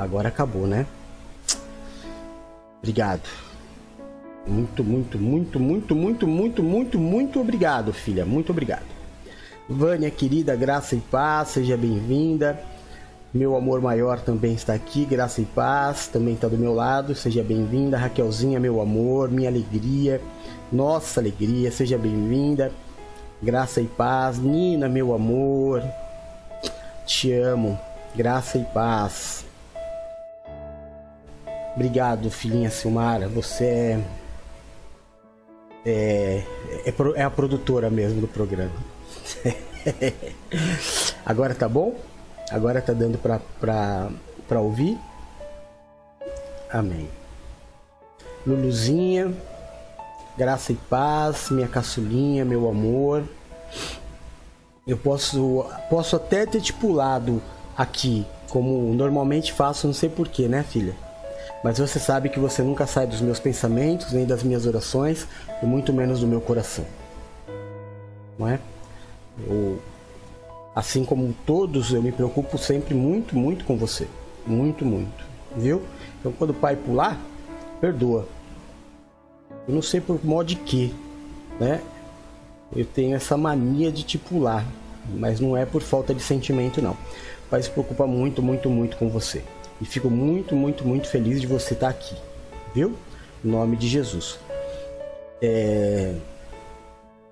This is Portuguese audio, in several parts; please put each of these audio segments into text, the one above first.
Agora acabou, né? Obrigado. Muito, muito, muito, muito, muito, muito, muito, muito obrigado, filha. Muito obrigado. Vânia, querida, graça e paz, seja bem-vinda. Meu amor maior também está aqui, graça e paz, também está do meu lado, seja bem-vinda. Raquelzinha, meu amor, minha alegria, nossa alegria, seja bem-vinda. Graça e paz. Nina, meu amor, te amo, graça e paz. Obrigado, filhinha Silmara, você é, é, é, é a produtora mesmo do programa. Agora tá bom? Agora tá dando pra, pra, pra ouvir? Amém. Luluzinha, graça e paz, minha caçulinha, meu amor. Eu posso, posso até ter te pulado aqui, como normalmente faço, não sei porquê, né, filha? Mas você sabe que você nunca sai dos meus pensamentos, nem das minhas orações, e muito menos do meu coração. Não é? Eu Assim como todos, eu me preocupo sempre muito, muito com você. Muito, muito. Viu? Então quando o pai pular, perdoa. Eu não sei por modo de que, né? Eu tenho essa mania de te pular, mas não é por falta de sentimento não. O pai se preocupa muito, muito, muito com você. E fico muito, muito, muito feliz de você estar aqui. Viu? Em nome de Jesus. É...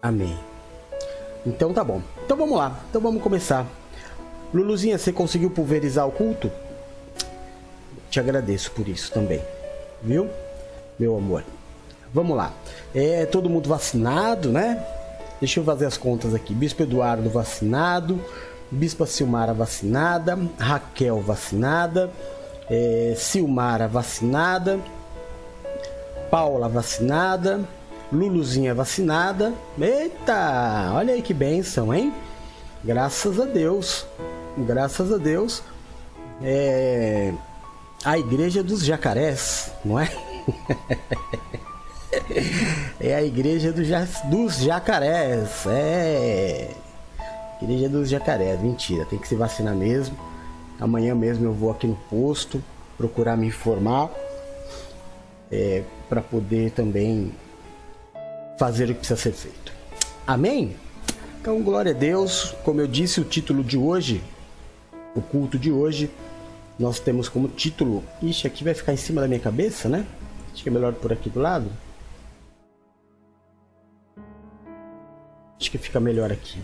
Amém. Então tá bom. Então vamos lá. Então vamos começar. Luluzinha, você conseguiu pulverizar o culto? Te agradeço por isso também. Viu? Meu amor. Vamos lá. É todo mundo vacinado, né? Deixa eu fazer as contas aqui. Bispo Eduardo vacinado, Bispa Silmara vacinada, Raquel vacinada, é, Silmara vacinada, Paula vacinada, Luluzinha vacinada. Eita, olha aí que benção, hein? Graças a Deus. Graças a Deus. É a igreja dos jacarés, não é? é a igreja do ja... dos jacarés. É. Igreja dos jacarés. Mentira, tem que se vacinar mesmo. Amanhã mesmo eu vou aqui no posto procurar me informar é, para poder também fazer o que precisa ser feito. Amém? Então, glória a Deus. Como eu disse, o título de hoje, o culto de hoje, nós temos como título. Ixi, aqui vai ficar em cima da minha cabeça, né? Acho que é melhor por aqui do lado. Acho que fica melhor aqui.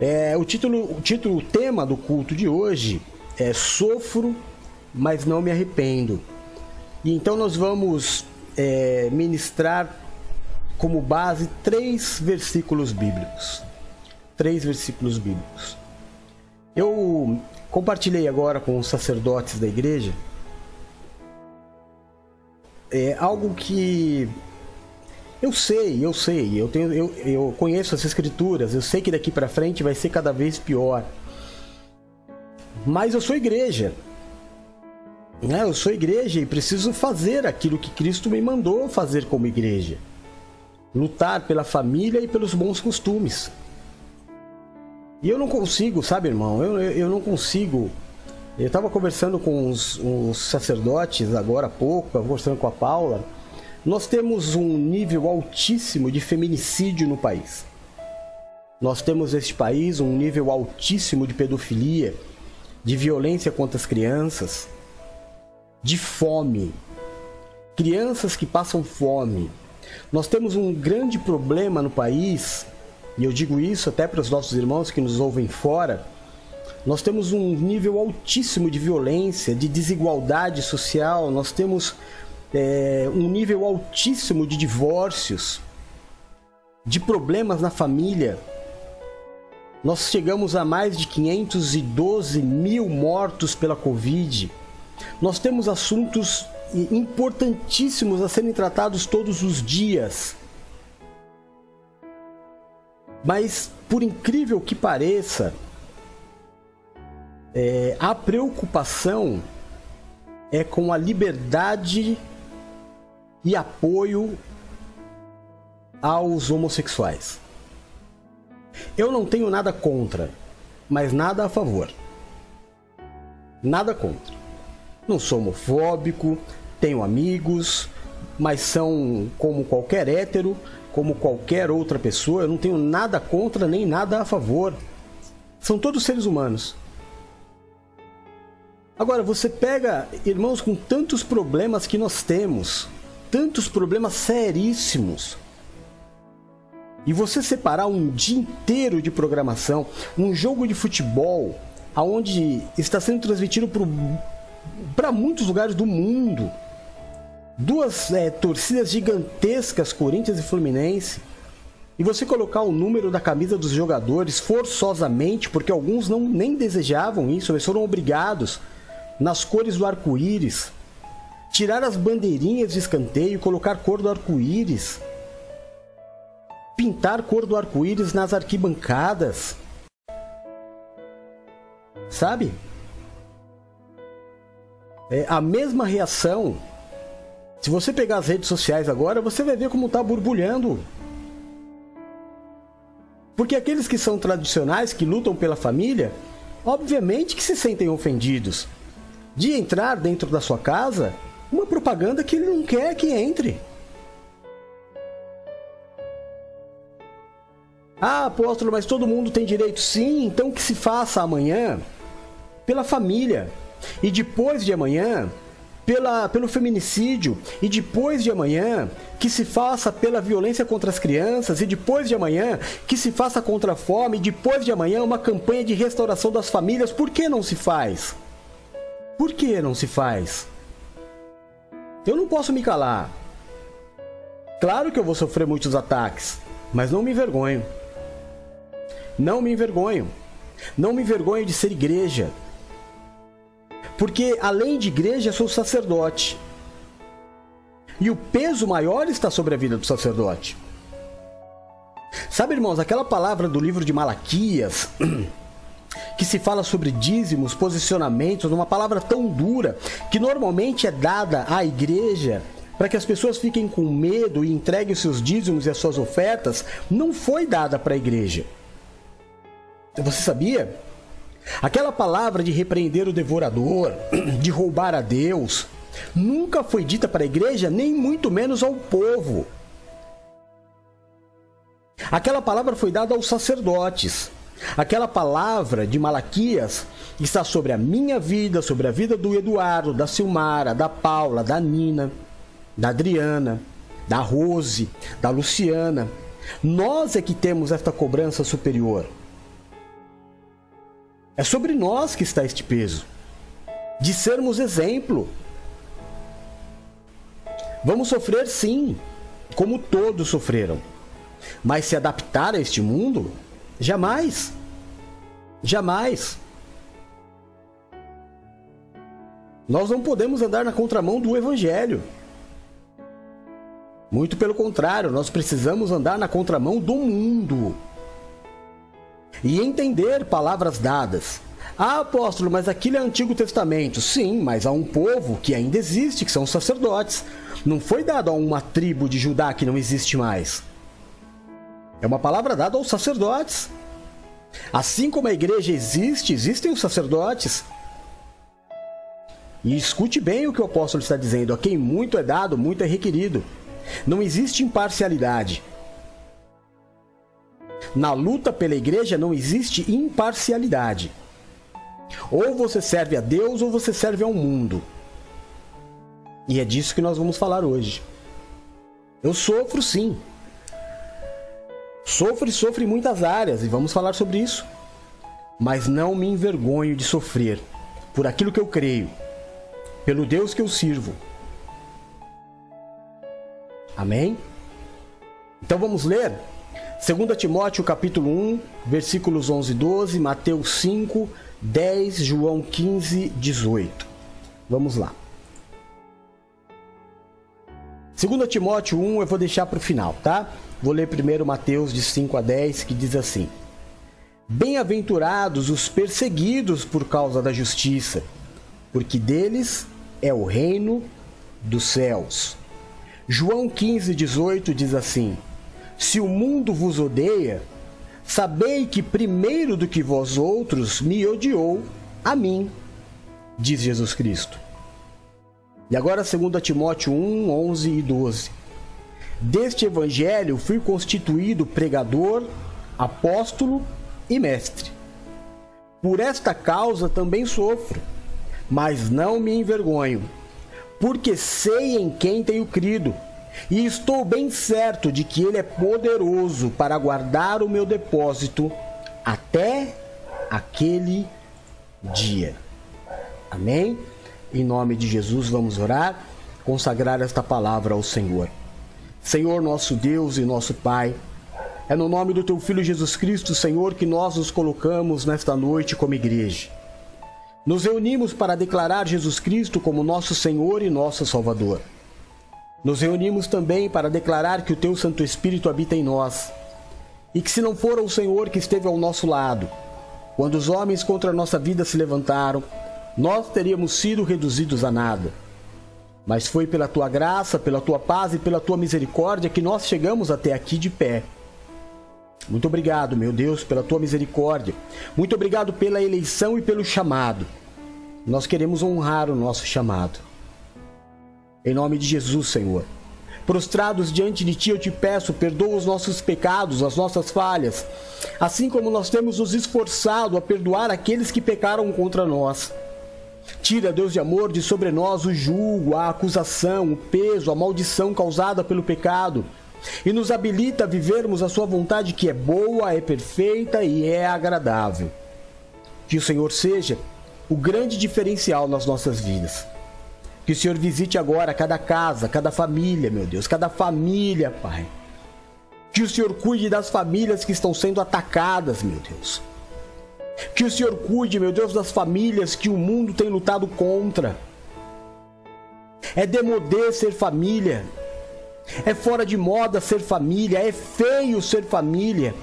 É, o título, o título, o tema do culto de hoje é Sofro, mas não me arrependo. E então nós vamos é, ministrar como base três versículos bíblicos. Três versículos bíblicos. Eu compartilhei agora com os sacerdotes da igreja é algo que eu sei, eu sei, eu tenho, eu, eu conheço as escrituras, eu sei que daqui para frente vai ser cada vez pior. Mas eu sou igreja. Né? Eu sou igreja e preciso fazer aquilo que Cristo me mandou fazer como igreja. Lutar pela família e pelos bons costumes. E eu não consigo, sabe, irmão? Eu, eu, eu não consigo. Eu estava conversando com os, os, sacerdotes agora há pouco, conversando com a Paula. Nós temos um nível altíssimo de feminicídio no país. Nós temos neste país um nível altíssimo de pedofilia, de violência contra as crianças de fome, crianças que passam fome. Nós temos um grande problema no país, e eu digo isso até para os nossos irmãos que nos ouvem fora. Nós temos um nível altíssimo de violência, de desigualdade social, nós temos é, um nível altíssimo de divórcios, de problemas na família. Nós chegamos a mais de 512 mil mortos pela Covid. Nós temos assuntos importantíssimos a serem tratados todos os dias. Mas, por incrível que pareça, é, a preocupação é com a liberdade e apoio aos homossexuais. Eu não tenho nada contra, mas nada a favor. Nada contra. Não sou homofóbico, tenho amigos, mas são como qualquer hétero, como qualquer outra pessoa. Eu não tenho nada contra nem nada a favor. São todos seres humanos. Agora, você pega irmãos com tantos problemas que nós temos, tantos problemas seríssimos. E você separar um dia inteiro de programação, um jogo de futebol, aonde está sendo transmitido para muitos lugares do mundo, duas é, torcidas gigantescas, Corinthians e Fluminense, e você colocar o número da camisa dos jogadores forçosamente, porque alguns não nem desejavam isso, eles foram obrigados nas cores do arco-íris, tirar as bandeirinhas de escanteio colocar cor do arco-íris, pintar cor do arco-íris nas arquibancadas. Sabe? É a mesma reação. Se você pegar as redes sociais agora, você vai ver como está borbulhando. Porque aqueles que são tradicionais, que lutam pela família, obviamente que se sentem ofendidos de entrar dentro da sua casa uma propaganda que ele não quer que entre. Ah, apóstolo, mas todo mundo tem direito? Sim, então que se faça amanhã pela família. E depois de amanhã, pela, pelo feminicídio. E depois de amanhã, que se faça pela violência contra as crianças. E depois de amanhã, que se faça contra a fome. E depois de amanhã, uma campanha de restauração das famílias. Por que não se faz? Por que não se faz? Eu não posso me calar. Claro que eu vou sofrer muitos ataques, mas não me envergonho. Não me envergonho. Não me envergonho de ser igreja. Porque além de igreja, sou sacerdote. E o peso maior está sobre a vida do sacerdote. Sabe, irmãos, aquela palavra do livro de Malaquias que se fala sobre dízimos, posicionamentos, uma palavra tão dura que normalmente é dada à igreja para que as pessoas fiquem com medo e entreguem os seus dízimos e as suas ofertas, não foi dada para a igreja. Você sabia? Aquela palavra de repreender o devorador, de roubar a Deus, nunca foi dita para a igreja, nem muito menos ao povo. Aquela palavra foi dada aos sacerdotes. Aquela palavra de Malaquias está sobre a minha vida, sobre a vida do Eduardo, da Silmara, da Paula, da Nina, da Adriana, da Rose, da Luciana. Nós é que temos esta cobrança superior. É sobre nós que está este peso. De sermos exemplo. Vamos sofrer sim, como todos sofreram. Mas se adaptar a este mundo, Jamais. Jamais. Nós não podemos andar na contramão do Evangelho. Muito pelo contrário, nós precisamos andar na contramão do mundo. E entender palavras dadas. Ah, apóstolo, mas aquilo é Antigo Testamento. Sim, mas há um povo que ainda existe, que são os sacerdotes. Não foi dado a uma tribo de Judá que não existe mais. É uma palavra dada aos sacerdotes. Assim como a igreja existe, existem os sacerdotes. E escute bem o que o apóstolo está dizendo: a quem muito é dado, muito é requerido. Não existe imparcialidade. Na luta pela igreja não existe imparcialidade. Ou você serve a Deus ou você serve ao mundo. E é disso que nós vamos falar hoje. Eu sofro sim. Sofro e sofro em muitas áreas e vamos falar sobre isso. Mas não me envergonho de sofrer por aquilo que eu creio, pelo Deus que eu sirvo. Amém? Então vamos ler 2 Timóteo capítulo 1, versículos 11 e 12, Mateus 5, 10, João 15, 18. Vamos lá. 2 Timóteo 1 eu vou deixar para o final, tá? Vou ler primeiro Mateus de 5 a 10, que diz assim: Bem-aventurados os perseguidos por causa da justiça, porque deles é o reino dos céus. João 15, 18 diz assim: Se o mundo vos odeia, sabei que primeiro do que vós outros me odiou a mim. diz Jesus Cristo. E agora 2 Timóteo 1, 11 e 12. Deste evangelho fui constituído pregador, apóstolo e mestre. Por esta causa também sofro, mas não me envergonho, porque sei em quem tenho crido, e estou bem certo de que ele é poderoso para guardar o meu depósito até aquele dia. Amém? Em nome de Jesus, vamos orar, consagrar esta palavra ao Senhor. Senhor, nosso Deus e nosso Pai, é no nome do Teu Filho Jesus Cristo, Senhor, que nós nos colocamos nesta noite como igreja. Nos reunimos para declarar Jesus Cristo como nosso Senhor e nosso Salvador. Nos reunimos também para declarar que o Teu Santo Espírito habita em nós e que, se não for o Senhor que esteve ao nosso lado, quando os homens contra a nossa vida se levantaram, nós teríamos sido reduzidos a nada. Mas foi pela tua graça, pela tua paz e pela tua misericórdia que nós chegamos até aqui de pé. Muito obrigado, meu Deus, pela tua misericórdia. Muito obrigado pela eleição e pelo chamado. Nós queremos honrar o nosso chamado. Em nome de Jesus, Senhor. Prostrados diante de Ti, eu te peço, perdoa os nossos pecados, as nossas falhas, assim como nós temos nos esforçado a perdoar aqueles que pecaram contra nós. Tira, Deus de amor, de sobre nós o julgo, a acusação, o peso, a maldição causada pelo pecado e nos habilita a vivermos a Sua vontade que é boa, é perfeita e é agradável. Que o Senhor seja o grande diferencial nas nossas vidas. Que o Senhor visite agora cada casa, cada família, meu Deus, cada família, Pai. Que o Senhor cuide das famílias que estão sendo atacadas, meu Deus. Que o Senhor cuide, meu Deus, das famílias que o mundo tem lutado contra. É demodê ser família. É fora de moda ser família. É feio ser família.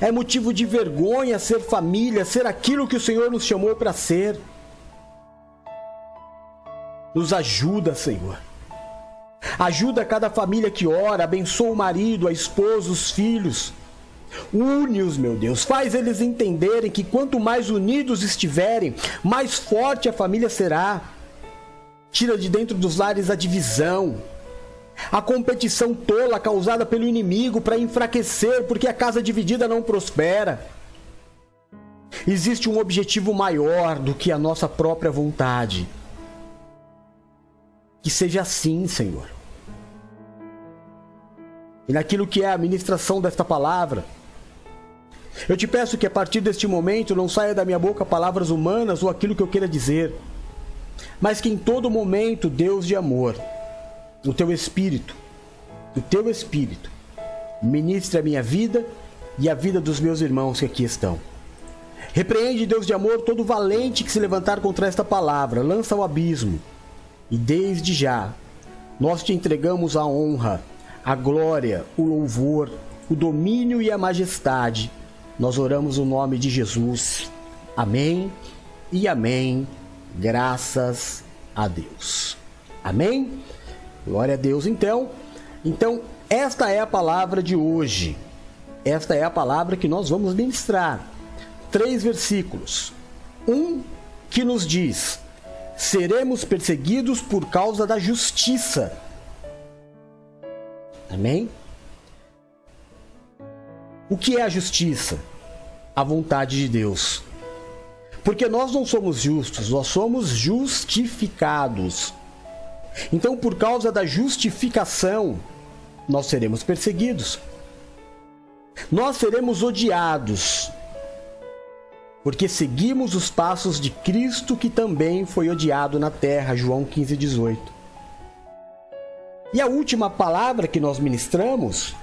É motivo de vergonha ser família, ser aquilo que o Senhor nos chamou para ser. Nos ajuda, Senhor. Ajuda cada família que ora, abençoa o marido, a esposa, os filhos. Une-os, meu Deus, faz eles entenderem que quanto mais unidos estiverem, mais forte a família será. Tira de dentro dos lares a divisão, a competição tola causada pelo inimigo para enfraquecer, porque a casa dividida não prospera. Existe um objetivo maior do que a nossa própria vontade. Que seja assim, Senhor. E naquilo que é a ministração desta palavra, eu te peço que a partir deste momento não saia da minha boca palavras humanas ou aquilo que eu queira dizer, mas que em todo momento, Deus de amor, o teu espírito, o teu espírito, ministre a minha vida e a vida dos meus irmãos que aqui estão. Repreende, Deus de amor, todo valente que se levantar contra esta palavra, lança ao abismo e desde já, nós te entregamos a honra, a glória, o louvor, o domínio e a majestade. Nós oramos o nome de Jesus. Amém e amém. Graças a Deus. Amém? Glória a Deus. Então, então esta é a palavra de hoje. Esta é a palavra que nós vamos ministrar. Três versículos. Um que nos diz: seremos perseguidos por causa da justiça. Amém? O que é a justiça? A vontade de Deus. Porque nós não somos justos, nós somos justificados. Então, por causa da justificação, nós seremos perseguidos. Nós seremos odiados porque seguimos os passos de Cristo que também foi odiado na terra, João 15, 18. E a última palavra que nós ministramos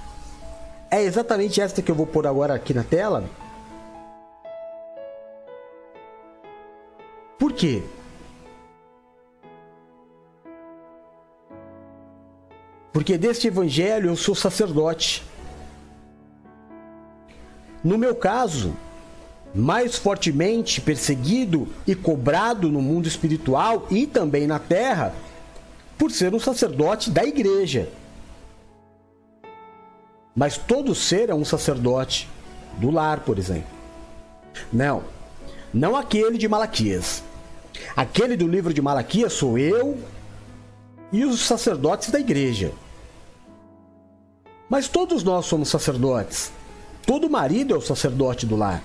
é exatamente esta que eu vou pôr agora aqui na tela. Por quê? Porque deste evangelho eu sou sacerdote. No meu caso, mais fortemente perseguido e cobrado no mundo espiritual e também na terra por ser um sacerdote da igreja. Mas todo ser é um sacerdote do lar, por exemplo. Não, não aquele de Malaquias. Aquele do livro de Malaquias sou eu e os sacerdotes da igreja. Mas todos nós somos sacerdotes. Todo marido é o sacerdote do lar.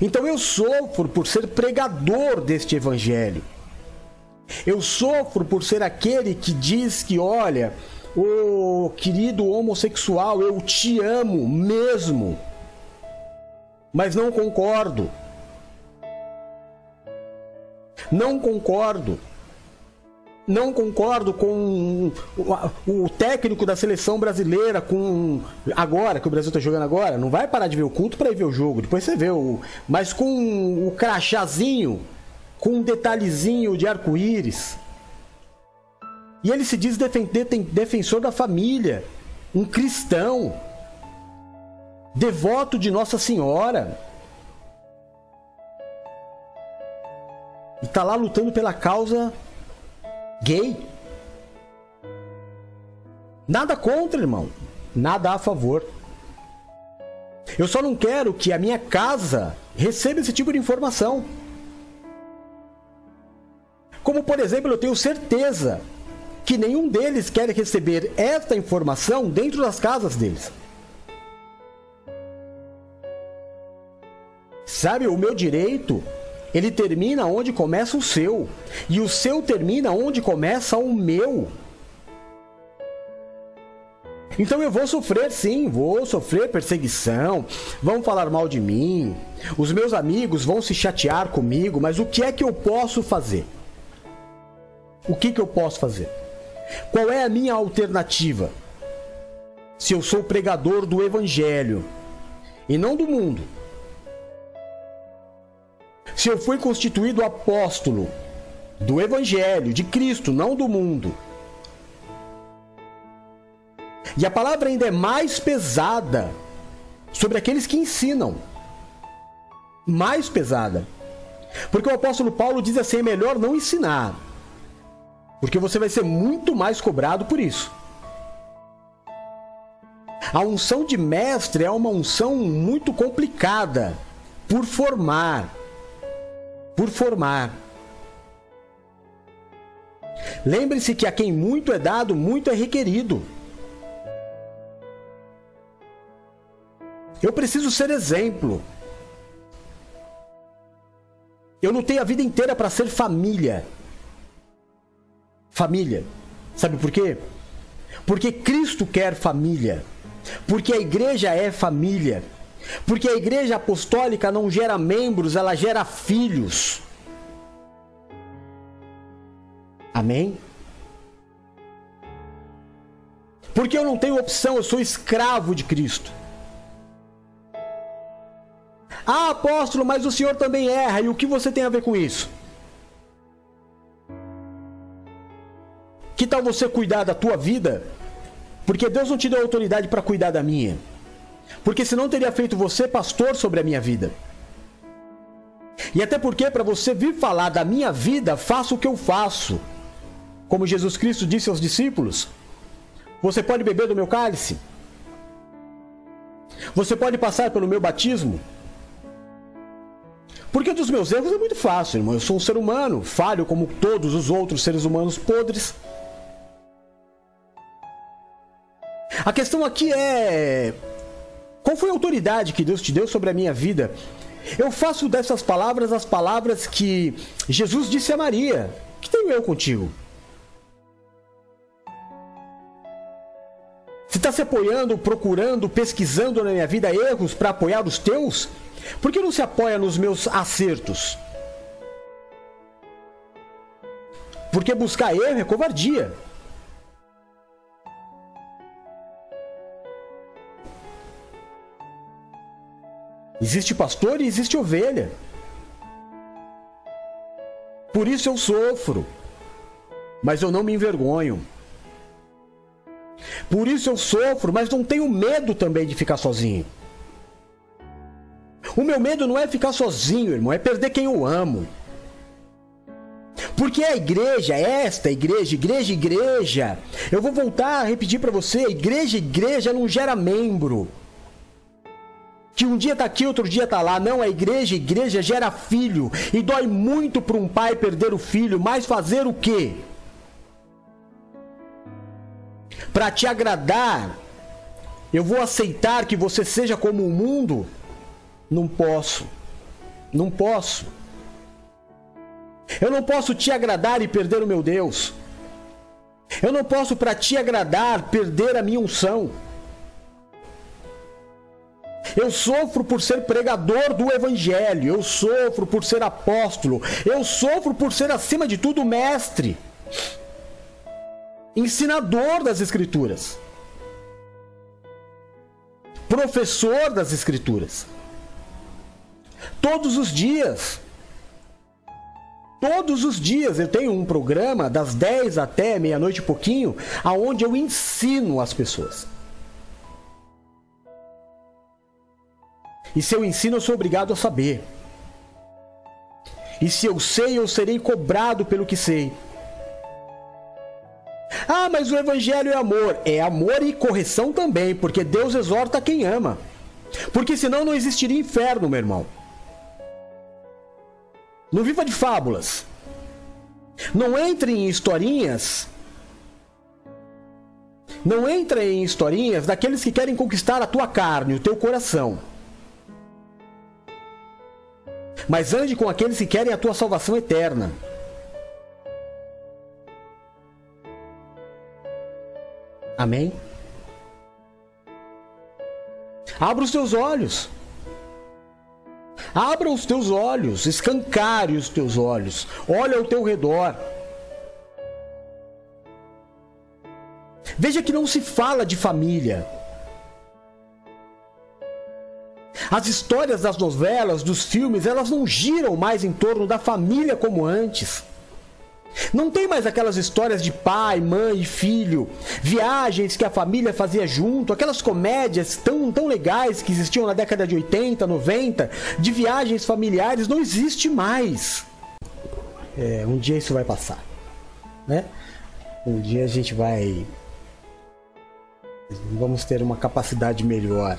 Então eu sofro por ser pregador deste evangelho. Eu sofro por ser aquele que diz que, olha, o querido homossexual, eu te amo mesmo. Mas não concordo. Não concordo. Não concordo com o técnico da seleção brasileira, com agora que o Brasil está jogando agora, não vai parar de ver o culto para ir ver o jogo, depois você vê o, mas com o crachazinho, com um detalhezinho de arco-íris. E ele se diz defensor da família, um cristão, devoto de Nossa Senhora. E está lá lutando pela causa gay. Nada contra, irmão. Nada a favor. Eu só não quero que a minha casa receba esse tipo de informação. Como, por exemplo, eu tenho certeza que nenhum deles quer receber esta informação dentro das casas deles. Sabe, o meu direito ele termina onde começa o seu. E o seu termina onde começa o meu. Então eu vou sofrer sim, vou sofrer perseguição, vão falar mal de mim, os meus amigos vão se chatear comigo, mas o que é que eu posso fazer? O que, que eu posso fazer? Qual é a minha alternativa? Se eu sou pregador do Evangelho e não do mundo, se eu fui constituído apóstolo do Evangelho, de Cristo, não do mundo. E a palavra ainda é mais pesada sobre aqueles que ensinam. Mais pesada. Porque o apóstolo Paulo diz assim: é melhor não ensinar. Porque você vai ser muito mais cobrado por isso. A unção de mestre é uma unção muito complicada por formar por formar. Lembre-se que a quem muito é dado, muito é requerido. Eu preciso ser exemplo. Eu lutei a vida inteira para ser família. Família. Sabe por quê? Porque Cristo quer família. Porque a igreja é família. Porque a igreja apostólica não gera membros, ela gera filhos. Amém? Porque eu não tenho opção, eu sou escravo de Cristo. Ah, apóstolo, mas o senhor também erra, e o que você tem a ver com isso? Que tal você cuidar da tua vida? Porque Deus não te deu autoridade para cuidar da minha. Porque senão teria feito você pastor sobre a minha vida. E até porque, para você vir falar da minha vida, faça o que eu faço. Como Jesus Cristo disse aos discípulos: Você pode beber do meu cálice? Você pode passar pelo meu batismo? Porque dos meus erros é muito fácil, irmão. Eu sou um ser humano, falho como todos os outros seres humanos podres. A questão aqui é qual foi a autoridade que Deus te deu sobre a minha vida? Eu faço dessas palavras as palavras que Jesus disse a Maria: Que tenho eu contigo? Você está se apoiando, procurando, pesquisando na minha vida erros para apoiar os teus? Por que não se apoia nos meus acertos? Porque buscar erro é covardia. Existe pastor e existe ovelha. Por isso eu sofro, mas eu não me envergonho. Por isso eu sofro, mas não tenho medo também de ficar sozinho. O meu medo não é ficar sozinho, irmão, é perder quem eu amo. Porque a igreja, esta igreja, igreja, igreja, eu vou voltar a repetir para você: igreja, igreja não gera membro. Que um dia tá aqui, outro dia tá lá. Não, a igreja, a igreja gera filho. E dói muito para um pai perder o filho, mas fazer o quê? Para te agradar, eu vou aceitar que você seja como o mundo? Não posso. Não posso. Eu não posso te agradar e perder o meu Deus. Eu não posso, para te agradar, perder a minha unção. Eu sofro por ser pregador do Evangelho, eu sofro por ser apóstolo, eu sofro por ser, acima de tudo, mestre, ensinador das Escrituras, professor das Escrituras. Todos os dias, todos os dias eu tenho um programa das 10 até meia-noite e pouquinho, aonde eu ensino as pessoas. E se eu ensino, eu sou obrigado a saber. E se eu sei, eu serei cobrado pelo que sei. Ah, mas o evangelho é amor. É amor e correção também, porque Deus exorta quem ama. Porque senão não existiria inferno, meu irmão. Não viva de fábulas. Não entre em historinhas. Não entre em historinhas daqueles que querem conquistar a tua carne, o teu coração mas ande com aqueles que querem a tua salvação eterna. Amém? Abra os teus olhos. Abra os teus olhos, escancare os teus olhos. Olha ao teu redor. Veja que não se fala de família. As histórias das novelas, dos filmes, elas não giram mais em torno da família como antes. Não tem mais aquelas histórias de pai, mãe e filho, viagens que a família fazia junto, aquelas comédias tão, tão legais que existiam na década de 80, 90, de viagens familiares, não existe mais. É, um dia isso vai passar, né? Um dia a gente vai. Vamos ter uma capacidade melhor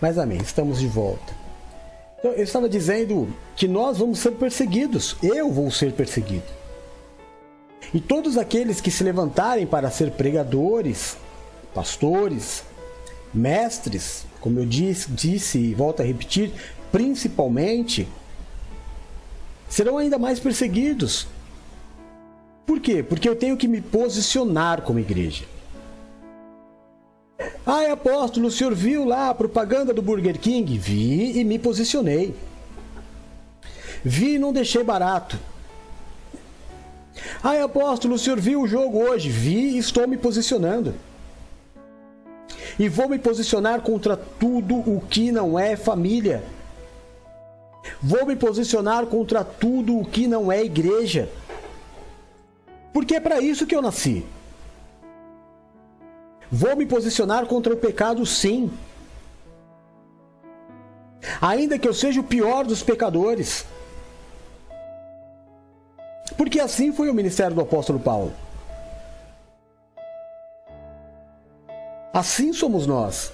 mas amém, estamos de volta. Então, eu estava dizendo que nós vamos ser perseguidos, eu vou ser perseguido. E todos aqueles que se levantarem para ser pregadores, pastores, mestres, como eu disse, disse e volto a repetir, principalmente, serão ainda mais perseguidos. Por quê? Porque eu tenho que me posicionar como igreja. Ai, apóstolo, o senhor viu lá a propaganda do Burger King? Vi e me posicionei. Vi e não deixei barato. Ai, apóstolo, o senhor viu o jogo hoje? Vi e estou me posicionando. E vou me posicionar contra tudo o que não é família. Vou me posicionar contra tudo o que não é igreja. Porque é para isso que eu nasci. Vou me posicionar contra o pecado, sim. Ainda que eu seja o pior dos pecadores. Porque assim foi o ministério do apóstolo Paulo. Assim somos nós.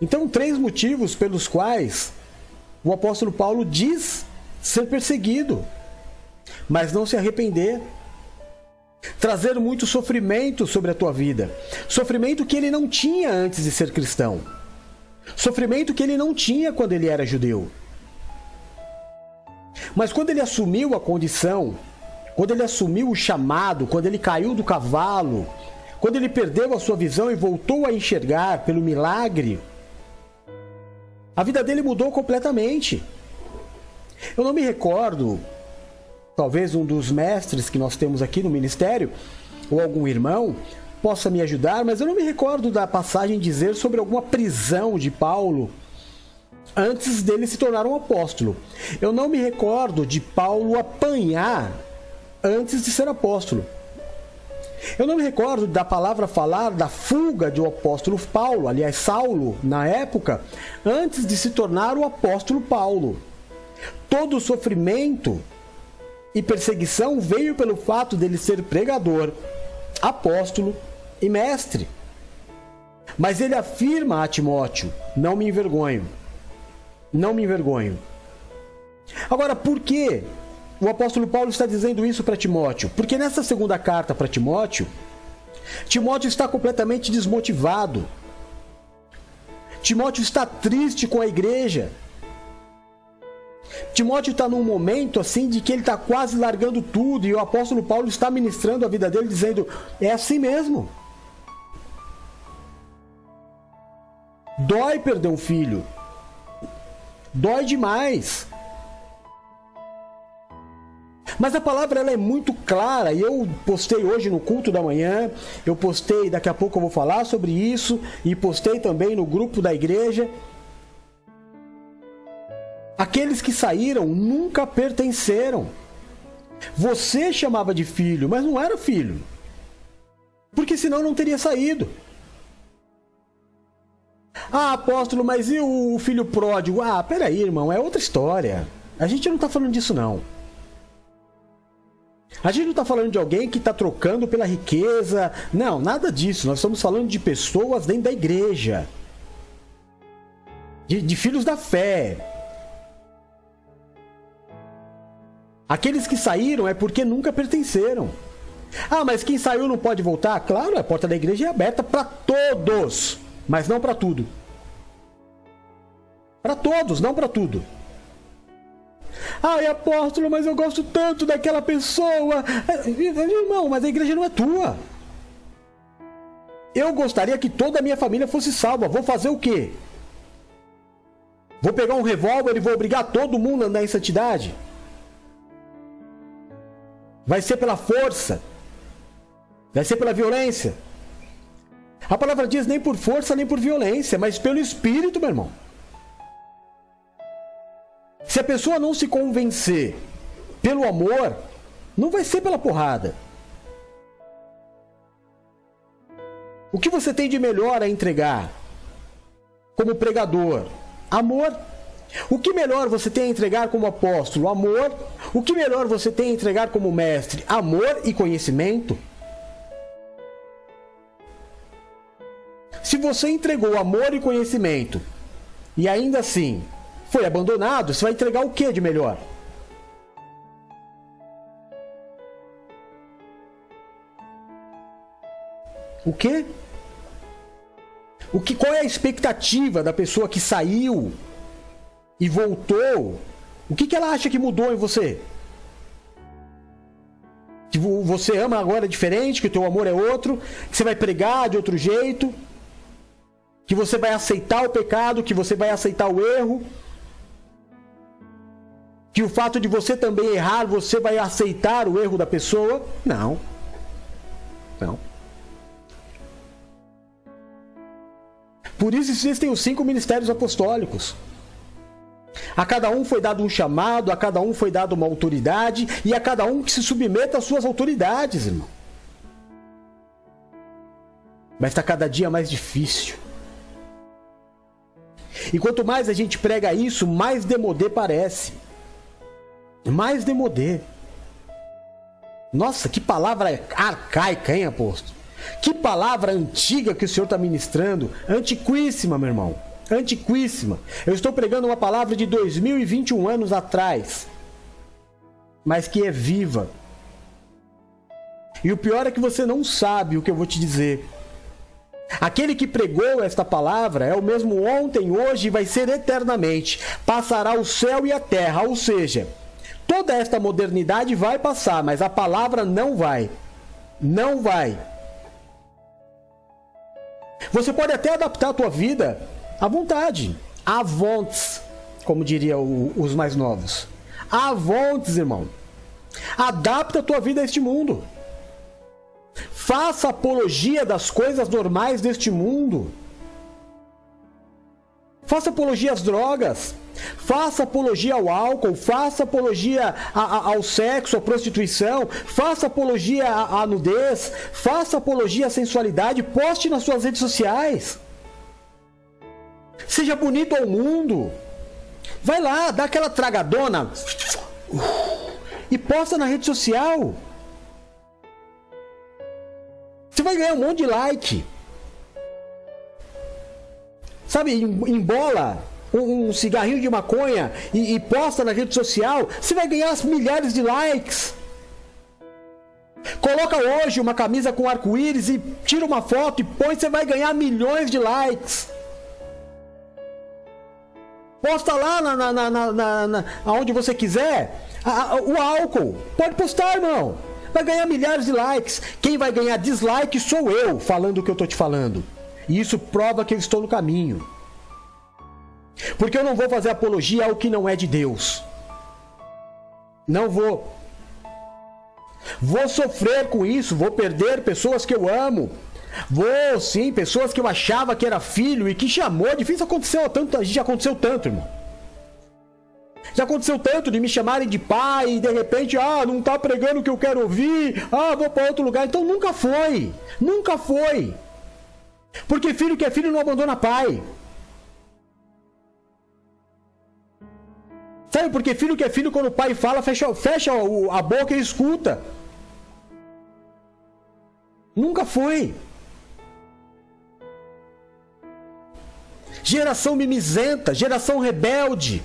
Então, três motivos pelos quais o apóstolo Paulo diz ser perseguido, mas não se arrepender trazer muito sofrimento sobre a tua vida. Sofrimento que ele não tinha antes de ser cristão. Sofrimento que ele não tinha quando ele era judeu. Mas quando ele assumiu a condição, quando ele assumiu o chamado, quando ele caiu do cavalo, quando ele perdeu a sua visão e voltou a enxergar pelo milagre, a vida dele mudou completamente. Eu não me recordo talvez um dos mestres que nós temos aqui no ministério, ou algum irmão, possa me ajudar, mas eu não me recordo da passagem dizer sobre alguma prisão de Paulo antes dele se tornar um apóstolo. Eu não me recordo de Paulo apanhar antes de ser apóstolo. Eu não me recordo da palavra falar da fuga do apóstolo Paulo, aliás, Saulo, na época, antes de se tornar o apóstolo Paulo. Todo o sofrimento e perseguição veio pelo fato dele ser pregador, apóstolo e mestre. Mas ele afirma a Timóteo: não me envergonho. Não me envergonho. Agora, por que o apóstolo Paulo está dizendo isso para Timóteo? Porque nessa segunda carta para Timóteo, Timóteo está completamente desmotivado. Timóteo está triste com a igreja. Timóteo está num momento assim de que ele está quase largando tudo e o apóstolo Paulo está ministrando a vida dele, dizendo: é assim mesmo. Dói perder um filho. Dói demais. Mas a palavra ela é muito clara e eu postei hoje no culto da manhã, eu postei, daqui a pouco eu vou falar sobre isso, e postei também no grupo da igreja. Aqueles que saíram nunca pertenceram. Você chamava de filho, mas não era filho. Porque senão não teria saído. Ah, apóstolo, mas e o filho pródigo? Ah, peraí, irmão, é outra história. A gente não está falando disso, não. A gente não está falando de alguém que está trocando pela riqueza. Não, nada disso. Nós estamos falando de pessoas dentro da igreja. De, de filhos da fé. Aqueles que saíram é porque nunca pertenceram. Ah, mas quem saiu não pode voltar? Claro, a porta da igreja é aberta para todos, mas não para tudo. Para todos, não para tudo. Ai, apóstolo, mas eu gosto tanto daquela pessoa. Irmão, mas a igreja não é tua. Eu gostaria que toda a minha família fosse salva. Vou fazer o quê? Vou pegar um revólver e vou obrigar todo mundo a andar em santidade? Vai ser pela força. Vai ser pela violência. A palavra diz nem por força nem por violência, mas pelo Espírito, meu irmão. Se a pessoa não se convencer pelo amor, não vai ser pela porrada. O que você tem de melhor a entregar como pregador? Amor. O que melhor você tem a entregar como apóstolo? Amor. O que melhor você tem a entregar como mestre? Amor e conhecimento. Se você entregou amor e conhecimento e ainda assim foi abandonado, você vai entregar o que de melhor? O quê? O que qual é a expectativa da pessoa que saiu e voltou, o que, que ela acha que mudou em você? Que você ama agora diferente, que o teu amor é outro, que você vai pregar de outro jeito, que você vai aceitar o pecado, que você vai aceitar o erro, que o fato de você também errar, você vai aceitar o erro da pessoa? Não. Não. Por isso existem os cinco ministérios apostólicos. A cada um foi dado um chamado, a cada um foi dado uma autoridade, e a cada um que se submeta às suas autoridades, irmão. Mas está cada dia mais difícil. E quanto mais a gente prega isso, mais demodê parece. Mais demodê. Nossa, que palavra arcaica, hein, apóstolo? Que palavra antiga que o senhor está ministrando. Antiquíssima, meu irmão antiquíssima. Eu estou pregando uma palavra de 2021 anos atrás, mas que é viva. E o pior é que você não sabe o que eu vou te dizer. Aquele que pregou esta palavra é o mesmo ontem, hoje e vai ser eternamente. Passará o céu e a terra, ou seja, toda esta modernidade vai passar, mas a palavra não vai. Não vai. Você pode até adaptar a tua vida à vontade. À vontes, como diriam os mais novos. À vontes, irmão. Adapta a tua vida a este mundo. Faça apologia das coisas normais deste mundo. Faça apologia às drogas. Faça apologia ao álcool. Faça apologia a, a, ao sexo, à prostituição. Faça apologia à, à nudez. Faça apologia à sensualidade. Poste nas suas redes sociais. Seja bonito ao mundo. Vai lá, dá aquela tragadona e posta na rede social. Você vai ganhar um monte de like. sabe, embola um, cigarrinho de maconha e, e posta na rede social, você vai ganhar milhares de likes. Coloca hoje uma camisa com arco-íris e tira uma foto e põe, você vai ganhar milhões de likes. Posta lá na, na, na, na, na você quiser. A, a, o álcool. Pode postar, irmão. Vai ganhar milhares de likes. Quem vai ganhar dislike sou eu falando o que eu tô te falando. E isso prova que eu estou no caminho. Porque eu não vou fazer apologia ao que não é de Deus. Não vou. Vou sofrer com isso, vou perder pessoas que eu amo. Vou, sim, pessoas que eu achava que era filho e que chamou. Difícil aconteceu tanto, gente aconteceu tanto, irmão. Já aconteceu tanto de me chamarem de pai e de repente, ah, não tá pregando o que eu quero ouvir, ah, vou para outro lugar. Então nunca foi. Nunca foi. Porque filho que é filho não abandona pai. Sabe por que filho que é filho, quando o pai fala, fecha, fecha a boca e escuta? Nunca foi. Geração mimizenta, geração rebelde,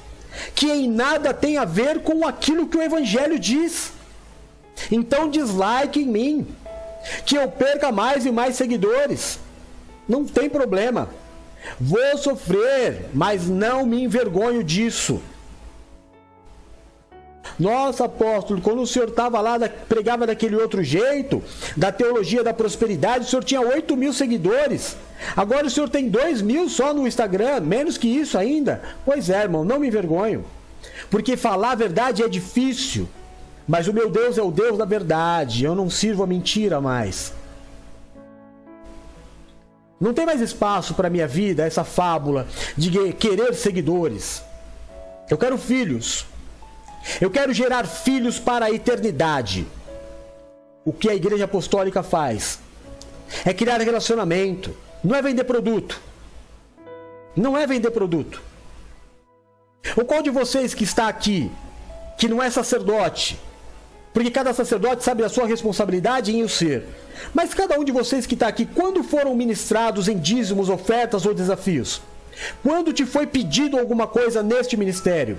que em nada tem a ver com aquilo que o Evangelho diz. Então dislike em mim, que eu perca mais e mais seguidores. Não tem problema. Vou sofrer, mas não me envergonho disso. Nossa, apóstolo, quando o senhor estava lá, pregava daquele outro jeito, da teologia da prosperidade, o senhor tinha 8 mil seguidores. Agora o senhor tem 2 mil só no Instagram, menos que isso ainda. Pois é, irmão, não me envergonho. Porque falar a verdade é difícil. Mas o meu Deus é o Deus da verdade. Eu não sirvo a mentira mais. Não tem mais espaço para minha vida essa fábula de querer seguidores. Eu quero filhos. Eu quero gerar filhos para a eternidade. O que a igreja apostólica faz é criar relacionamento, não é vender produto. Não é vender produto. O qual de vocês que está aqui, que não é sacerdote, porque cada sacerdote sabe a sua responsabilidade em o ser. Mas cada um de vocês que está aqui, quando foram ministrados em dízimos, ofertas ou desafios? Quando te foi pedido alguma coisa neste ministério?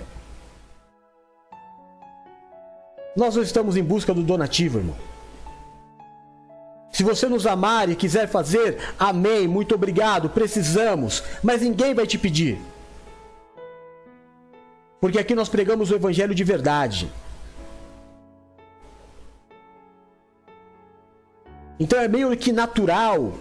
Nós estamos em busca do donativo, irmão. Se você nos amar e quiser fazer, amém, muito obrigado, precisamos, mas ninguém vai te pedir. Porque aqui nós pregamos o evangelho de verdade. Então é meio que natural,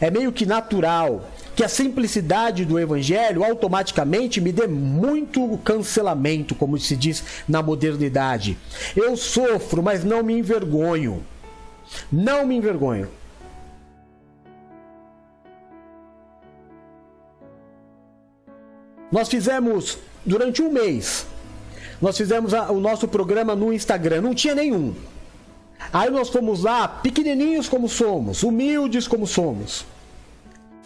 é meio que natural que a simplicidade do evangelho automaticamente me dê muito cancelamento, como se diz na modernidade. Eu sofro, mas não me envergonho. Não me envergonho. Nós fizemos durante um mês. Nós fizemos a, o nosso programa no Instagram. Não tinha nenhum. Aí nós fomos lá, pequenininhos como somos, humildes como somos.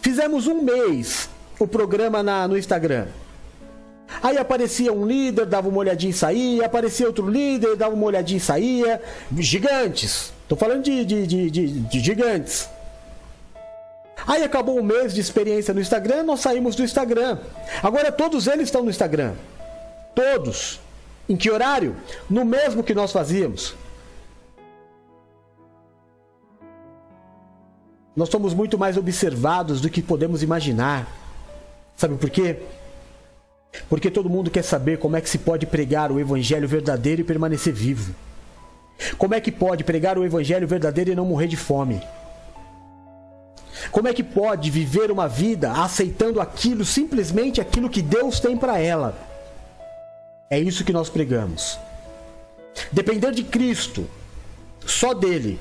Fizemos um mês o programa na, no Instagram. Aí aparecia um líder, dava uma olhadinha e saía. Aparecia outro líder, dava uma olhadinha e saía. Gigantes. Tô falando de, de, de, de, de gigantes. Aí acabou o mês de experiência no Instagram, nós saímos do Instagram. Agora todos eles estão no Instagram. Todos. Em que horário? No mesmo que nós fazíamos. Nós somos muito mais observados do que podemos imaginar. Sabe por quê? Porque todo mundo quer saber como é que se pode pregar o evangelho verdadeiro e permanecer vivo. Como é que pode pregar o evangelho verdadeiro e não morrer de fome? Como é que pode viver uma vida aceitando aquilo, simplesmente aquilo que Deus tem para ela? É isso que nós pregamos. Depender de Cristo, só dele,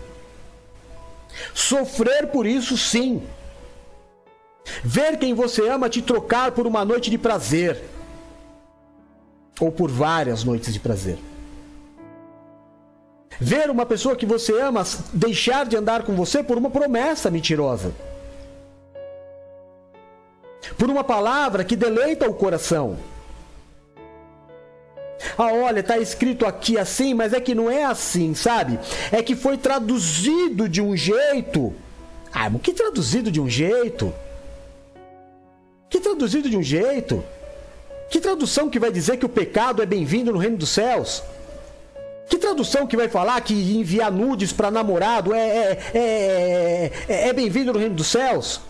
Sofrer por isso, sim. Ver quem você ama te trocar por uma noite de prazer. Ou por várias noites de prazer. Ver uma pessoa que você ama deixar de andar com você por uma promessa mentirosa. Por uma palavra que deleita o coração. Ah, olha, tá escrito aqui assim, mas é que não é assim, sabe? É que foi traduzido de um jeito. Ah, mas que traduzido de um jeito? Que traduzido de um jeito. Que tradução que vai dizer que o pecado é bem-vindo no reino dos céus? Que tradução que vai falar que enviar nudes para namorado é, é, é, é, é bem-vindo no reino dos céus?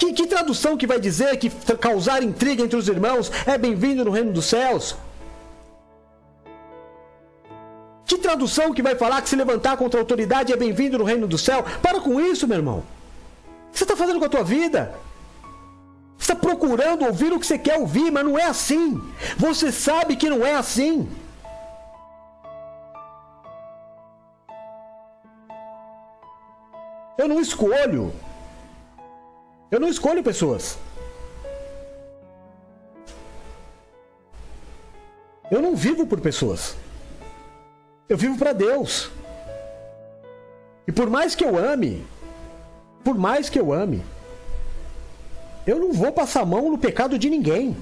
Que, que, tradução que vai dizer que causar intriga entre os irmãos é bem-vindo no reino dos céus? Que tradução que vai falar que se levantar contra a autoridade é bem-vindo no reino do céu? Para com isso, meu irmão. O que você está fazendo com a tua vida? Você está procurando ouvir o que você quer ouvir, mas não é assim. Você sabe que não é assim. Eu não escolho. Eu não escolho pessoas. Eu não vivo por pessoas. Eu vivo para Deus. E por mais que eu ame, por mais que eu ame, eu não vou passar a mão no pecado de ninguém.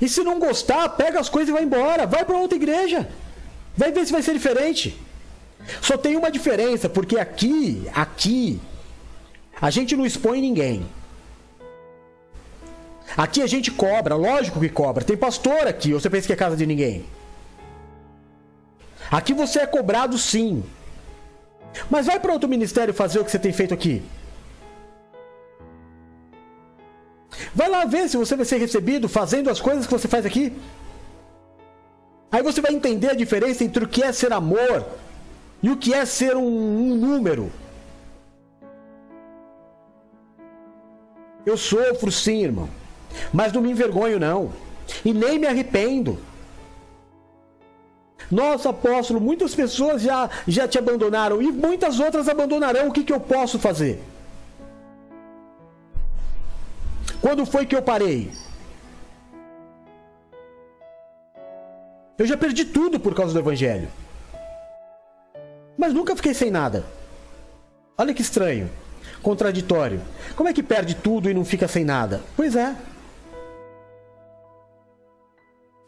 E se não gostar, pega as coisas e vai embora. Vai para outra igreja. Vai ver se vai ser diferente. Só tem uma diferença, porque aqui, aqui, a gente não expõe ninguém. Aqui a gente cobra, lógico que cobra. Tem pastor aqui, você pensa que é casa de ninguém? Aqui você é cobrado sim. Mas vai para outro ministério fazer o que você tem feito aqui. Vai lá ver se você vai ser recebido fazendo as coisas que você faz aqui. Aí você vai entender a diferença entre o que é ser amor e o que é ser um, um número. Eu sofro sim, irmão. Mas não me envergonho, não. E nem me arrependo. Nossa, apóstolo, muitas pessoas já, já te abandonaram e muitas outras abandonarão. O que, que eu posso fazer? Quando foi que eu parei? Eu já perdi tudo por causa do Evangelho. Mas nunca fiquei sem nada. Olha que estranho. Contraditório. Como é que perde tudo e não fica sem nada? Pois é.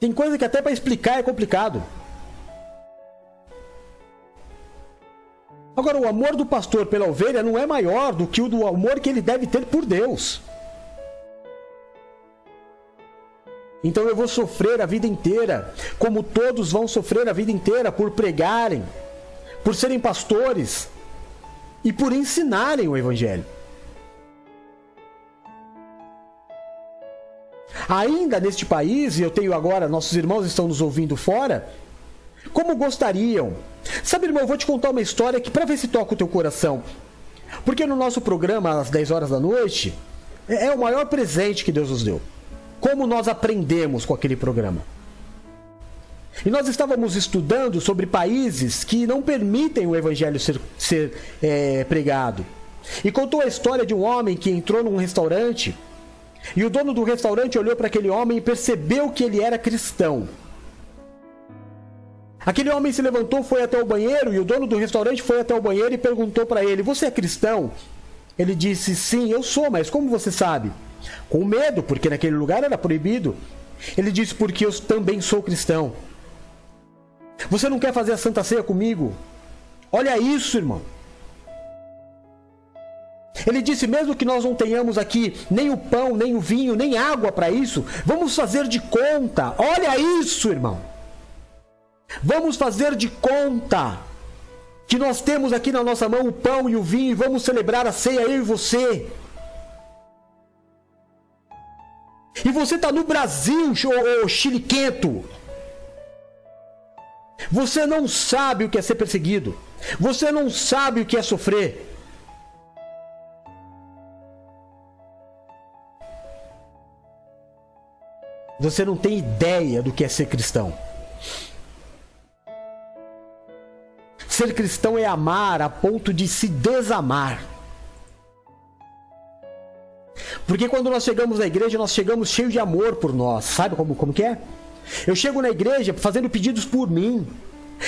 Tem coisa que até para explicar é complicado. Agora, o amor do pastor pela ovelha não é maior do que o do amor que ele deve ter por Deus. Então eu vou sofrer a vida inteira, como todos vão sofrer a vida inteira por pregarem, por serem pastores e por ensinarem o Evangelho. Ainda neste país, e eu tenho agora, nossos irmãos estão nos ouvindo fora, como gostariam. Sabe, irmão, eu vou te contar uma história que para ver se toca o teu coração. Porque no nosso programa, às 10 horas da noite, é, é o maior presente que Deus nos deu. Como nós aprendemos com aquele programa. E nós estávamos estudando sobre países que não permitem o evangelho ser, ser é, pregado. E contou a história de um homem que entrou num restaurante e o dono do restaurante olhou para aquele homem e percebeu que ele era cristão. Aquele homem se levantou, foi até o banheiro e o dono do restaurante foi até o banheiro e perguntou para ele: Você é cristão? Ele disse: Sim, eu sou, mas como você sabe? Com medo, porque naquele lugar era proibido. Ele disse: Porque eu também sou cristão. Você não quer fazer a santa ceia comigo? Olha isso, irmão. Ele disse: mesmo que nós não tenhamos aqui nem o pão, nem o vinho, nem água para isso, vamos fazer de conta. Olha isso, irmão. Vamos fazer de conta que nós temos aqui na nossa mão o pão e o vinho e vamos celebrar a ceia eu e você. E você está no Brasil, ô, chiliquento. Você não sabe o que é ser perseguido. Você não sabe o que é sofrer. Você não tem ideia do que é ser cristão. Ser cristão é amar a ponto de se desamar. Porque quando nós chegamos na igreja, nós chegamos cheios de amor por nós. Sabe como, como que é? Eu chego na igreja fazendo pedidos por mim.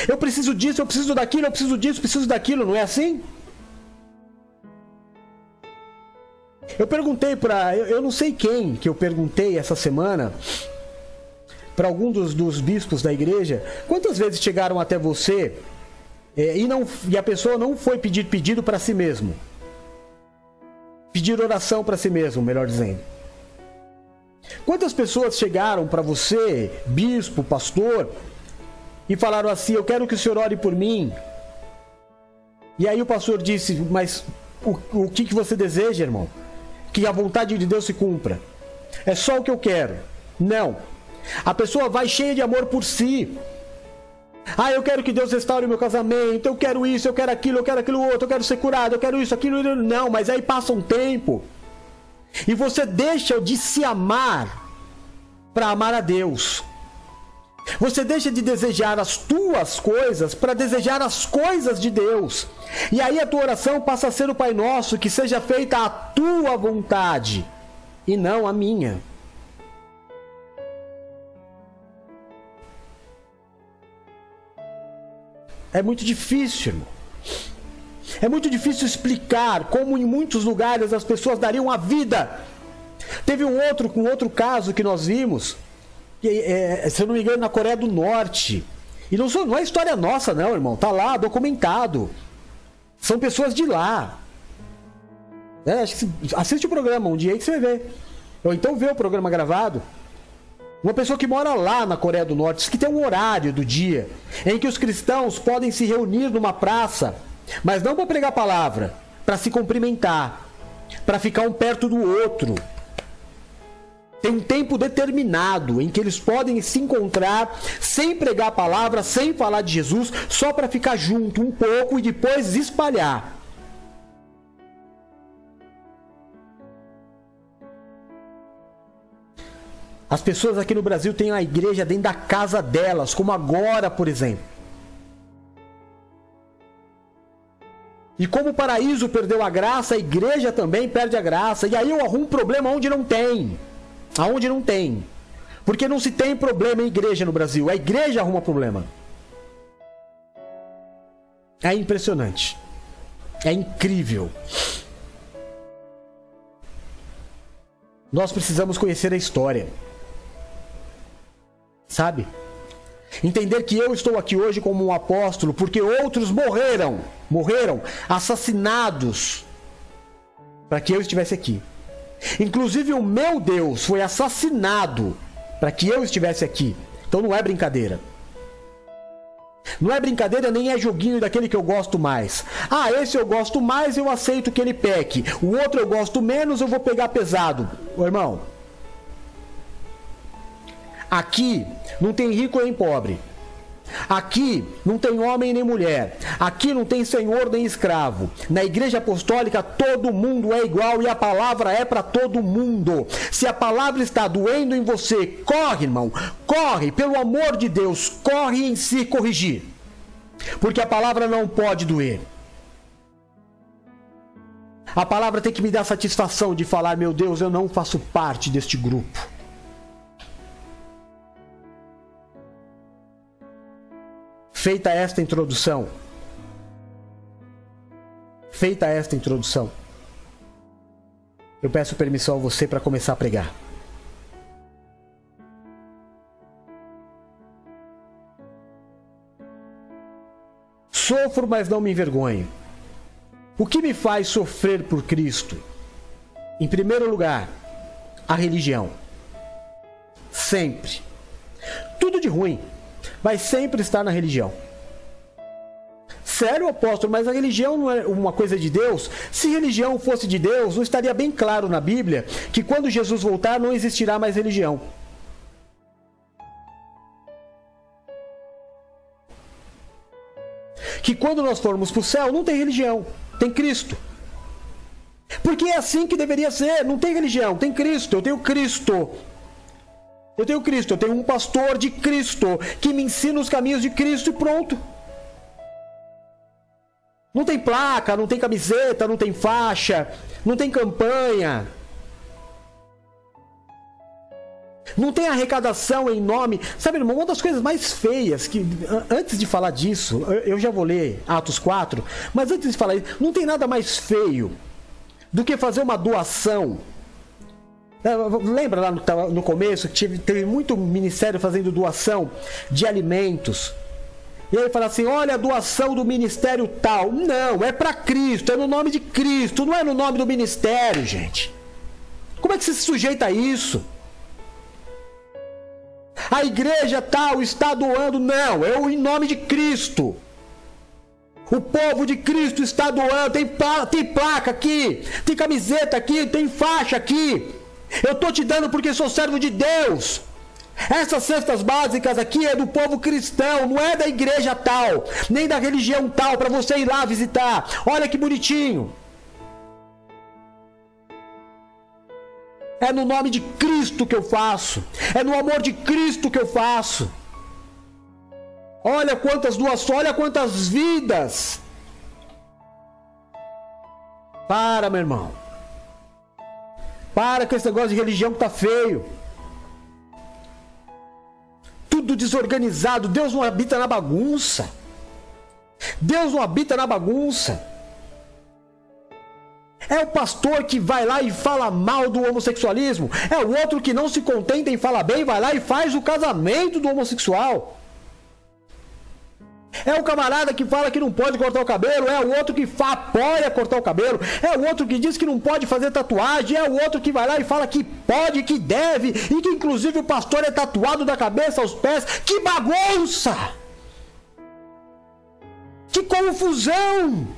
Eu preciso disso, eu preciso daquilo, eu preciso disso, preciso daquilo, não é assim? Eu perguntei para, eu, eu, não sei quem que eu perguntei essa semana para algum dos, dos bispos da igreja, quantas vezes chegaram até você é, e, não, e a pessoa não foi pedir pedido para si mesmo. Pedir oração para si mesmo, melhor dizendo. Quantas pessoas chegaram para você, bispo, pastor, e falaram assim: Eu quero que o senhor ore por mim. E aí o pastor disse: Mas o, o que, que você deseja, irmão? Que a vontade de Deus se cumpra. É só o que eu quero. Não. A pessoa vai cheia de amor por si. Ah, eu quero que Deus restaure o meu casamento, eu quero isso, eu quero aquilo, eu quero aquilo outro, eu quero ser curado, eu quero isso, aquilo. Não, mas aí passa um tempo e você deixa de se amar para amar a Deus. Você deixa de desejar as tuas coisas para desejar as coisas de Deus. E aí a tua oração passa a ser o Pai Nosso, que seja feita a tua vontade e não a minha. É muito difícil, irmão. É muito difícil explicar como em muitos lugares as pessoas dariam a vida. Teve um outro, um outro caso que nós vimos, que, é, se eu não me engano, na Coreia do Norte. E não, não é história nossa, não, irmão. Tá lá, documentado. São pessoas de lá. É, assiste o programa um dia aí que você vai ver. Ou então vê o programa gravado. Uma pessoa que mora lá na Coreia do Norte diz que tem um horário do dia em que os cristãos podem se reunir numa praça mas não para pregar a palavra, para se cumprimentar, para ficar um perto do outro. Tem um tempo determinado em que eles podem se encontrar sem pregar a palavra, sem falar de Jesus, só para ficar junto um pouco e depois espalhar. As pessoas aqui no Brasil têm a igreja dentro da casa delas, como agora, por exemplo. E como o paraíso perdeu a graça, a igreja também perde a graça. E aí eu arrumo problema onde não tem. Aonde não tem. Porque não se tem problema em igreja no Brasil. A igreja arruma problema. É impressionante. É incrível. Nós precisamos conhecer a história. Sabe? Entender que eu estou aqui hoje como um apóstolo porque outros morreram, morreram assassinados para que eu estivesse aqui. Inclusive o meu Deus foi assassinado para que eu estivesse aqui. Então não é brincadeira. Não é brincadeira nem é joguinho daquele que eu gosto mais. Ah, esse eu gosto mais, eu aceito que ele peque. O outro eu gosto menos, eu vou pegar pesado. Ô, irmão, Aqui não tem rico nem pobre. Aqui não tem homem nem mulher. Aqui não tem senhor nem escravo. Na igreja apostólica todo mundo é igual e a palavra é para todo mundo. Se a palavra está doendo em você, corre, irmão. Corre, pelo amor de Deus, corre em si corrigir. Porque a palavra não pode doer. A palavra tem que me dar satisfação de falar, meu Deus, eu não faço parte deste grupo. Feita esta introdução, feita esta introdução, eu peço permissão a você para começar a pregar. Sofro, mas não me envergonho. O que me faz sofrer por Cristo? Em primeiro lugar, a religião. Sempre. Tudo de ruim vai sempre estar na religião. Sério, apóstolo, mas a religião não é uma coisa de Deus? Se religião fosse de Deus, não estaria bem claro na Bíblia que quando Jesus voltar não existirá mais religião. Que quando nós formos para o céu não tem religião, tem Cristo. Porque é assim que deveria ser, não tem religião, tem Cristo, eu tenho Cristo. Eu tenho Cristo, eu tenho um pastor de Cristo que me ensina os caminhos de Cristo e pronto. Não tem placa, não tem camiseta, não tem faixa, não tem campanha. Não tem arrecadação em nome. Sabe, irmão, uma das coisas mais feias que. Antes de falar disso, eu já vou ler Atos 4, mas antes de falar isso, não tem nada mais feio do que fazer uma doação lembra lá no, no começo que teve, teve muito ministério fazendo doação de alimentos E aí fala assim: olha a doação do ministério tal. Não, é para Cristo, é no nome de Cristo, não é no nome do ministério, gente. Como é que você se sujeita a isso? A igreja tal está doando. Não, é em nome de Cristo. O povo de Cristo está doando. Tem, tem placa aqui, tem camiseta aqui, tem faixa aqui. Eu estou te dando porque sou servo de Deus. Essas cestas básicas aqui é do povo cristão, não é da igreja tal, nem da religião tal, para você ir lá visitar. Olha que bonitinho. É no nome de Cristo que eu faço. É no amor de Cristo que eu faço. Olha quantas doações, olha quantas vidas. Para, meu irmão. Para com esse negócio de religião que tá feio. Tudo desorganizado. Deus não habita na bagunça. Deus não habita na bagunça. É o pastor que vai lá e fala mal do homossexualismo. É o outro que não se contenta em falar bem, vai lá e faz o casamento do homossexual. É o camarada que fala que não pode cortar o cabelo, é o outro que apoia cortar o cabelo, é o outro que diz que não pode fazer tatuagem, é o outro que vai lá e fala que pode, que deve, e que inclusive o pastor é tatuado da cabeça aos pés. Que bagunça! Que confusão!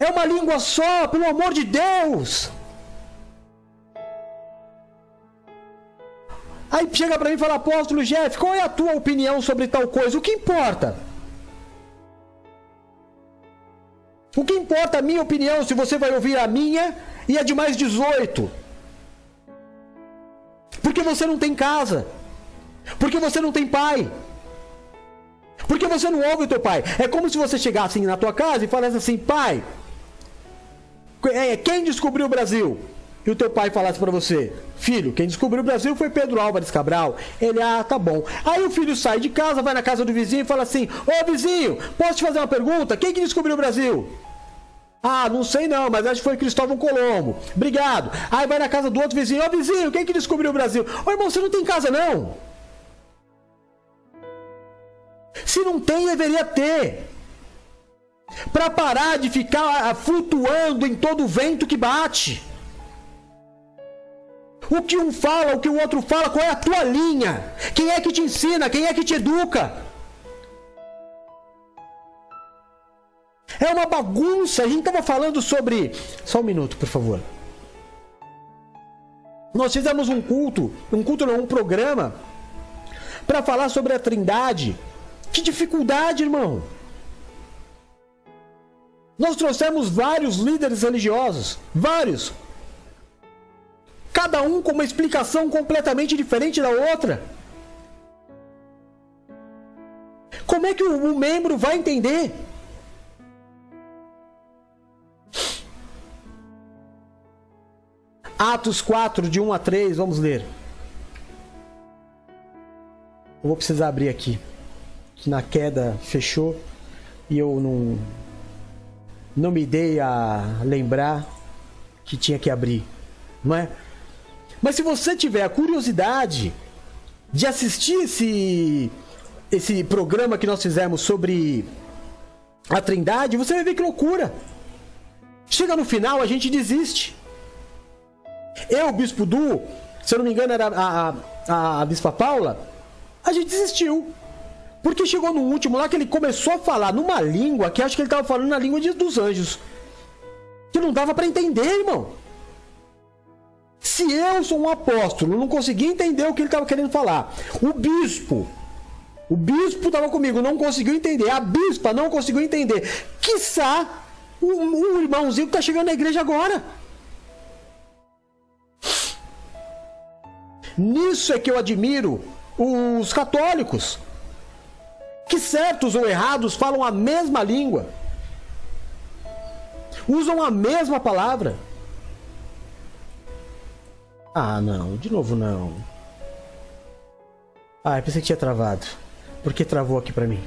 É uma língua só, pelo amor de Deus. Aí chega para mim e fala, apóstolo Jeff, qual é a tua opinião sobre tal coisa? O que importa? O que importa a minha opinião se você vai ouvir a minha e a de mais 18? Porque você não tem casa. Porque você não tem pai. Porque você não ouve o teu pai. É como se você chegasse na tua casa e falasse assim, pai, é, quem descobriu o Brasil? E o teu pai falasse para você, filho, quem descobriu o Brasil foi Pedro Álvares Cabral. Ele, ah, tá bom. Aí o filho sai de casa, vai na casa do vizinho e fala assim: Ô vizinho, posso te fazer uma pergunta? Quem que descobriu o Brasil? Ah, não sei não, mas acho que foi Cristóvão Colombo. Obrigado. Aí vai na casa do outro vizinho: Ô vizinho, quem que descobriu o Brasil? Ô irmão, você não tem casa não? Se não tem, deveria ter para parar de ficar flutuando em todo o vento que bate. O que um fala, o que o outro fala, qual é a tua linha? Quem é que te ensina? Quem é que te educa? É uma bagunça. A gente estava falando sobre. Só um minuto, por favor. Nós fizemos um culto, um culto não, um programa, para falar sobre a Trindade. Que dificuldade, irmão! Nós trouxemos vários líderes religiosos, vários. Cada um com uma explicação completamente diferente da outra. Como é que o, o membro vai entender? Atos 4, de 1 a 3, vamos ler. Eu vou precisar abrir aqui. Na queda fechou e eu não, não me dei a lembrar que tinha que abrir, não é? Mas se você tiver a curiosidade de assistir esse esse programa que nós fizemos sobre a Trindade, você vai ver que loucura. Chega no final, a gente desiste. Eu, Bispo Du, se eu não me engano era a, a, a Bispa Paula, a gente desistiu. Porque chegou no último lá que ele começou a falar numa língua que acho que ele estava falando na língua de, dos anjos. Que não dava para entender, irmão. Se eu sou um apóstolo, não consegui entender o que ele estava querendo falar. O bispo, o bispo estava comigo, não conseguiu entender. A bispa não conseguiu entender. Quiçá o, o irmãozinho que está chegando na igreja agora. Nisso é que eu admiro os católicos que certos ou errados falam a mesma língua, usam a mesma palavra. Ah, não, de novo não. Ah, eu pensei que tinha travado. Por que travou aqui pra mim?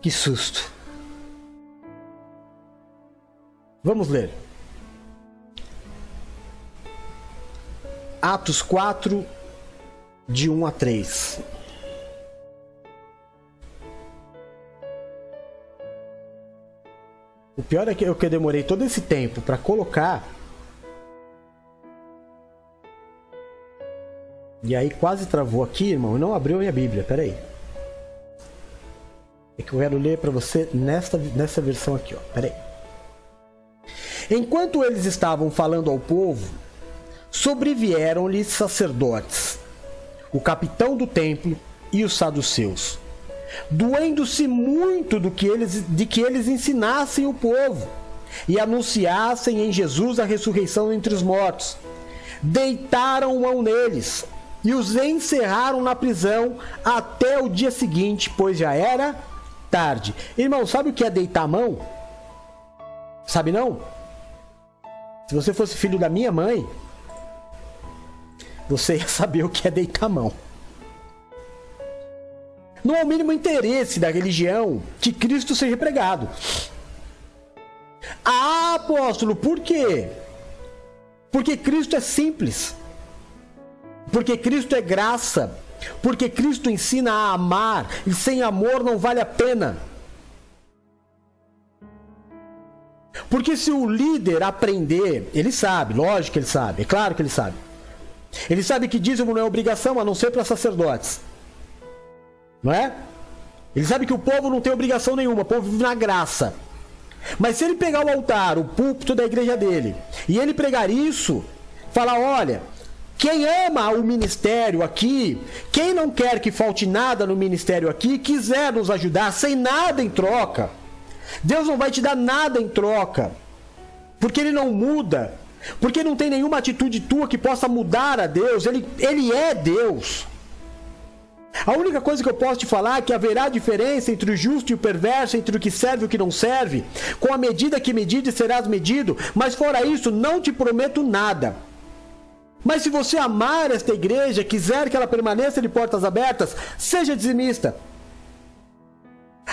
Que susto. Vamos ler. Atos 4, de 1 a 3. O pior é que eu, demorei todo esse tempo para colocar. E aí quase travou aqui, irmão, e não abriu minha Bíblia. Pera aí. É que eu quero ler para você nesta, nessa versão aqui, ó. Pera aí. Enquanto eles estavam falando ao povo, sobrevieram-lhes sacerdotes, o capitão do templo e os saduceus doendo-se muito do que eles, de que eles ensinassem o povo e anunciassem em Jesus a ressurreição entre os mortos. Deitaram mão neles e os encerraram na prisão até o dia seguinte, pois já era tarde. Irmão, sabe o que é deitar a mão? Sabe não? Se você fosse filho da minha mãe, você ia saber o que é deitar a mão. Não há o mínimo interesse da religião que Cristo seja pregado. Ah, apóstolo, por quê? Porque Cristo é simples. Porque Cristo é graça. Porque Cristo ensina a amar. E sem amor não vale a pena. Porque se o líder aprender, ele sabe, lógico que ele sabe, é claro que ele sabe. Ele sabe que dízimo não é obrigação a não ser para sacerdotes. Não é? Ele sabe que o povo não tem obrigação nenhuma, o povo vive na graça. Mas se ele pegar o altar, o púlpito da igreja dele, e ele pregar isso, falar: olha, quem ama o ministério aqui, quem não quer que falte nada no ministério aqui, quiser nos ajudar sem nada em troca, Deus não vai te dar nada em troca, porque Ele não muda, porque não tem nenhuma atitude tua que possa mudar a Deus, Ele, ele é Deus. A única coisa que eu posso te falar é que haverá diferença entre o justo e o perverso, entre o que serve e o que não serve. Com a medida que medides serás medido, mas fora isso, não te prometo nada. Mas se você amar esta igreja, quiser que ela permaneça de portas abertas, seja dizimista.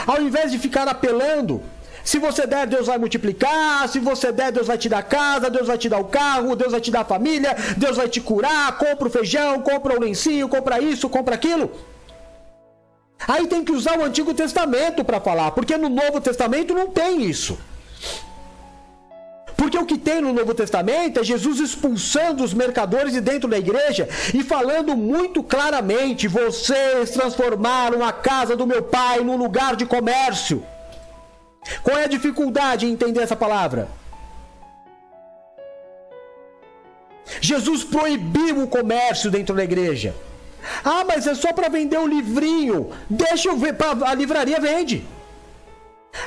Ao invés de ficar apelando, se você der, Deus vai multiplicar. Se você der, Deus vai te dar casa, Deus vai te dar o carro, Deus vai te dar a família, Deus vai te curar. Compra o feijão, compra o lencinho, compra isso, compra aquilo. Aí tem que usar o Antigo Testamento para falar, porque no Novo Testamento não tem isso. Porque o que tem no Novo Testamento é Jesus expulsando os mercadores de dentro da igreja e falando muito claramente: vocês transformaram a casa do meu pai num lugar de comércio. Qual é a dificuldade em entender essa palavra? Jesus proibiu o comércio dentro da igreja. Ah, mas é só para vender o livrinho. Deixa eu ver, a livraria vende.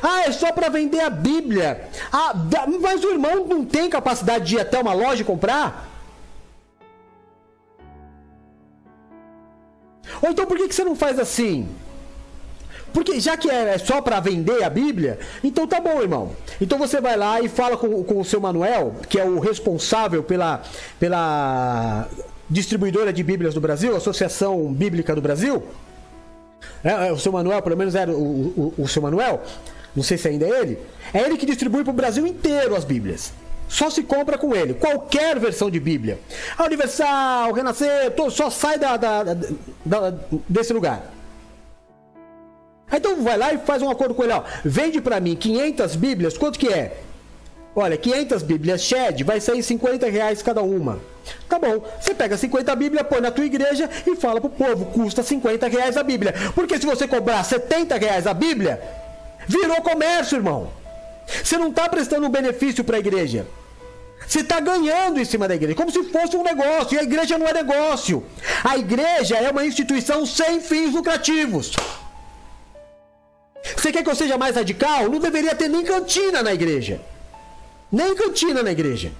Ah, é só para vender a Bíblia. Ah, mas o irmão não tem capacidade de ir até uma loja e comprar? Ou então por que, que você não faz assim? Porque já que é só para vender a Bíblia, então tá bom, irmão. Então você vai lá e fala com, com o seu Manuel, que é o responsável pela, pela distribuidora de Bíblias do Brasil, Associação Bíblica do Brasil. É, é, o seu Manuel, pelo menos era o, o, o seu Manuel, não sei se ainda é ele. É ele que distribui para o Brasil inteiro as Bíblias. Só se compra com ele, qualquer versão de Bíblia. A Universal, Renascer, só sai da, da, da, desse lugar. Então vai lá e faz um acordo com ele, ó. Vende para mim 500 Bíblias, quanto que é? Olha, 500 Bíblias Shed vai sair 50 reais cada uma. Tá bom, você pega 50 Bíblias, põe na tua igreja e fala pro povo, custa 50 reais a Bíblia. Porque se você cobrar 70 reais a Bíblia, virou comércio, irmão. Você não está prestando um benefício para a igreja. Você está ganhando em cima da igreja, como se fosse um negócio. E a igreja não é negócio. A igreja é uma instituição sem fins lucrativos. Você quer que eu seja mais radical? Não deveria ter nem cantina na igreja. Nem cantina na igreja.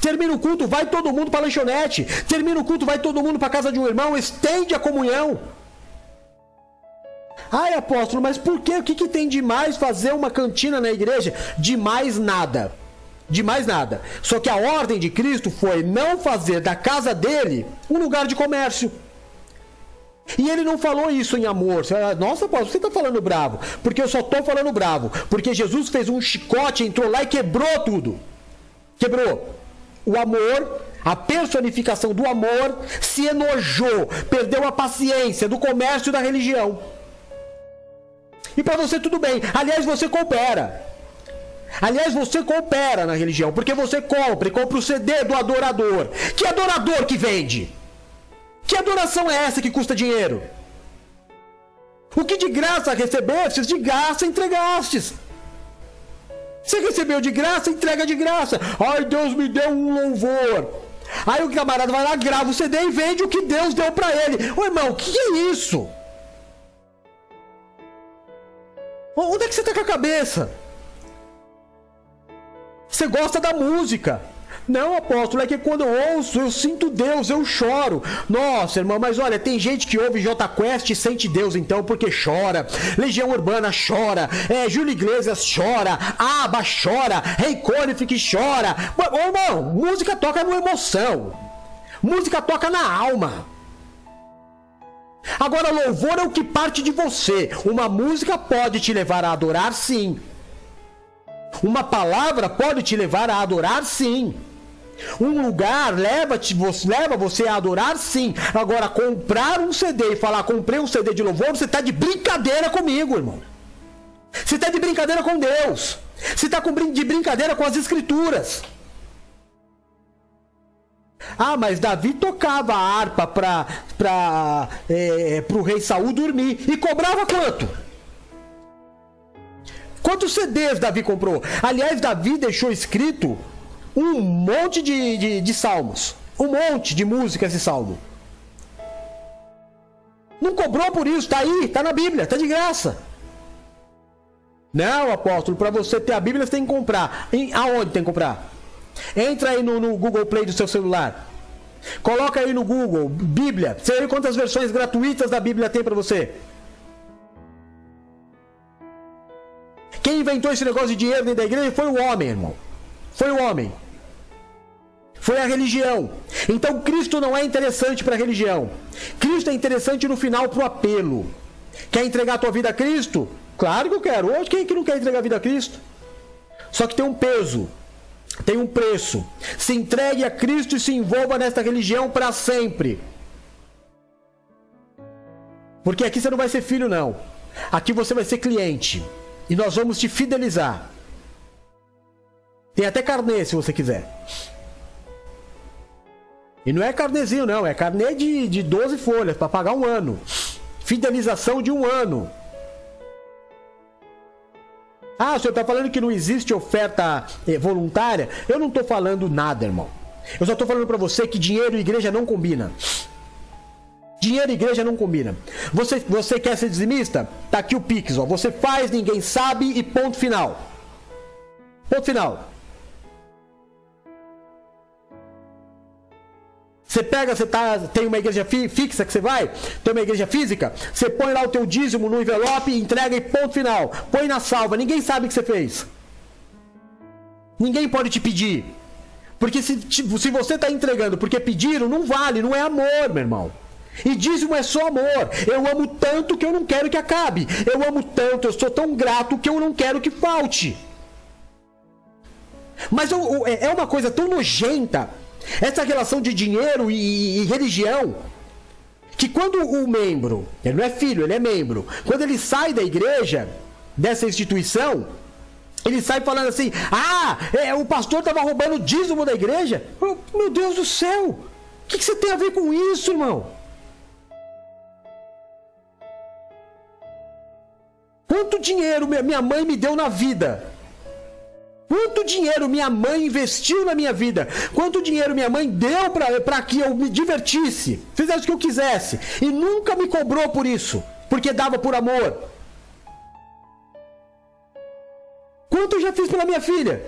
Termina o culto, vai todo mundo para lanchonete. Termina o culto, vai todo mundo para casa de um irmão, estende a comunhão. Ai, apóstolo, mas por quê? O que, que tem de mais fazer uma cantina na igreja? De mais nada. De mais nada. Só que a ordem de Cristo foi não fazer da casa dele um lugar de comércio. E ele não falou isso em amor. Nossa, Paulo, você está falando bravo. Porque eu só estou falando bravo. Porque Jesus fez um chicote, entrou lá e quebrou tudo. Quebrou. O amor a personificação do amor, se enojou, perdeu a paciência do comércio da religião. E para você tudo bem. Aliás, você coopera. Aliás, você coopera na religião, porque você compra e compra o CD do adorador. Que adorador que vende? Que adoração é essa que custa dinheiro? O que de graça recebestes, de graça entregastes. Você recebeu de graça, entrega de graça. Ai, Deus me deu um louvor. Aí o camarada vai lá, grava o CD e vende o que Deus deu para ele. Ô irmão, o que é isso? Onde é que você tá com a cabeça? Você gosta da música. Não, apóstolo, é que quando eu ouço, eu sinto Deus, eu choro. Nossa, irmão, mas olha, tem gente que ouve J Quest e sente Deus então, porque chora. Legião Urbana chora. É, Júlio Iglesias chora. Aba chora. Rei Conif que chora. Ô, irmão, música toca no emoção. Música toca na alma. Agora, louvor é o que parte de você. Uma música pode te levar a adorar, sim. Uma palavra pode te levar a adorar, sim. Um lugar leva, -te, leva você a adorar, sim. Agora, comprar um CD e falar, comprei um CD de louvor, você está de brincadeira comigo, irmão. Você está de brincadeira com Deus. Você está de brincadeira com as Escrituras. Ah, mas Davi tocava a harpa para é, o rei Saul dormir e cobrava quanto? Quantos CDs Davi comprou? Aliás, Davi deixou escrito um monte de, de, de salmos. Um monte de músicas de salmo. Não cobrou por isso, tá aí, tá na Bíblia, tá de graça. Não, apóstolo, para você ter a Bíblia você tem que comprar. Em, aonde tem que comprar? Entra aí no, no, Google Play do seu celular. Coloca aí no Google Bíblia. Você vê quantas versões gratuitas da Bíblia tem para você? Quem inventou esse negócio de dinheiro dentro da igreja foi o homem, irmão. Foi o homem. Foi a religião. Então Cristo não é interessante para a religião. Cristo é interessante no final para o apelo. Quer entregar a tua vida a Cristo? Claro que eu quero. Hoje quem é que não quer entregar a vida a Cristo? Só que tem um peso, tem um preço. Se entregue a Cristo e se envolva nesta religião para sempre. Porque aqui você não vai ser filho, não. Aqui você vai ser cliente. E nós vamos te fidelizar. Tem até carnê se você quiser. E não é carnezinho, não. É carnê de, de 12 folhas para pagar um ano. Fidelização de um ano. Ah, o senhor está falando que não existe oferta eh, voluntária? Eu não estou falando nada, irmão. Eu só estou falando para você que dinheiro e igreja não combina. Dinheiro e igreja não combina. Você, você quer ser dizimista? Tá aqui o Pix, ó. Você faz, ninguém sabe e ponto final. Ponto final. Você pega, você tá, tem uma igreja fi, fixa que você vai, tem uma igreja física, você põe lá o teu dízimo no envelope, entrega e ponto final. Põe na salva, ninguém sabe o que você fez. Ninguém pode te pedir. Porque se, se você está entregando porque pediram, não vale, não é amor, meu irmão. E dízimo é só amor. Eu amo tanto que eu não quero que acabe. Eu amo tanto, eu sou tão grato que eu não quero que falte. Mas eu, eu, é, é uma coisa tão nojenta essa relação de dinheiro e, e religião, que quando o membro, ele não é filho, ele é membro, quando ele sai da igreja, dessa instituição, ele sai falando assim: ah, é, o pastor estava roubando o dízimo da igreja. Oh, meu Deus do céu, o que, que você tem a ver com isso, irmão? Quanto dinheiro minha mãe me deu na vida? Quanto dinheiro minha mãe investiu na minha vida? Quanto dinheiro minha mãe deu para que eu me divertisse, fizesse o que eu quisesse e nunca me cobrou por isso, porque dava por amor? Quanto eu já fiz pela minha filha?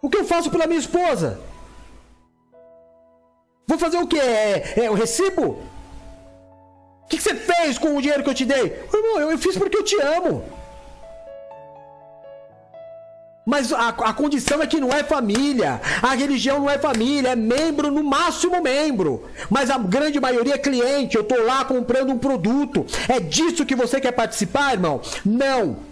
O que eu faço pela minha esposa? Vou fazer o que? É, é o recibo? O que, que, você fez com o dinheiro que eu te dei? Irmão, eu fiz porque eu te amo. Mas a, a condição é que não é família. A religião não é família, é membro, no máximo membro. Mas a grande maioria é cliente. Eu estou lá comprando um produto. É disso que você quer participar, irmão? Não.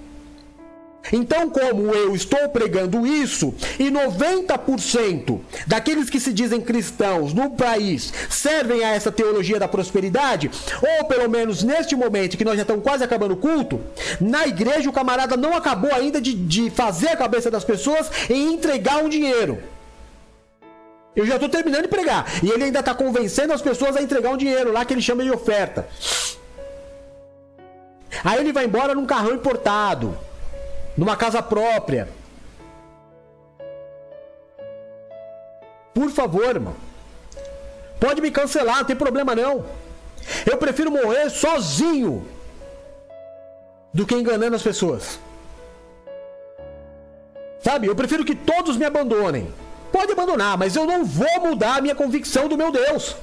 Então, como eu estou pregando isso e 90% daqueles que se dizem cristãos no país servem a essa teologia da prosperidade, ou pelo menos neste momento que nós já estamos quase acabando o culto, na igreja o camarada não acabou ainda de, de fazer a cabeça das pessoas e entregar um dinheiro. Eu já estou terminando de pregar. E ele ainda está convencendo as pessoas a entregar um dinheiro lá que ele chama de oferta. Aí ele vai embora num carrão importado numa casa própria. Por favor, irmão. Pode me cancelar, não tem problema não. Eu prefiro morrer sozinho do que enganando as pessoas. Sabe? Eu prefiro que todos me abandonem. Pode abandonar, mas eu não vou mudar a minha convicção do meu Deus.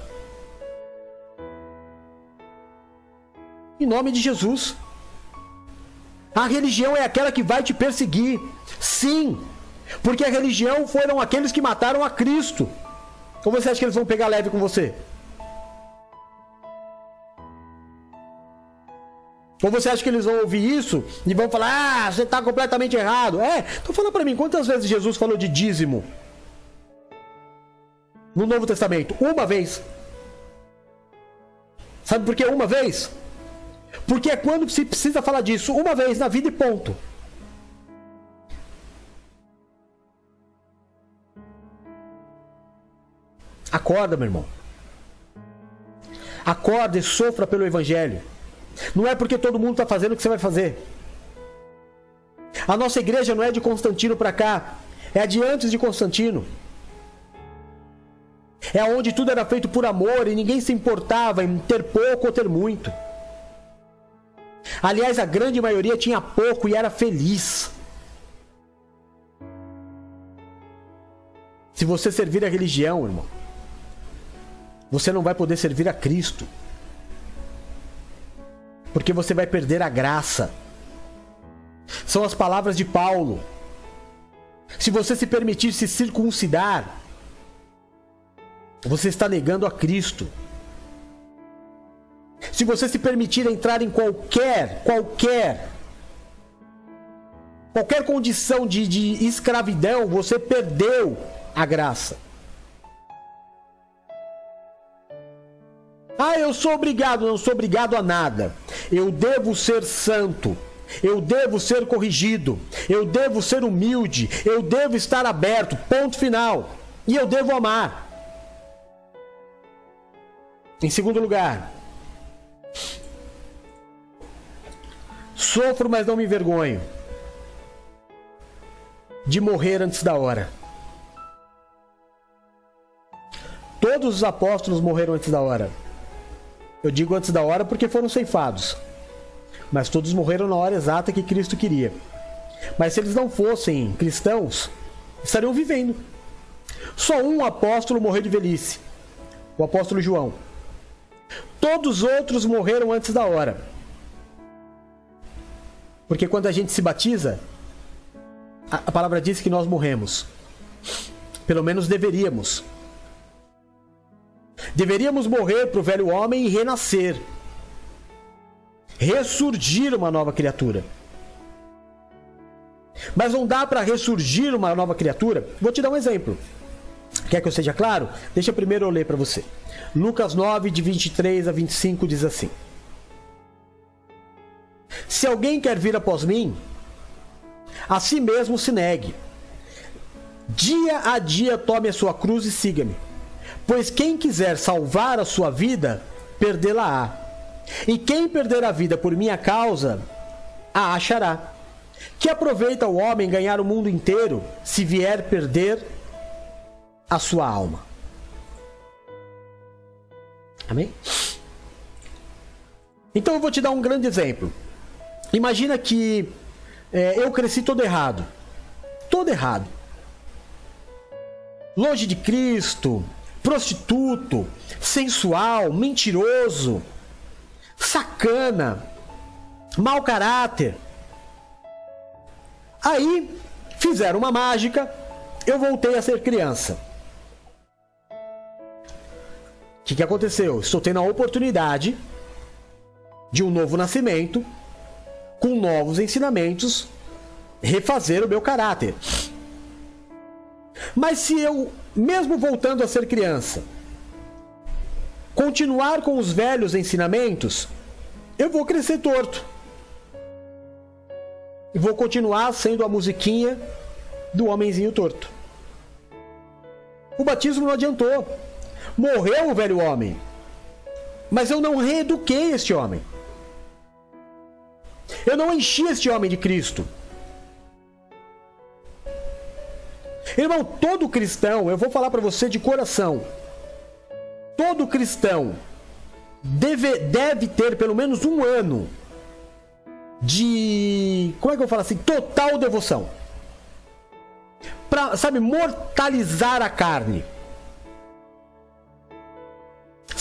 Em nome de Jesus. A religião é aquela que vai te perseguir. Sim, porque a religião foram aqueles que mataram a Cristo. Ou você acha que eles vão pegar leve com você? Ou você acha que eles vão ouvir isso e vão falar: Ah, você está completamente errado? É, então fala para mim, quantas vezes Jesus falou de dízimo? No Novo Testamento? Uma vez. Sabe por que uma vez? Porque é quando se precisa falar disso uma vez na vida e ponto. Acorda, meu irmão. Acorda e sofra pelo Evangelho. Não é porque todo mundo está fazendo o que você vai fazer. A nossa igreja não é de Constantino para cá, é de antes de Constantino. É onde tudo era feito por amor e ninguém se importava em ter pouco ou ter muito. Aliás, a grande maioria tinha pouco e era feliz. Se você servir a religião, irmão, você não vai poder servir a Cristo. Porque você vai perder a graça. São as palavras de Paulo. Se você se permitir se circuncidar, você está negando a Cristo. Se você se permitir entrar em qualquer, qualquer, qualquer condição de, de escravidão, você perdeu a graça. Ah, eu sou obrigado, não sou obrigado a nada. Eu devo ser santo. Eu devo ser corrigido. Eu devo ser humilde. Eu devo estar aberto. Ponto final. E eu devo amar. Em segundo lugar, Sofro, mas não me envergonho de morrer antes da hora. Todos os apóstolos morreram antes da hora. Eu digo antes da hora porque foram ceifados. Mas todos morreram na hora exata que Cristo queria. Mas se eles não fossem cristãos, estariam vivendo. Só um apóstolo morreu de velhice. O apóstolo João. Todos os outros morreram antes da hora. Porque quando a gente se batiza, a, palavra diz que nós morremos. Pelo menos deveríamos. Deveríamos morrer para o velho homem e renascer. Ressurgir uma nova criatura. Mas não dá para ressurgir uma nova criatura. Vou te dar um exemplo. Quer que eu seja claro? Deixa primeiro eu ler para você. Lucas 9, de 23 a 25 diz assim: Se alguém quer vir após mim, a si mesmo se negue. Dia a dia tome a sua cruz e siga-me. Pois quem quiser salvar a sua vida, perdê-la-á. E quem perder a vida por minha causa, a achará. Que aproveita o homem ganhar o mundo inteiro se vier perder a sua alma. Amém? Então eu vou te dar um grande exemplo. Imagina que é, eu cresci todo errado. Todo errado. Longe de Cristo, prostituto, sensual, mentiroso, sacana, mau caráter. Aí fizeram uma mágica, eu voltei a ser criança. O que, que aconteceu? Estou tendo a oportunidade de um novo nascimento, com novos ensinamentos, refazer o meu caráter. Mas se eu, mesmo voltando a ser criança, continuar com os velhos ensinamentos, eu vou crescer torto. E vou continuar sendo a musiquinha do homenzinho torto. O batismo não adiantou. Morreu o velho homem. Mas eu não reeduquei este homem. Eu não enchi este homem de Cristo. Irmão, todo cristão, eu vou falar para você de coração. Todo cristão deve, deve ter pelo menos um ano de. Como é que eu falo assim? Total devoção. Pra, sabe, mortalizar a carne.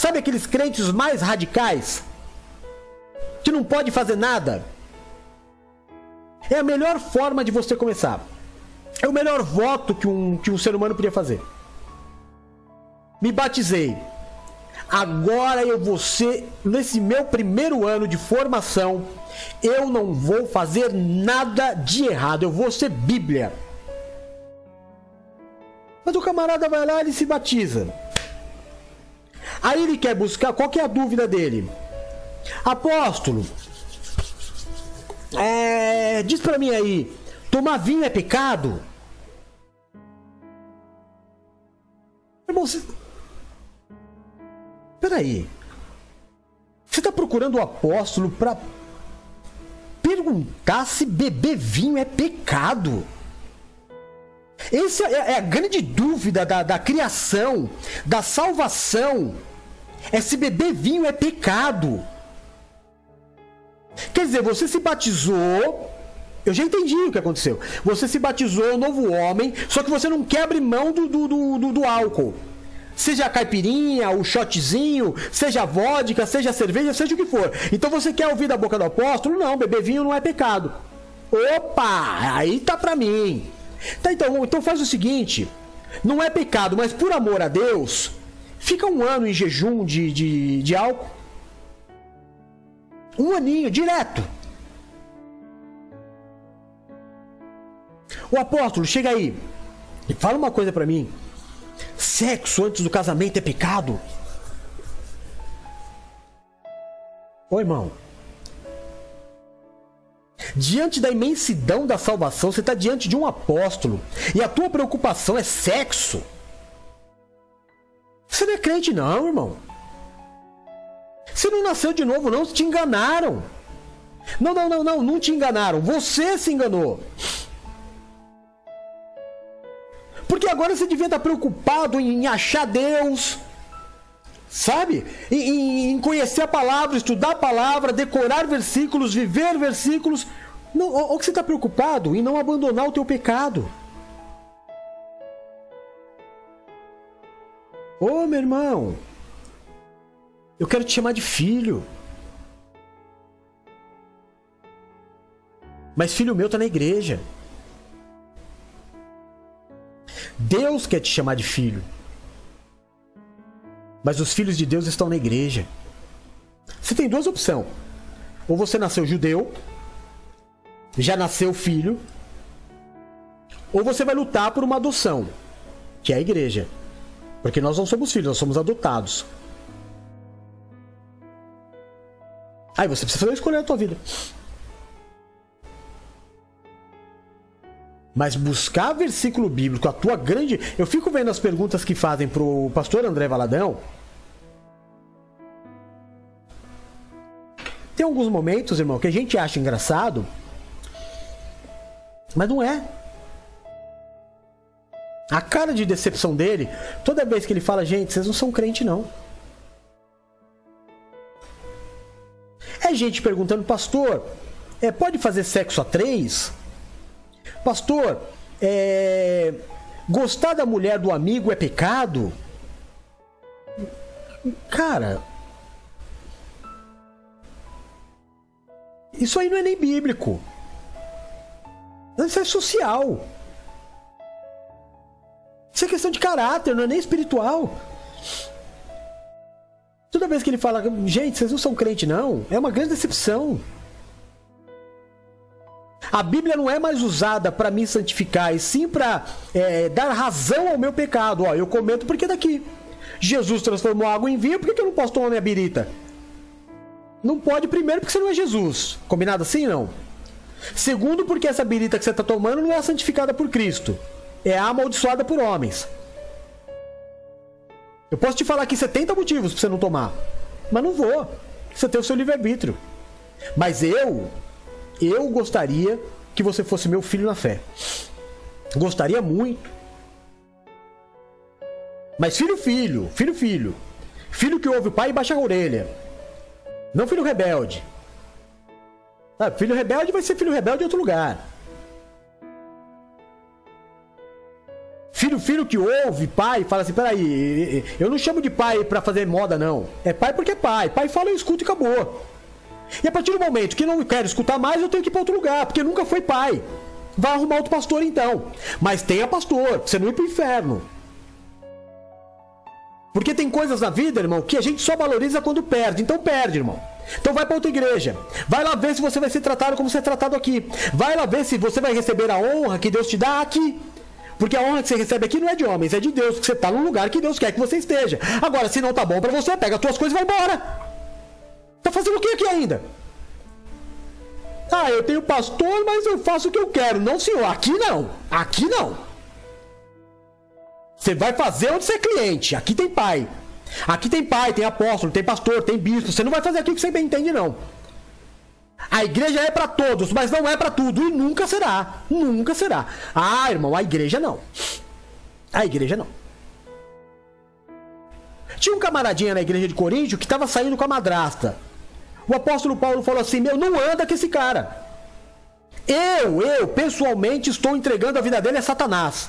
Sabe aqueles crentes mais radicais? Que não pode fazer nada? É a melhor forma de você começar. É o melhor voto que um, que um ser humano podia fazer. Me batizei. Agora eu vou ser, nesse meu primeiro ano de formação, eu não vou fazer nada de errado. Eu vou ser Bíblia. Mas o camarada vai lá e se batiza. Aí ele quer buscar, qual que é a dúvida dele? Apóstolo, é, diz para mim aí, tomar vinho é pecado? Irmão, você... Peraí. Você está procurando o apóstolo para perguntar se beber vinho é pecado? Essa é, é a grande dúvida da, da criação, da salvação. É se beber vinho é pecado. Quer dizer, você se batizou. Eu já entendi o que aconteceu. Você se batizou, novo homem, só que você não quer abrir mão do, do, do, do álcool. Seja a caipirinha, o shotzinho, seja a vodka, seja a cerveja, seja o que for. Então você quer ouvir da boca do apóstolo? Não, beber vinho não é pecado. Opa, aí tá pra mim. Tá, então, então faz o seguinte: não é pecado, mas por amor a Deus, fica um ano em jejum de, de, de álcool. Um aninho, direto. O apóstolo, chega aí. E fala uma coisa para mim. Sexo antes do casamento é pecado? Ô irmão. Diante da imensidão da salvação, você está diante de um apóstolo e a tua preocupação é sexo. Você não é crente, não, irmão. Você não nasceu de novo, não. Te enganaram. Não, não, não, não. Não te enganaram. Você se enganou. Porque agora você devia estar preocupado em achar Deus, sabe? Em, em conhecer a palavra, estudar a palavra, decorar versículos, viver versículos. Não, ou que você está preocupado em não abandonar o teu pecado. Ô oh, meu irmão, eu quero te chamar de filho. Mas filho meu está na igreja. Deus quer te chamar de filho. Mas os filhos de Deus estão na igreja. Você tem duas opções. Ou você nasceu judeu, já nasceu filho, ou você vai lutar por uma adoção, que é a igreja. Porque nós não somos filhos, nós somos adotados. Aí você precisa escolher a tua vida. Mas buscar versículo bíblico, a tua grande. Eu fico vendo as perguntas que fazem pro pastor André Valadão. Tem alguns momentos, irmão, que a gente acha engraçado, mas não é. A cara de decepção dele, toda vez que ele fala, gente, vocês não são crente, não. É gente perguntando, pastor, é, pode fazer sexo a três? Pastor, é, gostar da mulher do amigo é pecado? Cara, isso aí não é nem bíblico. Isso é social. Isso é questão de caráter, não é nem espiritual. Toda vez que ele fala, gente, vocês não são crente, não, é uma grande decepção. A Bíblia não é mais usada para me santificar, e sim para é, dar razão ao meu pecado. Ó, eu comento porque daqui. Jesus transformou água em vinho, por que, eu não posso tomar minha birita? Não pode, primeiro, porque você não é Jesus. Combinado assim, não? Segundo, porque essa birita que você está tomando não é santificada por Cristo. É amaldiçoada por homens. Eu posso te falar aqui 70 motivos para você não tomar. Mas não vou. Você tem o seu livre-arbítrio. Mas eu, eu gostaria que você fosse meu filho na fé. Gostaria muito. Mas filho, filho, filho, filho. Filho que ouve o pai e baixa a orelha. Não filho rebelde. Ah, filho rebelde vai ser filho rebelde em outro lugar. Filho, filho que ouve, pai, fala assim: peraí, eu não chamo de pai para fazer moda, não. É pai porque é pai. Pai fala, eu escuto e acabou. E a partir do momento que não quero escutar mais, eu tenho que ir para outro lugar, porque nunca foi pai. Vai arrumar outro pastor então. Mas tenha pastor, você não ir pro inferno. Porque tem coisas na vida, irmão, que a gente só valoriza quando perde. Então perde, irmão. Então vai para outra igreja. Vai lá ver se você vai ser tratado como você é tratado aqui. Vai lá ver se você vai receber a honra que Deus te dá aqui. Porque a honra que você recebe aqui não é de homens, é de Deus, porque você está no lugar que Deus quer que você esteja. Agora, se não tá bom para você, pega as tuas coisas e vai embora. Tá fazendo o que aqui ainda? Ah, eu tenho pastor, mas eu faço o que eu quero. Não, senhor, aqui não. Aqui não. Você vai fazer onde você é cliente. Aqui tem pai. Aqui tem pai, tem apóstolo, tem pastor, tem bispo. Você não vai fazer aquilo que você bem entende, não. A igreja é para todos, mas não é para tudo e nunca será. Nunca será. Ah, irmão, a igreja não. A igreja não. Tinha um camaradinha na igreja de Coríntio que estava saindo com a madrasta. O apóstolo Paulo falou assim: Meu, não anda com esse cara. Eu, eu, pessoalmente, estou entregando a vida dele a Satanás.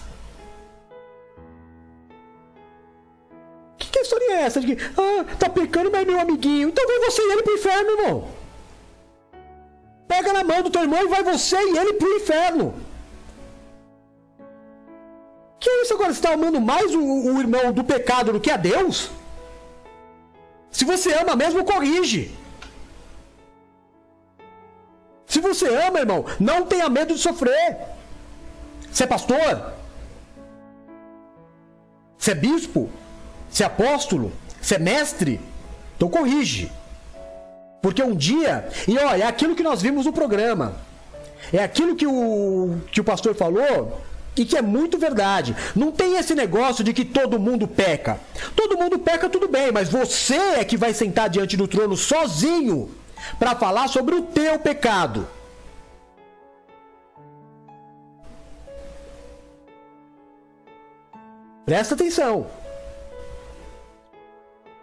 Que, que história é essa? De que, ah, tá pecando, mas é meu amiguinho. Então vem você e ele pro inferno, irmão. Pega na mão do teu irmão e vai você e ele pro inferno. Que é isso agora? Você está amando mais o, o irmão do pecado do que a Deus? Se você ama mesmo, corrige. Se você ama, irmão, não tenha medo de sofrer. Você é pastor? Você é bispo? Você é apóstolo? Você é mestre? Então corrige. Porque um dia, e olha, é aquilo que nós vimos no programa. É aquilo que o, que o pastor falou e que é muito verdade. Não tem esse negócio de que todo mundo peca. Todo mundo peca, tudo bem, mas você é que vai sentar diante do trono sozinho para falar sobre o teu pecado. Presta atenção.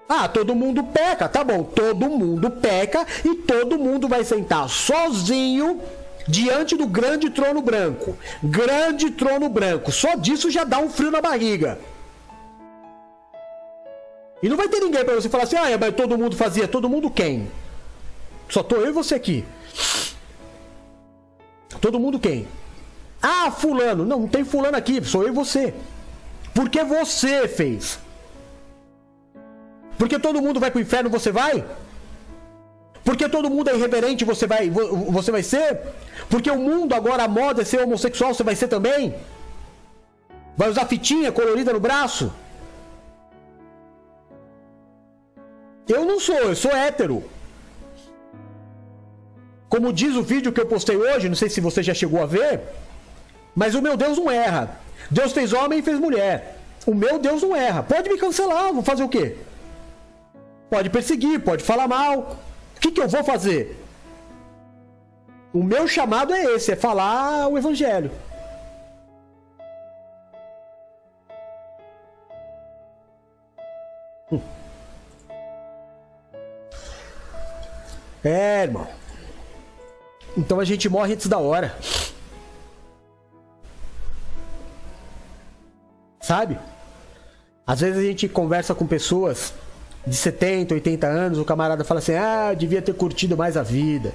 Ah, todo mundo peca, tá bom, todo mundo peca e todo mundo vai sentar sozinho diante do grande trono branco. Grande trono branco. Só disso já dá um frio na barriga. E não vai ter ninguém para você falar assim: "Ah, mas todo mundo fazia". Todo mundo quem? Só tô eu e você aqui. Todo mundo quem? Ah, fulano. Não, não tem fulano aqui, sou eu e você. Porque você fez. Porque todo mundo vai para o inferno, você vai? Porque todo mundo é irreverente, você vai, você vai ser? Porque o mundo agora a moda é ser homossexual, você vai ser também? Vai usar fitinha colorida no braço? Eu não sou, eu sou hétero. Como diz o vídeo que eu postei hoje, não sei se você já chegou a ver, mas o meu Deus não erra. Deus fez homem e fez mulher. O meu Deus não erra. Pode me cancelar, vou fazer o quê? Pode perseguir, pode falar mal. O que, que eu vou fazer? O meu chamado é esse: é falar o evangelho. Hum. É, irmão. Então a gente morre antes da hora. Sabe? Às vezes a gente conversa com pessoas de 70, 80 anos, o camarada fala assim: ah, devia ter curtido mais a vida.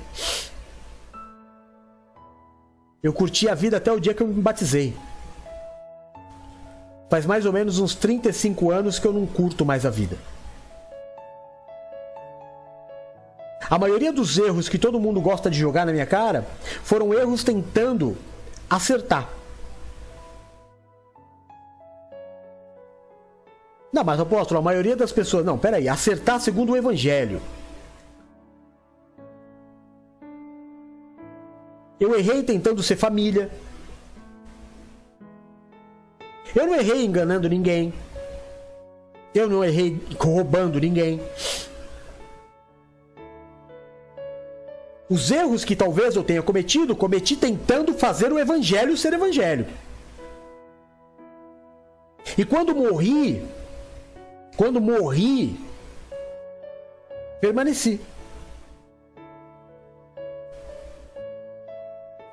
Eu curti a vida até o dia que eu me batizei. Faz mais ou menos uns 35 anos que eu não curto mais a vida. A maioria dos erros que todo mundo gosta de jogar na minha cara foram erros tentando acertar. Não, mas apóstolo, a maioria das pessoas. Não, peraí, acertar segundo o evangelho. Eu errei tentando ser família. Eu não errei enganando ninguém. Eu não errei roubando ninguém. Os erros que talvez eu tenha cometido, cometi tentando fazer o evangelho ser evangelho. E quando morri, quando morri, permaneci.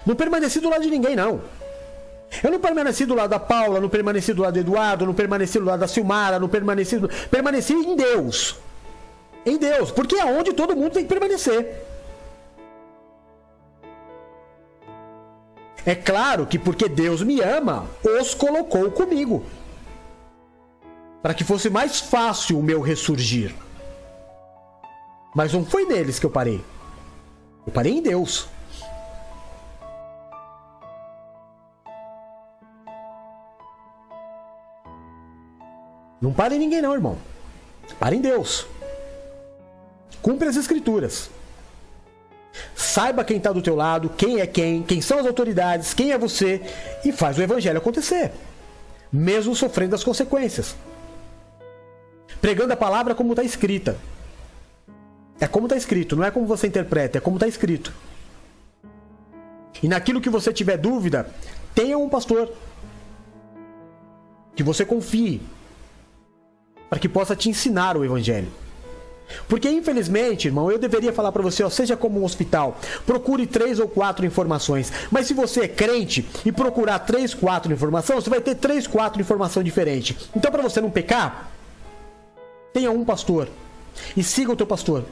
Não permaneci do lado de ninguém, não. Eu não permaneci do lado da Paula, não permaneci do lado do Eduardo, não permaneci do lado da Silmara, não permaneci. Do... Permaneci em Deus. Em Deus, porque é onde todo mundo tem que permanecer. É claro que porque Deus me ama, os colocou comigo. Para que fosse mais fácil o meu ressurgir. Mas não foi neles que eu parei. Eu parei em Deus. Não pare em ninguém não, irmão. Pare em Deus. Cumpre as escrituras. Saiba quem está do teu lado, quem é quem, quem são as autoridades, quem é você e faz o evangelho acontecer, mesmo sofrendo as consequências. Pregando a palavra como está escrita. É como está escrito, não é como você interpreta, é como está escrito. E naquilo que você tiver dúvida, tenha um pastor que você confie, para que possa te ensinar o evangelho. Porque infelizmente, irmão, eu deveria falar para você, ó, seja como um hospital, procure três ou quatro informações. Mas se você é crente e procurar três, quatro informações, você vai ter três, quatro informações diferentes. Então, para você não pecar, tenha um pastor e siga o teu pastor.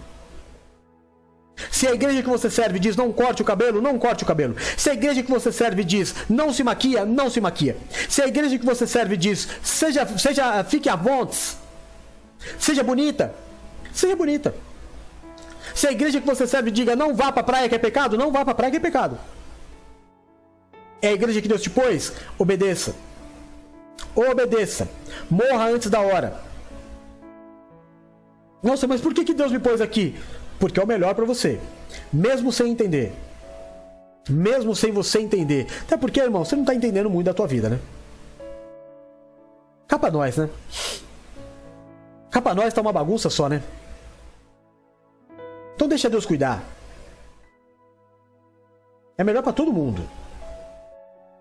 Se a igreja que você serve diz não corte o cabelo, não corte o cabelo. Se a igreja que você serve diz não se maquia, não se maquia. Se a igreja que você serve diz seja, seja fique à vontade, Seja bonita. Seja bonita. Se a igreja que você serve diga não vá para a praia que é pecado, não vá para a praia que é pecado. É a igreja que Deus te pôs? Obedeça. Obedeça. Morra antes da hora. Nossa, mas por que, que Deus me pôs aqui? Porque é o melhor para você. Mesmo sem entender. Mesmo sem você entender. Até porque, irmão, você não está entendendo muito da tua vida, né? Capa nós, né? Cá pra nós tá uma bagunça só, né? Então deixa Deus cuidar. É melhor para todo mundo.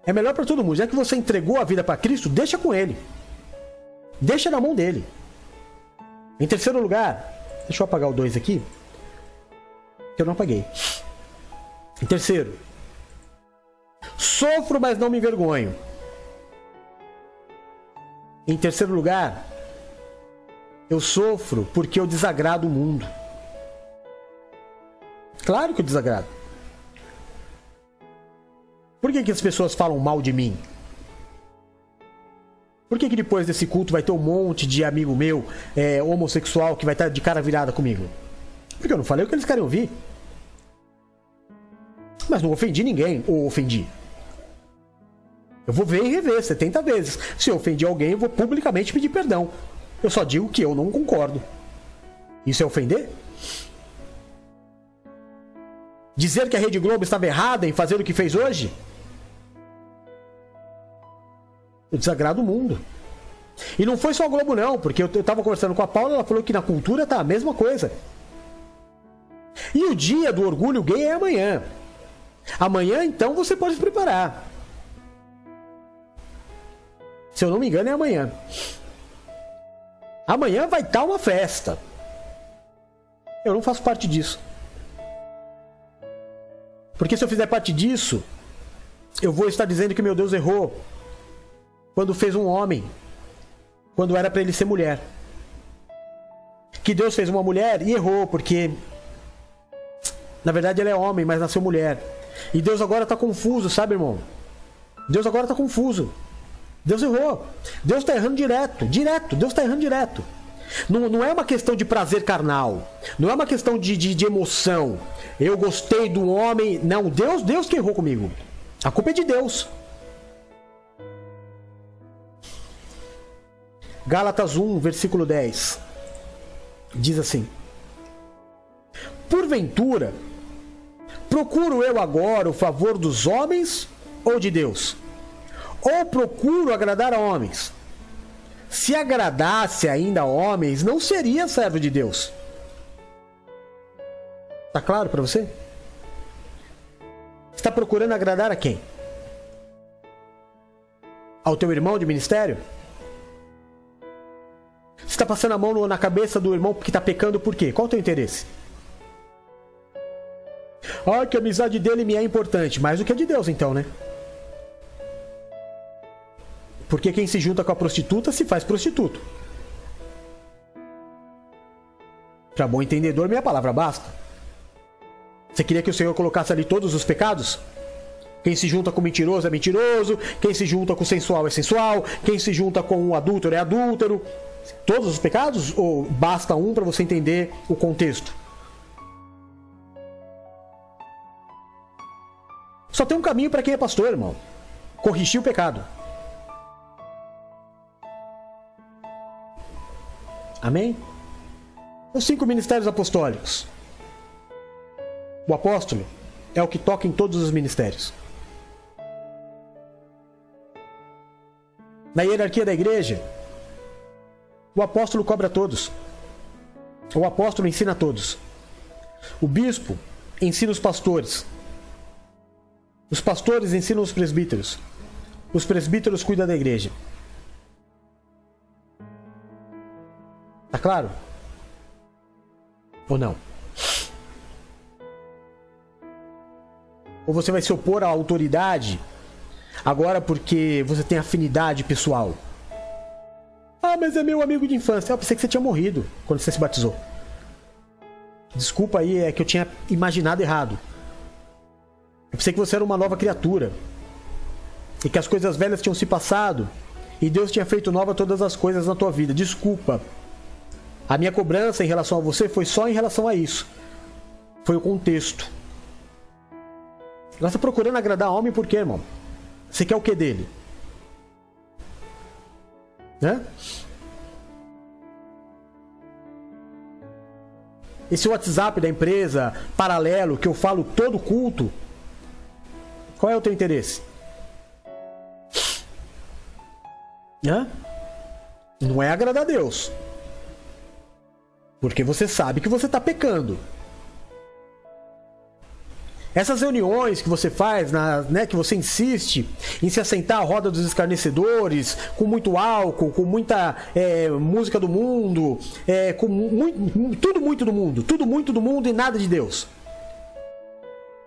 É melhor para todo mundo. Já que você entregou a vida para Cristo, deixa com Ele. Deixa na mão dele. Em terceiro lugar, deixa eu apagar o 2 aqui. Que eu não apaguei. Em terceiro, sofro, mas não me envergonho. Em terceiro lugar, eu sofro porque eu desagrado o mundo. Claro que eu desagrado. Por que, que as pessoas falam mal de mim? Por que, que depois desse culto vai ter um monte de amigo meu é, homossexual que vai estar de cara virada comigo? Porque eu não falei o que eles querem ouvir. Mas não ofendi ninguém, ou ofendi. Eu vou ver e rever 70 vezes. Se eu ofendi alguém, eu vou publicamente pedir perdão. Eu só digo que eu não concordo. Isso é ofender? Dizer que a Rede Globo estava errada em fazer o que fez hoje? Eu desagrado o mundo. E não foi só a Globo, não, porque eu estava conversando com a Paula, ela falou que na cultura tá a mesma coisa. E o dia do orgulho gay é amanhã. Amanhã, então, você pode se preparar. Se eu não me engano, é amanhã. Amanhã vai estar uma festa. Eu não faço parte disso. Porque se eu fizer parte disso, eu vou estar dizendo que meu Deus errou quando fez um homem, quando era para ele ser mulher. Que Deus fez uma mulher e errou, porque na verdade ele é homem, mas nasceu mulher. E Deus agora está confuso, sabe, irmão? Deus agora está confuso. Deus errou. Deus está errando direto, direto. Deus está errando direto. Não, não é uma questão de prazer carnal. Não é uma questão de, de, de emoção. Eu gostei do homem. Não, Deus, Deus que errou comigo. A culpa é de Deus. Gálatas 1, versículo 10. Diz assim: Porventura, procuro eu agora o favor dos homens ou de Deus? Ou procuro agradar a homens? Se agradasse ainda homens, não seria servo de Deus. Tá claro para você? Está procurando agradar a quem? Ao teu irmão de ministério? Você está passando a mão na cabeça do irmão que está pecando por quê? Qual o teu interesse? Ah, que a amizade dele me é importante. Mais do que a de Deus, então, né? Porque quem se junta com a prostituta se faz prostituto. Para bom entendedor, minha palavra basta. Você queria que o Senhor colocasse ali todos os pecados? Quem se junta com mentiroso é mentiroso, quem se junta com sensual é sensual, quem se junta com um adúltero é adúltero. Todos os pecados? Ou basta um para você entender o contexto? Só tem um caminho para quem é pastor, irmão: corrigir o pecado. Amém? Os cinco ministérios apostólicos. O apóstolo é o que toca em todos os ministérios. Na hierarquia da igreja, o apóstolo cobra todos. O apóstolo ensina a todos. O bispo ensina os pastores. Os pastores ensinam os presbíteros. Os presbíteros cuidam da igreja. Tá claro? Ou não? Ou você vai se opor à autoridade agora porque você tem afinidade pessoal? Ah, mas é meu amigo de infância. Eu pensei que você tinha morrido quando você se batizou. Desculpa aí, é que eu tinha imaginado errado. Eu pensei que você era uma nova criatura. E que as coisas velhas tinham se passado. E Deus tinha feito nova todas as coisas na tua vida. Desculpa. A minha cobrança em relação a você foi só em relação a isso. Foi o contexto. Você está procurando agradar homem por quê, irmão? Você quer o que dele? Né? Esse WhatsApp da empresa paralelo que eu falo todo culto, qual é o teu interesse? Hã? Não é agradar a Deus. Porque você sabe que você está pecando. Essas reuniões que você faz, na, né, que você insiste em se assentar à roda dos escarnecedores, com muito álcool, com muita é, música do mundo, é, com muito, tudo muito do mundo, tudo muito do mundo e nada de Deus.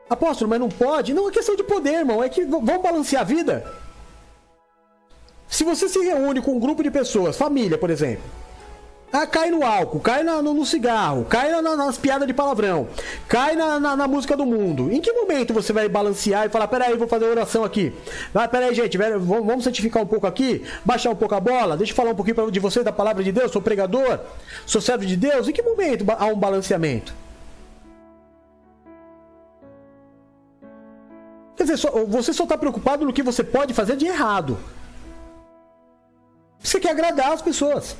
Apóstolo, mas não pode? Não é questão de poder, irmão, é que vamos balancear a vida. Se você se reúne com um grupo de pessoas, família, por exemplo, ah, cai no álcool, cai na, no, no, cigarro, cai na, nas piadas de palavrão, cai na, na, música do mundo. Em que momento você vai balancear e falar: peraí, vou fazer oração aqui? Ah, peraí, gente, vamos santificar um pouco aqui, baixar um pouco a bola, deixa eu falar um pouquinho de você da palavra de Deus, sou pregador, sou servo de Deus. Em que momento há um balanceamento? Quer dizer, você só está preocupado no que você pode fazer de errado. Você quer agradar as pessoas.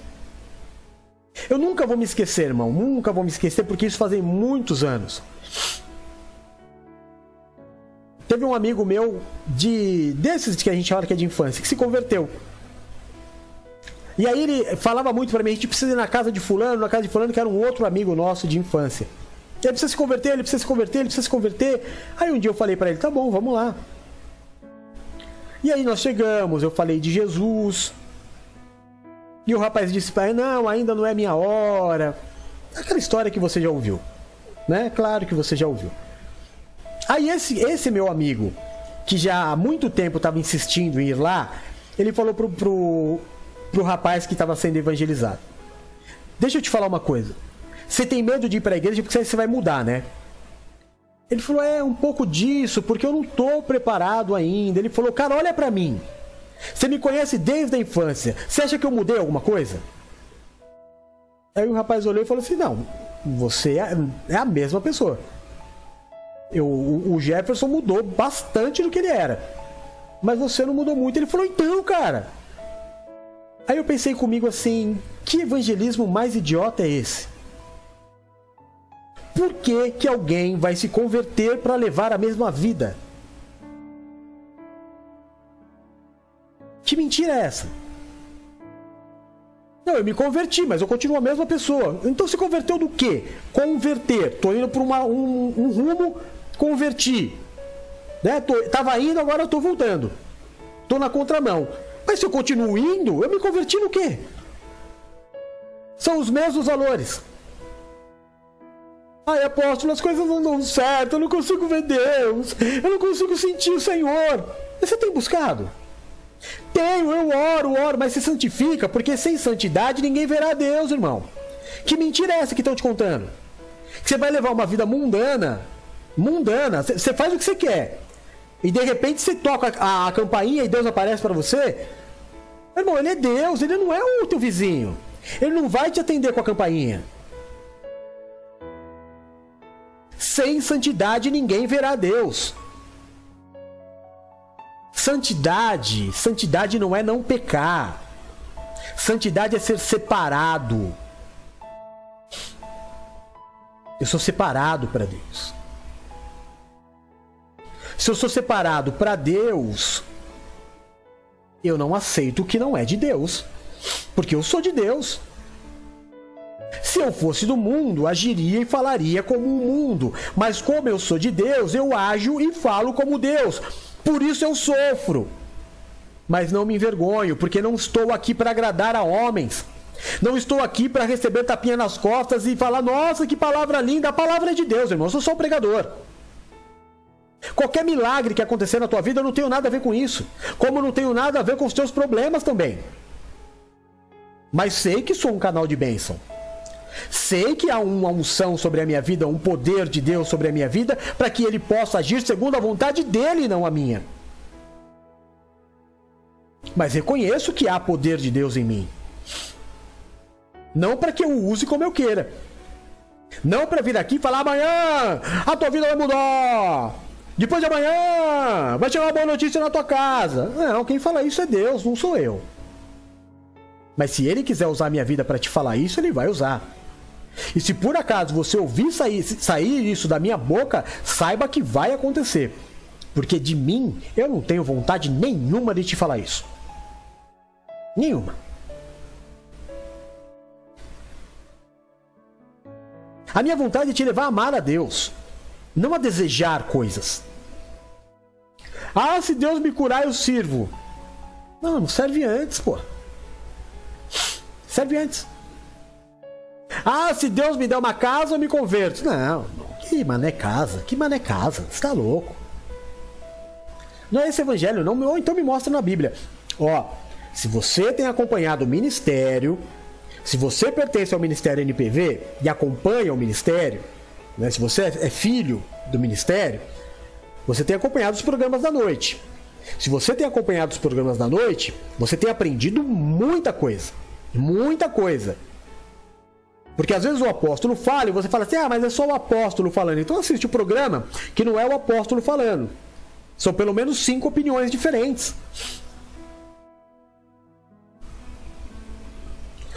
Eu nunca vou me esquecer, irmão. Nunca vou me esquecer, porque isso fazem muitos anos. Teve um amigo meu de desses que a gente fala que é de infância, que se converteu. E aí ele falava muito para mim, a gente precisa ir na casa de fulano, na casa de fulano, que era um outro amigo nosso de infância. Ele precisa se converter, ele precisa se converter, ele precisa se converter. Aí um dia eu falei para ele, tá bom, vamos lá. E aí nós chegamos, eu falei de Jesus, e o rapaz disse para ele: Não, ainda não é minha hora. Aquela história que você já ouviu. Né? Claro que você já ouviu. Aí esse, esse meu amigo, que já há muito tempo estava insistindo em ir lá, ele falou pro, pro, pro rapaz que estava sendo evangelizado: Deixa eu te falar uma coisa. Você tem medo de ir para a igreja porque você vai mudar, né? Ele falou: É, um pouco disso, porque eu não estou preparado ainda. Ele falou: Cara, olha para mim. Você me conhece desde a infância. Você acha que eu mudei alguma coisa? Aí o rapaz olhou e falou assim: Não, você é, é a mesma pessoa. Eu, o Jefferson mudou bastante do que ele era. Mas você não mudou muito. Ele falou: Então, cara. Aí eu pensei comigo assim: Que evangelismo mais idiota é esse? Por que, que alguém vai se converter para levar a mesma vida? Que mentira é essa? Não, eu me converti, mas eu continuo a mesma pessoa. Então se converteu do quê? Converter. Tô indo para um, um rumo, converti. Né? Tô, tava indo, agora eu tô voltando. Tô na contramão. Mas se eu continuo indo, eu me converti no quê? São os mesmos valores. Ai, apóstolo, as coisas não dão certo, eu não consigo ver Deus, eu não consigo sentir o Senhor. Você tem buscado? Tenho, eu oro, oro, mas se santifica, porque sem santidade ninguém verá Deus, irmão. Que mentira é essa que estão te contando? Que você vai levar uma vida mundana, mundana, você faz o que você quer. E de repente você toca a, a campainha e Deus aparece para você. Irmão, ele é Deus, ele não é o teu vizinho. Ele não vai te atender com a campainha. Sem santidade ninguém verá Deus. Santidade, santidade não é não pecar. Santidade é ser separado. Eu sou separado para Deus. Se eu sou separado para Deus, eu não aceito o que não é de Deus, porque eu sou de Deus. Se eu fosse do mundo, agiria e falaria como o mundo, mas como eu sou de Deus, eu ajo e falo como Deus. Por isso eu sofro. Mas não me envergonho, porque não estou aqui para agradar a homens. Não estou aqui para receber tapinha nas costas e falar, nossa, que palavra linda. A palavra é de Deus, irmão. Eu sou só um pregador. Qualquer milagre que acontecer na tua vida, eu não tenho nada a ver com isso. Como não tenho nada a ver com os teus problemas também. Mas sei que sou um canal de bênção. Sei que há uma unção sobre a minha vida, um poder de Deus sobre a minha vida, para que ele possa agir segundo a vontade dele e não a minha. Mas reconheço que há poder de Deus em mim. Não para que eu use como eu queira. Não para vir aqui e falar amanhã a tua vida vai mudar. Depois de amanhã vai chegar uma boa notícia na tua casa. Não, quem fala isso é Deus, não sou eu. Mas se ele quiser usar minha vida para te falar isso, ele vai usar. E se por acaso você ouvir sair, sair isso da minha boca, saiba que vai acontecer. Porque de mim eu não tenho vontade nenhuma de te falar isso. Nenhuma. A minha vontade é te levar a amar a Deus, não a desejar coisas. Ah, se Deus me curar, eu sirvo. Não, não serve antes, pô. Serve antes. Ah, se Deus me der uma casa, eu me converto. Não, que mané casa? Que mané casa? Você tá louco? Não é esse evangelho, não. Ou então me mostra na Bíblia. Ó, se você tem acompanhado o ministério, se você pertence ao ministério NPV e acompanha o ministério, né, se você é filho do ministério, você tem acompanhado os programas da noite. Se você tem acompanhado os programas da noite, você tem aprendido muita coisa. Muita coisa. Porque às vezes o apóstolo fala e você fala assim: ah, mas é só o apóstolo falando. Então assiste o programa que não é o apóstolo falando. São pelo menos cinco opiniões diferentes.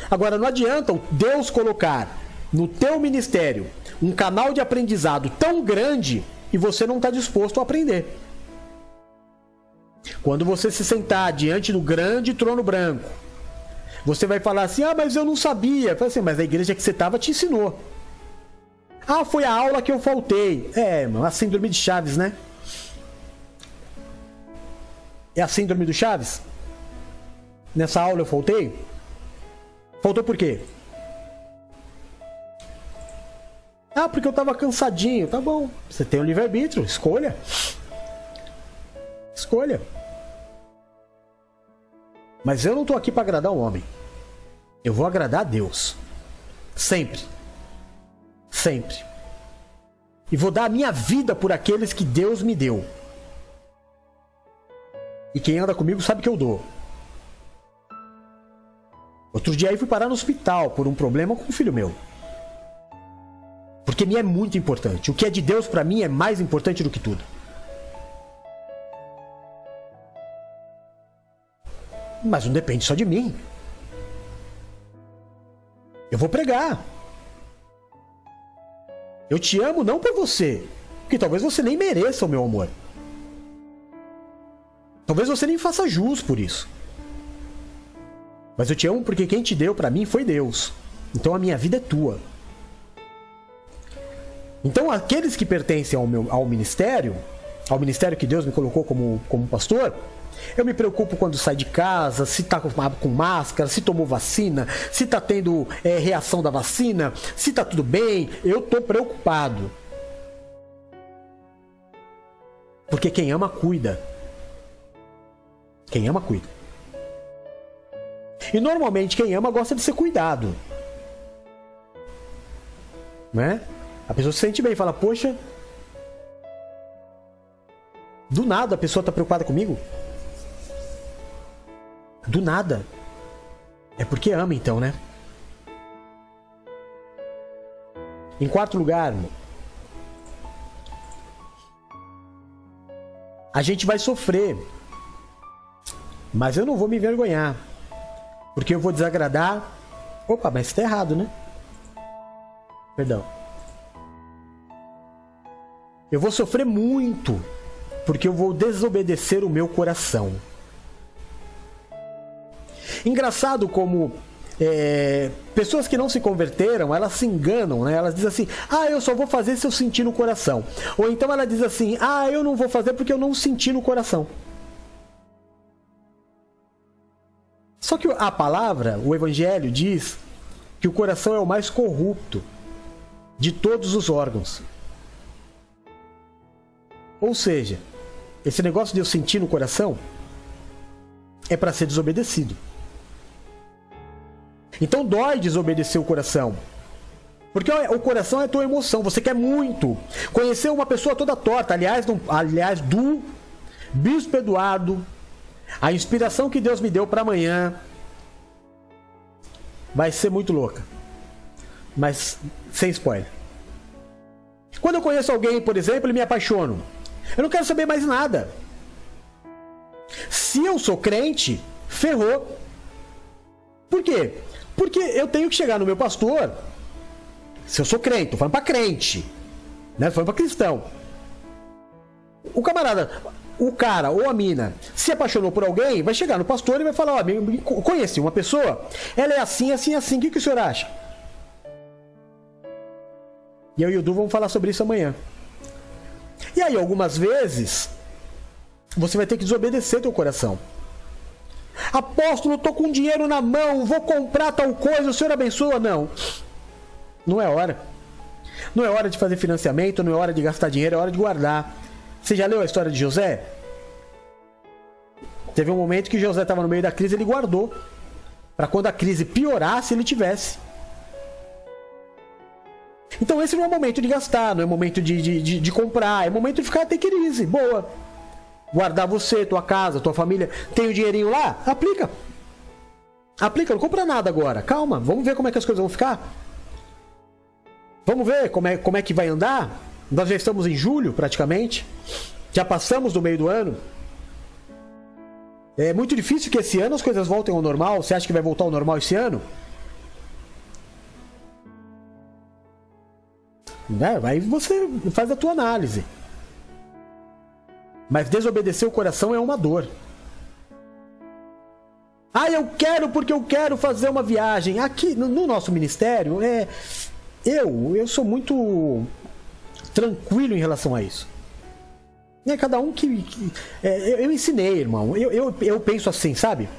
Agora não adianta Deus colocar no teu ministério um canal de aprendizado tão grande e você não está disposto a aprender. Quando você se sentar diante do grande trono branco você vai falar assim: ah, mas eu não sabia. Fala assim, mas a igreja que você estava te ensinou. Ah, foi a aula que eu faltei. É, a síndrome de Chaves, né? É a síndrome do Chaves? Nessa aula eu faltei? Faltou por quê? Ah, porque eu tava cansadinho. Tá bom. Você tem o livre-arbítrio. Escolha. Escolha. Mas eu não estou aqui para agradar o homem. Eu vou agradar a Deus. Sempre. Sempre. E vou dar a minha vida por aqueles que Deus me deu. E quem anda comigo sabe que eu dou. Outro dia aí fui parar no hospital por um problema com um filho meu. Porque me é muito importante. O que é de Deus para mim é mais importante do que tudo. Mas não depende só de mim. Eu vou pregar. Eu te amo não por você, porque talvez você nem mereça o meu amor. Talvez você nem faça jus por isso. Mas eu te amo porque quem te deu para mim foi Deus. Então a minha vida é tua. Então aqueles que pertencem ao meu ao ministério, ao ministério que Deus me colocou como, como pastor, eu me preocupo quando sai de casa, se tá com, máscara, se tomou vacina, se tá tendo é, reação da vacina, se tá tudo bem. Eu tô preocupado. Porque quem ama, cuida. Quem ama, cuida. E normalmente quem ama gosta de ser cuidado. Né? A pessoa se sente bem e fala, poxa. Do nada a pessoa está preocupada comigo. Do nada. É porque ama então, né? Em quarto lugar, a gente vai sofrer. Mas eu não vou me envergonhar. Porque eu vou desagradar. Opa, mas está errado, né? Perdão. Eu vou sofrer muito. Porque eu vou desobedecer o meu coração. Engraçado como é, pessoas que não se converteram, elas se enganam, né? Elas dizem assim: ah, eu só vou fazer se eu sentir no coração. Ou então ela diz assim: ah, eu não vou fazer porque eu não senti no coração. Só que a palavra, o evangelho, diz que o coração é o mais corrupto de todos os órgãos. Ou seja, esse negócio de eu sentir no coração é para ser desobedecido. Então dói desobedecer o coração. Porque o coração é tua emoção, você quer muito. Conhecer uma pessoa toda torta, aliás, aliás do Bispo Eduardo, a inspiração que Deus me deu para amanhã vai ser muito louca. Mas sem spoiler. Quando eu conheço alguém, por exemplo, e me apaixono, eu não quero saber mais nada. Se eu sou crente, ferrou. Por quê? Porque eu tenho que chegar no meu pastor. Se eu sou crente, tô falando para crente, né? Tô falando para cristão. O camarada, o cara ou a mina se apaixonou por alguém, vai chegar no pastor e vai falar: Ó, conheci uma pessoa, ela é assim, assim, assim, o que, que o senhor acha? E eu e o Du vamos falar sobre isso amanhã. E aí, algumas vezes, você vai ter que desobedecer teu coração. Apóstolo, tô com dinheiro na mão, vou comprar tal coisa, o senhor abençoa? Não. Não é hora. Não é hora de fazer financiamento, não é hora de gastar dinheiro, é hora de guardar. Você já leu a história de José? Teve um momento que José estava no meio da crise, ele guardou. Para quando a crise piorasse, ele tivesse. Então esse não é o momento de gastar, não é o momento de, de, de, de comprar, é o momento de ficar até crise. Boa. Guardar você, tua casa, tua família. Tem o dinheirinho lá? Aplica. Aplica, não compra nada agora. Calma, vamos ver como é que as coisas vão ficar. Vamos ver como é, como é que vai andar. Nós já estamos em julho, praticamente. Já passamos do meio do ano. É muito difícil que esse ano as coisas voltem ao normal. Você acha que vai voltar ao normal esse ano? Né? Aí você faz a tua análise. Mas desobedecer o coração é uma dor. Ah, eu quero porque eu quero fazer uma viagem. Aqui no, no nosso ministério, é eu, eu sou muito tranquilo em relação a isso. É cada um que. que é, eu, eu, ensinei, irmão. Eu, eu, eu penso assim, sabe?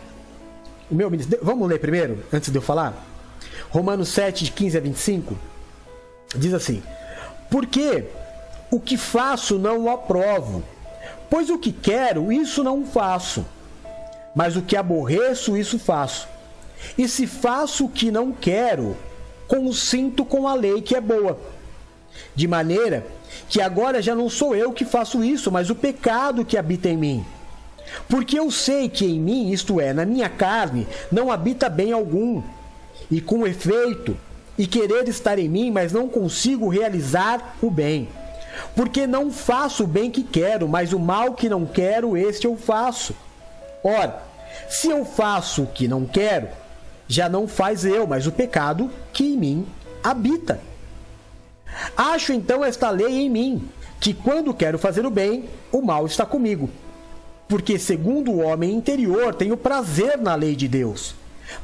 O meu Vamos ler primeiro, antes de eu falar? Romanos 7, de 15 a 25. Diz assim: Porque o que faço não o aprovo, pois o que quero, isso não faço, mas o que aborreço, isso faço. E se faço o que não quero, consinto com a lei que é boa de maneira que agora já não sou eu que faço isso, mas o pecado que habita em mim. Porque eu sei que em mim, isto é, na minha carne, não habita bem algum. E com efeito, e querer estar em mim, mas não consigo realizar o bem. Porque não faço o bem que quero, mas o mal que não quero, este eu faço. Ora, se eu faço o que não quero, já não faz eu, mas o pecado que em mim habita. Acho então esta lei em mim, que quando quero fazer o bem, o mal está comigo. Porque, segundo o homem interior, tenho prazer na lei de Deus.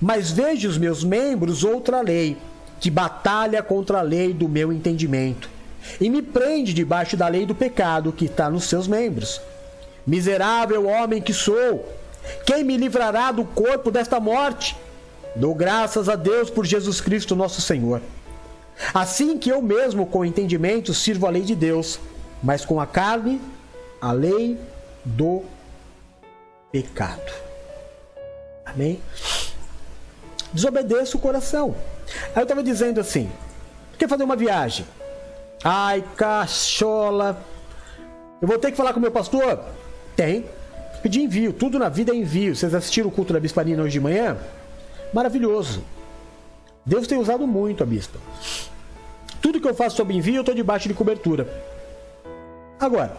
Mas vejo os meus membros outra lei, que batalha contra a lei do meu entendimento, e me prende debaixo da lei do pecado que está nos seus membros. Miserável homem que sou, quem me livrará do corpo desta morte? Dou graças a Deus por Jesus Cristo, nosso Senhor. Assim que eu mesmo, com entendimento, sirvo a lei de Deus, mas com a carne, a lei do pecado. Amém? Desobedeça o coração. Aí eu estava dizendo assim: quer fazer uma viagem? Ai, cachola. Eu vou ter que falar com o meu pastor? Tem. Pedir envio. Tudo na vida é envio. Vocês assistiram o culto da Bisparina hoje de manhã? Maravilhoso. Deus tem usado muito a bispa. Tudo que eu faço sob envio, eu estou debaixo de cobertura. Agora,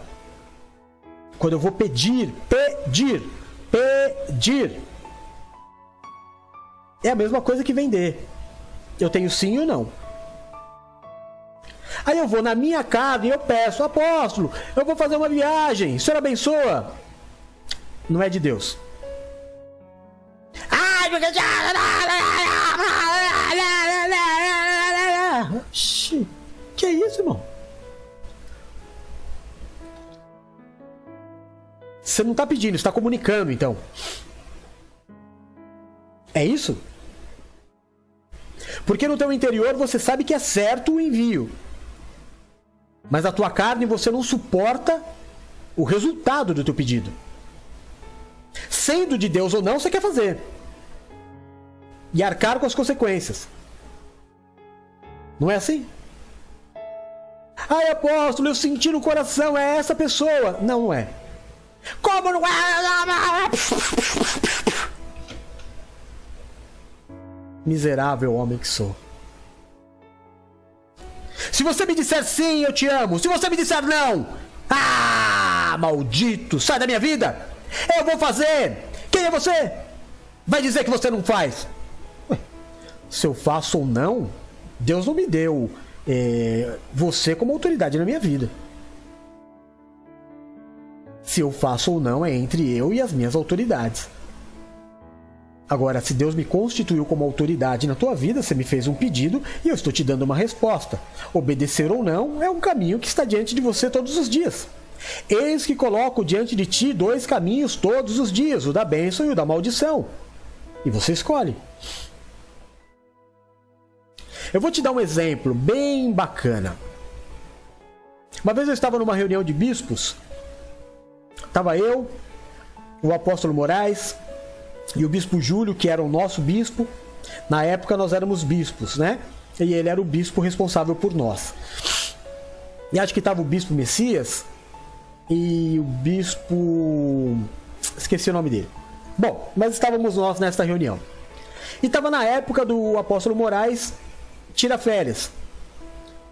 quando eu vou pedir, pedir, pedir, é a mesma coisa que vender. Eu tenho sim ou não. Aí eu vou na minha casa e eu peço, apóstolo, eu vou fazer uma viagem, o senhor abençoa. Não é de Deus. Ai, porque. Que é isso, irmão? Você não está pedindo, está comunicando, então. É isso? Porque no teu interior você sabe que é certo o envio. Mas a tua carne você não suporta o resultado do teu pedido. Sendo de Deus ou não, você quer fazer. E arcar com as consequências. Não é assim? Ai, apóstolo, eu senti no coração, é essa pessoa. Não, não é. Como não é? Miserável homem que sou. Se você me disser sim, eu te amo. Se você me disser não, ah, maldito, sai da minha vida. Eu vou fazer. Quem é você? Vai dizer que você não faz. Se eu faço ou não, Deus não me deu é, você como autoridade na minha vida. Se eu faço ou não é entre eu e as minhas autoridades. Agora, se Deus me constituiu como autoridade na tua vida, você me fez um pedido e eu estou te dando uma resposta. Obedecer ou não é um caminho que está diante de você todos os dias. Eis que coloco diante de ti dois caminhos todos os dias, o da bênção e o da maldição. E você escolhe. Eu vou te dar um exemplo bem bacana. Uma vez eu estava numa reunião de bispos, estava eu, o apóstolo Moraes e o bispo Júlio, que era o nosso bispo. Na época nós éramos bispos, né? E ele era o bispo responsável por nós. E acho que estava o bispo Messias e o bispo. Esqueci o nome dele. Bom, mas estávamos nós nesta reunião. E estava na época do apóstolo Moraes tira férias.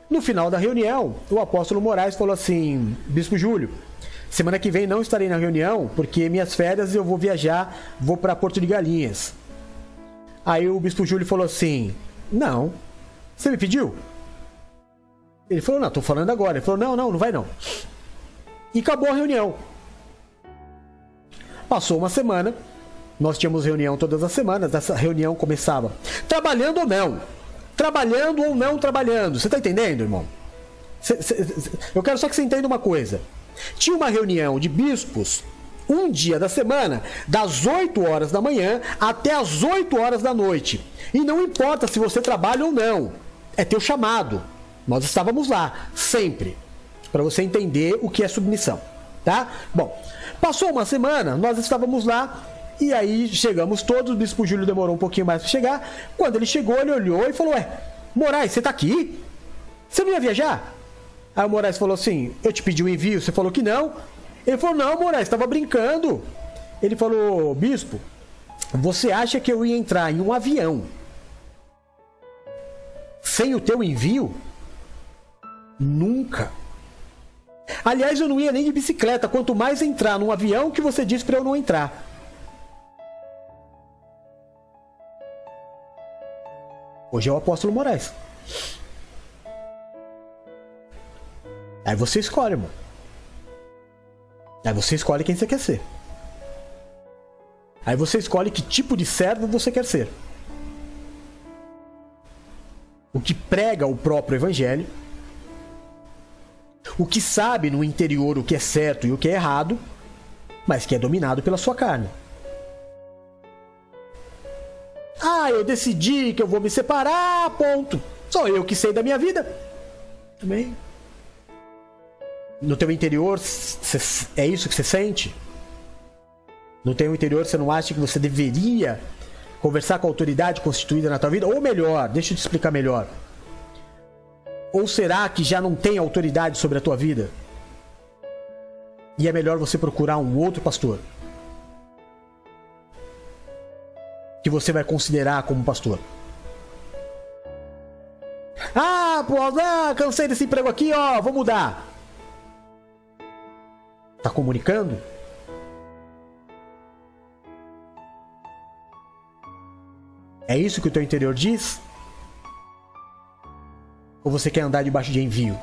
No final da reunião, o apóstolo Moraes falou assim: Bispo Júlio, semana que vem não estarei na reunião porque minhas férias eu vou viajar, vou para Porto de Galinhas. Aí o Bispo Júlio falou assim: Não, você me pediu? Ele falou: Não, estou falando agora. Ele falou: Não, não, não vai não. E acabou a reunião. Passou uma semana, nós tínhamos reunião todas as semanas, essa reunião começava trabalhando ou não trabalhando ou não trabalhando. Você está entendendo, irmão? Cê, cê, eu quero só que você entenda uma coisa. Tinha uma reunião de bispos um dia da semana, das 8 horas da manhã até as 8 horas da noite. E não importa se você trabalha ou não, é teu chamado. Nós estávamos lá, sempre, para você entender o que é submissão, tá? Bom, passou uma semana, nós estávamos lá e aí chegamos todos, o Bispo Júlio demorou um pouquinho mais para chegar. Quando ele chegou, ele olhou e falou: Ué, Moraes, você tá aqui? Você não ia viajar? Aí o Moraes falou assim: Eu te pedi o um envio, você falou que não. Ele falou: Não, Moraes, estava brincando. Ele falou: Bispo, você acha que eu ia entrar em um avião sem o teu envio? Nunca. Aliás, eu não ia nem de bicicleta, quanto mais entrar num avião que você disse para eu não entrar. Hoje é o apóstolo Moraes. Aí você escolhe, mano. Aí você escolhe quem você quer ser. Aí você escolhe que tipo de servo você quer ser. O que prega o próprio evangelho, o que sabe no interior o que é certo e o que é errado, mas que é dominado pela sua carne. Ah, eu decidi que eu vou me separar, ponto. Sou eu que sei da minha vida. Também. No teu interior, é isso que você sente? No teu interior, você não acha que você deveria conversar com a autoridade constituída na tua vida? Ou melhor, deixa eu te explicar melhor. Ou será que já não tem autoridade sobre a tua vida? E é melhor você procurar um outro pastor que você vai considerar como pastor. Ah, pô, ah, cansei desse emprego aqui, ó, vou mudar. Tá comunicando? É isso que o teu interior diz? Ou você quer andar debaixo de envio?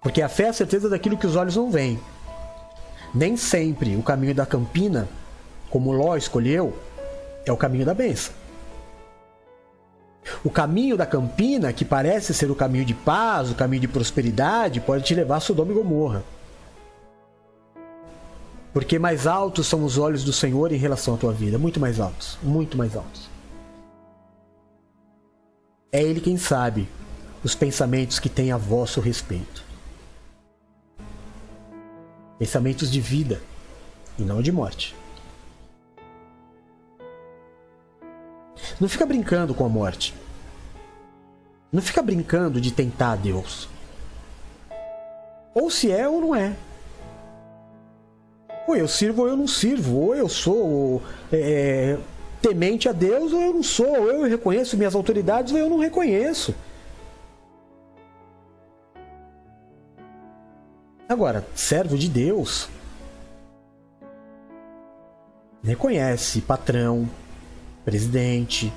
Porque a fé é a certeza daquilo que os olhos não veem. Nem sempre o caminho da campina, como Ló escolheu, é o caminho da benção. O caminho da campina, que parece ser o caminho de paz, o caminho de prosperidade, pode te levar a Sodoma e Gomorra. Porque mais altos são os olhos do Senhor em relação à tua vida, muito mais altos, muito mais altos. É Ele quem sabe os pensamentos que tem a vosso respeito. Pensamentos de vida e não de morte. Não fica brincando com a morte. Não fica brincando de tentar Deus. Ou se é ou não é. Ou eu sirvo ou eu não sirvo. Ou eu sou é, temente a Deus ou eu não sou. Ou eu reconheço minhas autoridades ou eu não reconheço. Agora, servo de Deus reconhece patrão, presidente,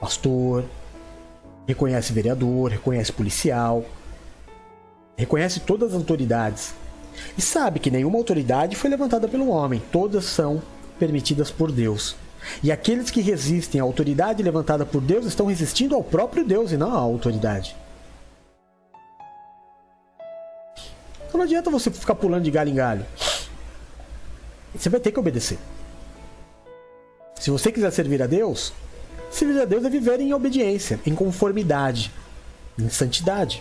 pastor, reconhece vereador, reconhece policial, reconhece todas as autoridades e sabe que nenhuma autoridade foi levantada pelo homem, todas são permitidas por Deus. E aqueles que resistem à autoridade levantada por Deus estão resistindo ao próprio Deus e não à autoridade. Então não adianta você ficar pulando de galho em galho. Você vai ter que obedecer. Se você quiser servir a Deus, servir a Deus é viver em obediência, em conformidade, em santidade.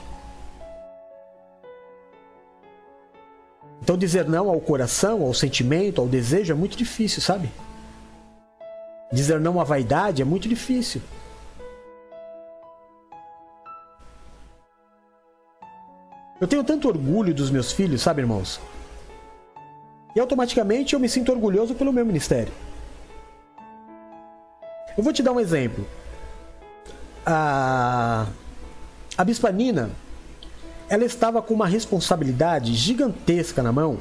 Então dizer não ao coração, ao sentimento, ao desejo é muito difícil, sabe? Dizer não à vaidade é muito difícil. Eu tenho tanto orgulho dos meus filhos, sabe, irmãos? E automaticamente eu me sinto orgulhoso pelo meu ministério. Eu vou te dar um exemplo. A, a Bispa Nina, ela estava com uma responsabilidade gigantesca na mão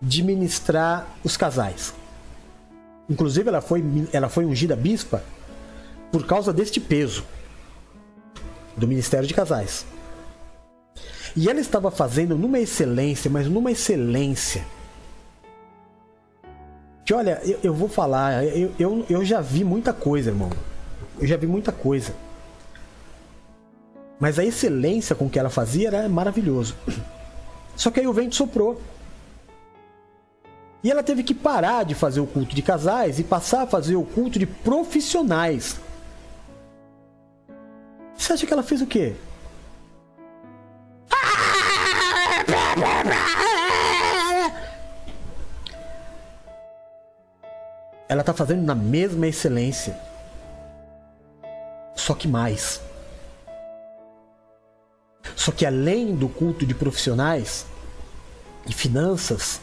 de ministrar os casais. Inclusive, ela foi, ela foi ungida bispa por causa deste peso do Ministério de Casais. E ela estava fazendo numa excelência, mas numa excelência. Que olha, eu, eu vou falar, eu, eu, eu já vi muita coisa, irmão. Eu já vi muita coisa. Mas a excelência com que ela fazia era maravilhoso. Só que aí o vento soprou. E ela teve que parar de fazer o culto de casais e passar a fazer o culto de profissionais. Você acha que ela fez o quê? Ela está fazendo na mesma excelência. Só que mais. Só que além do culto de profissionais e finanças,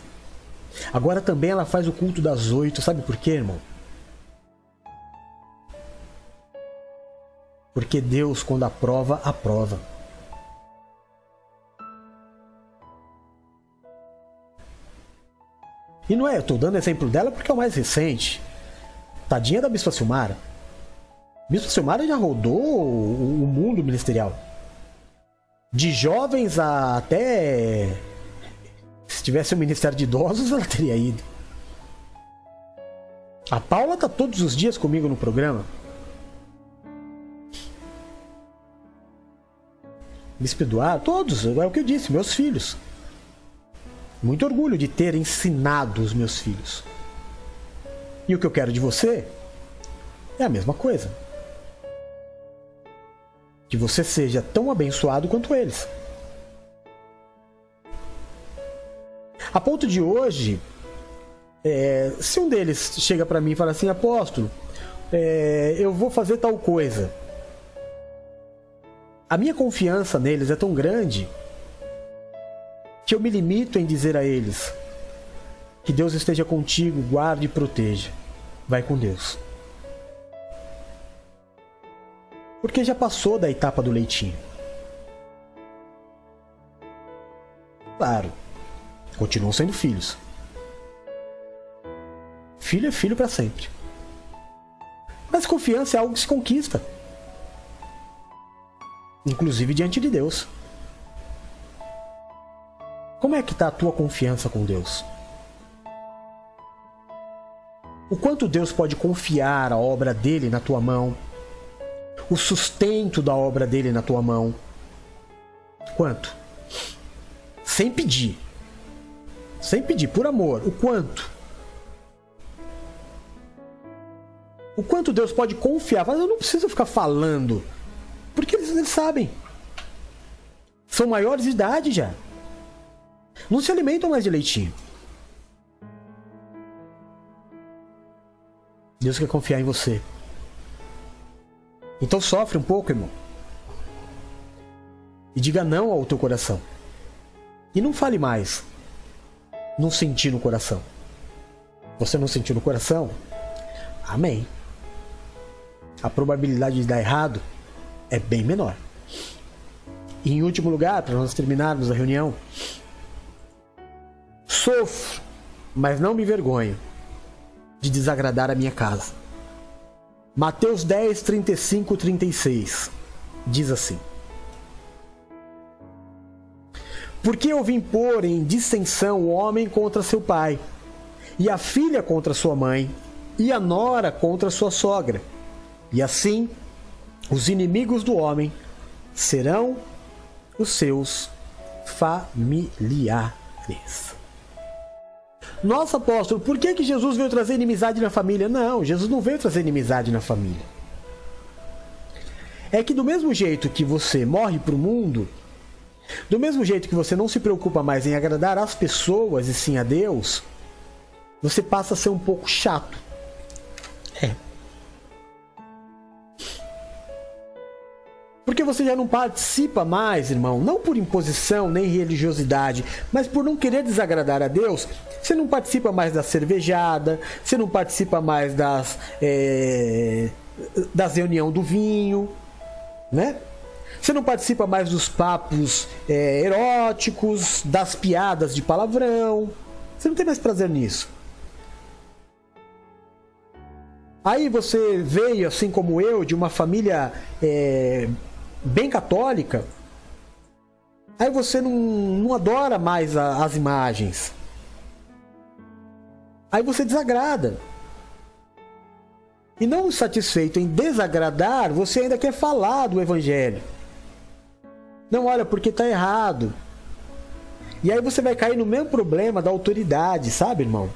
Agora também ela faz o culto das oito, sabe por quê, irmão? Porque Deus, quando aprova, aprova. E não é, eu tô dando exemplo dela porque é o mais recente. Tadinha da Bispa Silmara. Bispa Silmara já rodou o mundo ministerial. De jovens a até. Se tivesse um ministério de idosos, ela teria ido. A Paula tá todos os dias comigo no programa. Bispo Eduardo, todos, é o que eu disse, meus filhos. Muito orgulho de ter ensinado os meus filhos. E o que eu quero de você é a mesma coisa. Que você seja tão abençoado quanto eles. A ponto de hoje, é, se um deles chega para mim e fala assim, apóstolo, é, eu vou fazer tal coisa a minha confiança neles é tão grande que eu me limito em dizer a eles: que Deus esteja contigo, guarde e proteja. Vai com Deus. Porque já passou da etapa do leitinho. Claro, continuam sendo filhos. Filho é filho para sempre. Mas confiança é algo que se conquista inclusive diante de Deus. Como é que está a tua confiança com Deus? O quanto Deus pode confiar a obra dele na tua mão? O sustento da obra dele na tua mão? Quanto? Sem pedir. Sem pedir, por amor. O quanto? O quanto Deus pode confiar? Mas eu não preciso ficar falando porque eles, eles sabem. São maiores de idade já. Não se alimentam mais de leitinho. Deus quer confiar em você. Então sofre um pouco, irmão. E diga não ao teu coração. E não fale mais. Não sentir no coração. Você não sentiu no coração? Amém. A probabilidade de dar errado é bem menor. E em último lugar, para nós terminarmos a reunião, sofro, mas não me vergonho de desagradar a minha casa. Mateus 10, 35, 36 diz assim: Porque eu vim pôr em dissensão o homem contra seu pai, e a filha contra sua mãe, e a nora contra sua sogra, e assim os inimigos do homem serão os seus familiares. Nossa, apóstolo, por que, que Jesus veio trazer inimizade na família? Não, Jesus não veio trazer inimizade na família. É que do mesmo jeito que você morre para o mundo, do mesmo jeito que você não se preocupa mais em agradar as pessoas e sim a Deus, você passa a ser um pouco chato. Porque você já não participa mais, irmão, não por imposição nem religiosidade, mas por não querer desagradar a Deus. Você não participa mais da cervejada, você não participa mais das, é, das reunião do vinho, né? Você não participa mais dos papos é, eróticos, das piadas de palavrão. Você não tem mais prazer nisso. Aí você veio, assim como eu, de uma família é, bem católica, aí você não, não adora mais a, as imagens. Aí você desagrada. E não satisfeito em desagradar, você ainda quer falar do evangelho. Não, olha, porque está errado. E aí você vai cair no mesmo problema da autoridade, sabe, irmão?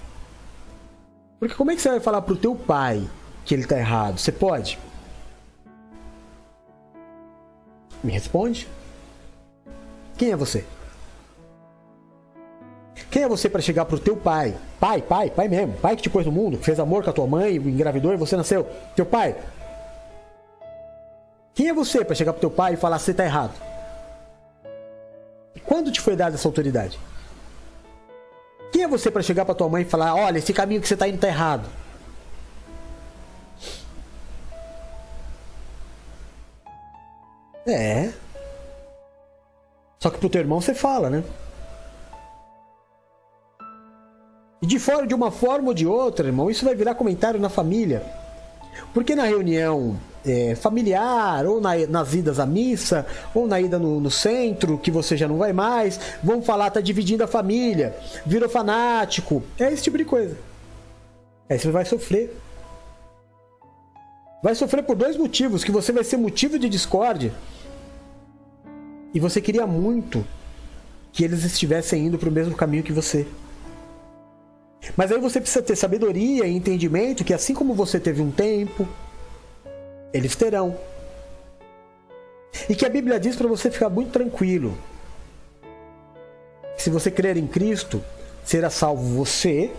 Porque como é que você vai falar pro teu pai que ele está errado? Você pode? Me responde. Quem é você? Quem é você para chegar pro teu pai? Pai, pai, pai mesmo. Pai que te pôs no mundo, fez amor com a tua mãe, engravidou e você nasceu. Teu pai. Quem é você para chegar pro teu pai e falar você tá errado? Quando te foi dada essa autoridade? Quem é você para chegar para tua mãe e falar: olha, esse caminho que você está indo tá errado? É. Só que pro teu irmão você fala, né? E de fora, de uma forma ou de outra, irmão, isso vai virar comentário na família. Porque na reunião é, familiar, ou na, nas idas à missa, ou na ida no, no, centro, que você já não vai mais, vão falar, tá dividindo a família, virou fanático. É esse tipo de coisa. Aí você vai sofrer. Vai sofrer por dois motivos, que você vai ser motivo de discórdia e você queria muito que eles estivessem indo para o mesmo caminho que você. Mas aí você precisa ter sabedoria e entendimento que assim como você teve um tempo, eles terão. E que a Bíblia diz para você ficar muito tranquilo. Se você crer em Cristo, será salvo você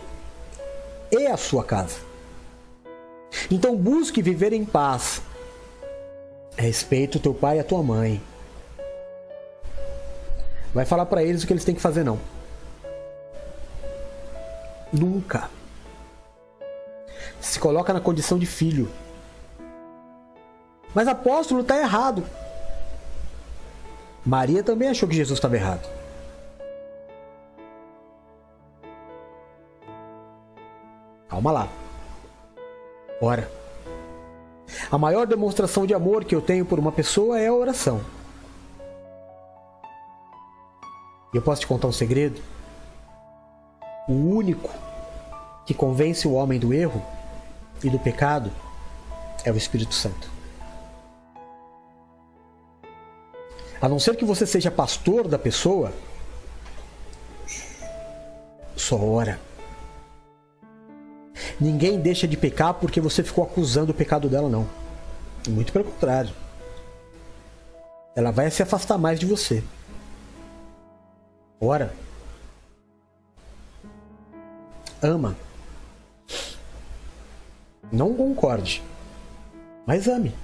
e a sua casa. Então busque viver em paz. Respeita o teu pai e a tua mãe. Vai falar para eles o que eles têm que fazer, não. Nunca. Se coloca na condição de filho. Mas apóstolo está errado. Maria também achou que Jesus estava errado. Calma lá. Ora. A maior demonstração de amor que eu tenho por uma pessoa é a oração. E eu posso te contar um segredo? O único que convence o homem do erro e do pecado é o Espírito Santo. A não ser que você seja pastor da pessoa, só ora. Ninguém deixa de pecar porque você ficou acusando o pecado dela, não. Muito pelo contrário. Ela vai se afastar mais de você. Ora. Ama. Não concorde, mas ame.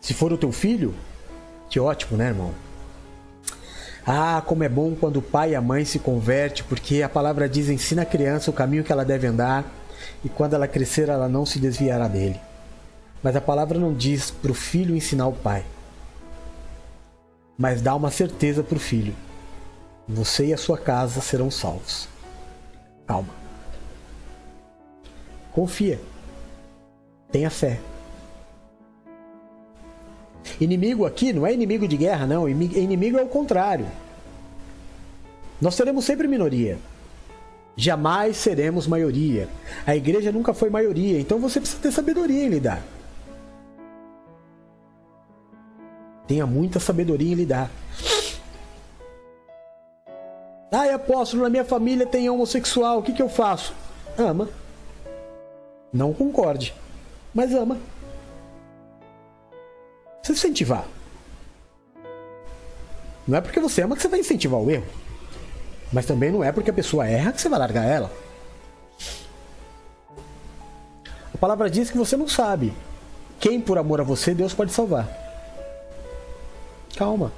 Se for o teu filho, que ótimo, né, irmão? Ah, como é bom quando o pai e a mãe se convertem, porque a palavra diz: ensina a criança o caminho que ela deve andar, e quando ela crescer, ela não se desviará dele. Mas a palavra não diz para o filho ensinar o pai mas dá uma certeza para o filho: você e a sua casa serão salvos. Calma. Confia. Tenha fé. Inimigo aqui não é inimigo de guerra, não. Inimigo é o contrário. Nós seremos sempre minoria. Jamais seremos maioria. A igreja nunca foi maioria, então você precisa ter sabedoria em lidar. Tenha muita sabedoria em lidar. Ai, apóstolo, na minha família tem homossexual, o que, que eu faço? Ama. Não concorde, mas ama. Você incentivar. Não é porque você ama que você vai incentivar o erro. Mas também não é porque a pessoa erra que você vai largar ela. A palavra diz que você não sabe quem por amor a você Deus pode salvar. Calma.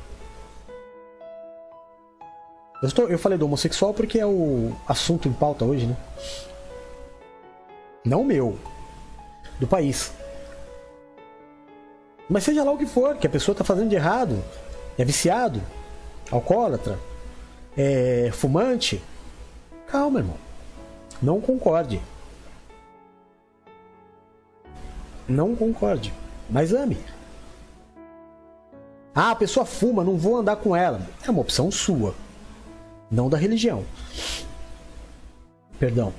Eu, estou, eu falei do homossexual porque é o assunto em pauta hoje, né? Não meu. Do país. Mas seja lá o que for, que a pessoa está fazendo de errado, é viciado, alcoólatra, é fumante. Calma, irmão. Não concorde. Não concorde. Mas ame. Ah, a pessoa fuma, não vou andar com ela. É uma opção sua, não da religião. Perdão,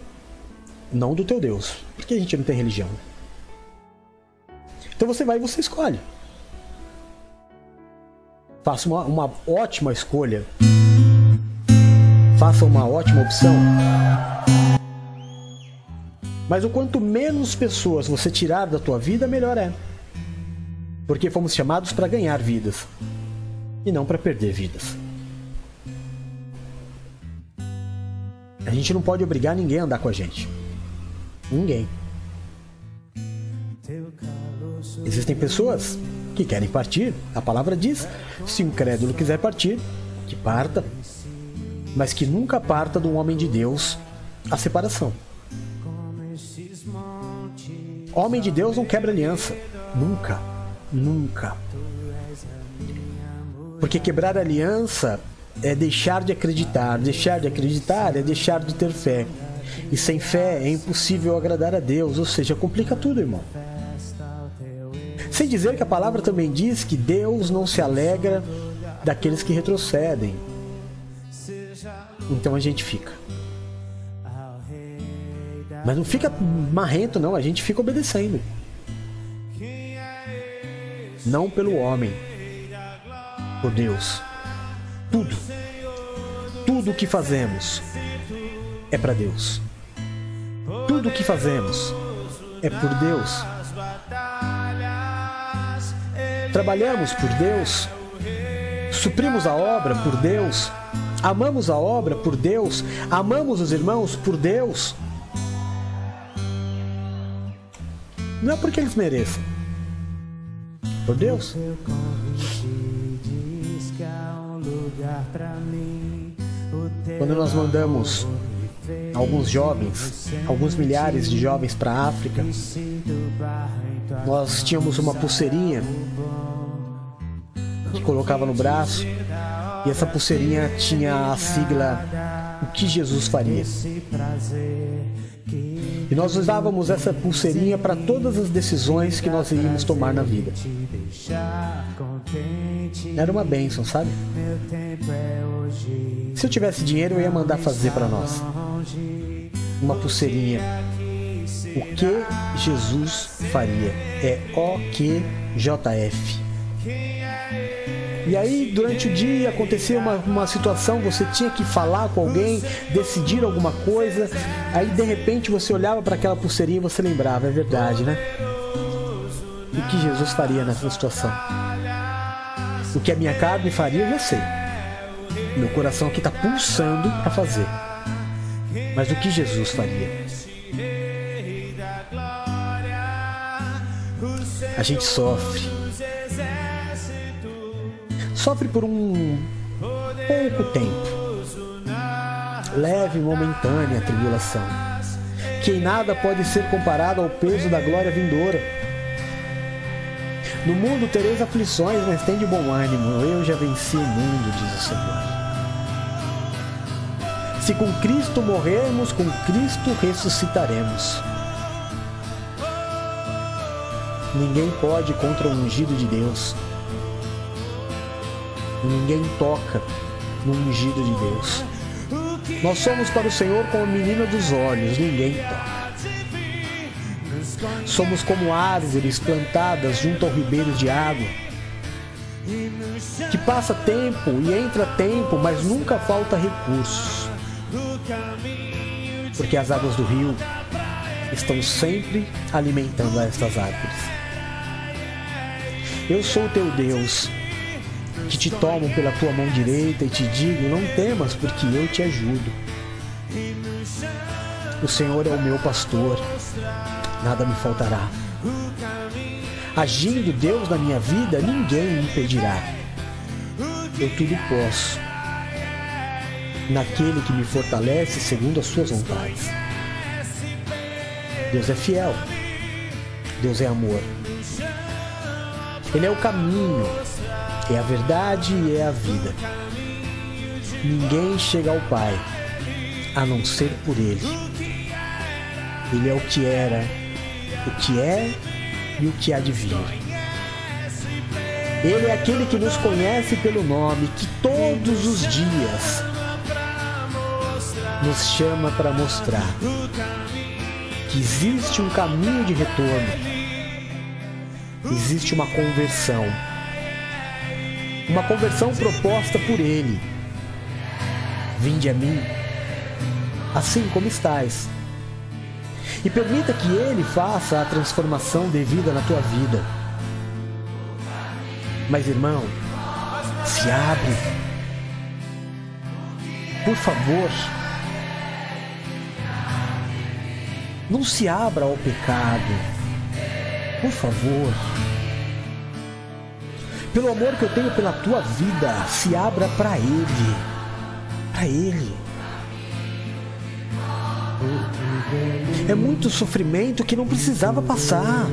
não do teu Deus, porque a gente não tem religião. Então você vai e você escolhe. Faça uma, uma ótima escolha. Faça uma ótima opção. Mas o quanto menos pessoas você tirar da tua vida, melhor é porque fomos chamados para ganhar vidas e não para perder vidas. A gente não pode obrigar ninguém a andar com a gente. Ninguém. Existem pessoas que querem partir. A palavra diz: se um crédulo quiser partir, que parta. mas que nunca parta do homem de Deus a separação. Homem de Deus não quebra aliança. Nunca. Nunca. Porque quebrar aliança é deixar de acreditar. Deixar de acreditar é deixar de ter fé. E sem fé é impossível agradar a Deus, ou seja, complica tudo, irmão. Sem dizer que a palavra também diz que Deus não se alegra daqueles que retrocedem. Então a gente fica. Mas não fica marrento, não, a gente fica obedecendo. Não pelo homem, por Deus. Tudo, tudo o que fazemos é para Deus. Tudo o que fazemos é por Deus. Trabalhamos por Deus, suprimos a obra por Deus, amamos a obra por Deus, amamos os irmãos por Deus. Não é porque eles mereçam, por Deus. Quando nós mandamos alguns jovens, alguns milhares de jovens para a África, nós tínhamos uma pulseirinha que colocava no braço e essa pulseirinha tinha a sigla O que Jesus faria. E nós usávamos essa pulseirinha para todas as decisões que nós iríamos tomar na vida. Era uma bênção, sabe? Se eu tivesse dinheiro, eu ia mandar fazer para nós uma pulseirinha. O que Jesus faria? É OQJF. E aí, durante o dia, acontecia uma, uma situação, você tinha que falar com alguém, decidir alguma coisa. Aí, de repente, você olhava para aquela pulseirinha e você lembrava, é verdade, né? O que Jesus faria nessa situação? O que a minha carne faria, eu já sei. Meu coração aqui está pulsando para fazer. Mas o que Jesus faria? A gente sofre sofre por um pouco tempo, leve e momentânea tribulação, que em nada pode ser comparada ao peso da glória vindoura. No mundo tereis aflições, mas tem de bom ânimo, eu já venci o mundo, diz o Senhor. Se com Cristo morrermos, com Cristo ressuscitaremos. Ninguém pode contra o ungido de Deus. Ninguém toca no ungido de Deus. Nós somos para o Senhor como a menina dos olhos, ninguém toca. Somos como árvores plantadas junto ao ribeiro de água, que passa tempo e entra tempo, mas nunca falta recursos, porque as águas do rio estão sempre alimentando estas árvores. Eu sou o teu Deus, que te tomam pela tua mão direita e te digo: Não temas, porque eu te ajudo. O Senhor é o meu pastor, nada me faltará. Agindo Deus na minha vida, ninguém me impedirá. Eu tudo posso, naquele que me fortalece segundo as suas vontades. Deus é fiel, Deus é amor. Ele é o caminho, é a verdade e é a vida. Ninguém chega ao Pai a não ser por Ele. Ele é o que era, o que é e o que há de vir. Ele é aquele que nos conhece pelo nome, que todos os dias nos chama para mostrar que existe um caminho de retorno, existe uma conversão uma conversão proposta por Ele. Vinde a mim, assim como estás, e permita que Ele faça a transformação devida na tua vida. Mas, irmão, se abre. Por favor, não se abra ao pecado. Por favor pelo amor que eu tenho pela tua vida, se abra para Ele. para Ele. É muito sofrimento que não precisava passar.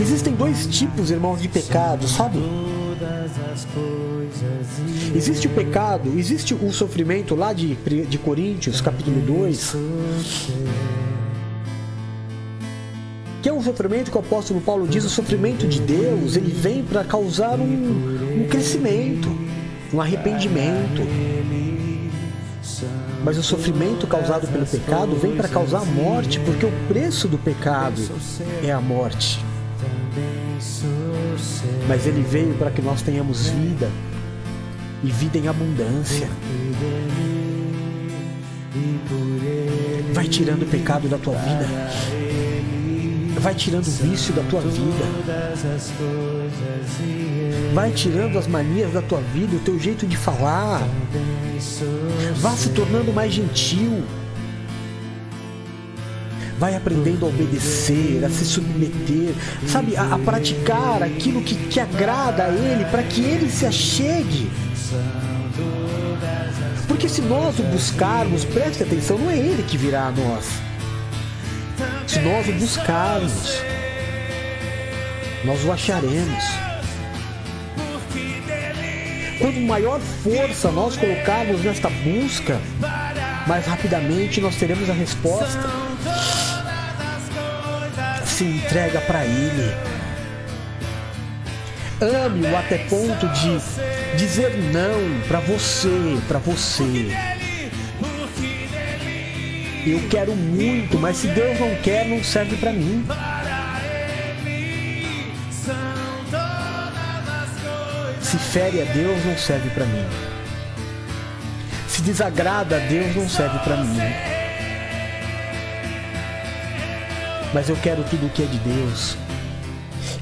Existem dois tipos, irmãos, de pecado, sabe? Existe o pecado, existe o sofrimento lá de, de Coríntios, capítulo 2. Que é um sofrimento que o apóstolo Paulo diz, o sofrimento de Deus, ele vem para causar um, um crescimento, um arrependimento. Mas o sofrimento causado pelo pecado vem para causar a morte, porque o preço do pecado é a morte. Mas ele veio para que nós tenhamos vida e vida em abundância. Vai tirando o pecado da tua vida. Vai tirando o vício da tua vida. Vai tirando as manias da tua vida, o teu jeito de falar. Vá se tornando mais gentil vai aprendendo a obedecer, a se submeter, sabe, a, a praticar aquilo que, que agrada a Ele, para que Ele se achegue. Porque se nós o buscarmos, preste atenção, não é Ele que virá a nós. Nós o buscarmos, nós o acharemos. Quanto maior força nós colocarmos nesta busca, mais rapidamente nós teremos a resposta se entrega para Ele. Ame-o até ponto de dizer não para você, para você. Eu quero muito, mas se Deus não quer, não serve para mim. Se fere a Deus, não serve para mim. Se desagrada a Deus, não serve para mim. mas eu quero tudo o que é de Deus.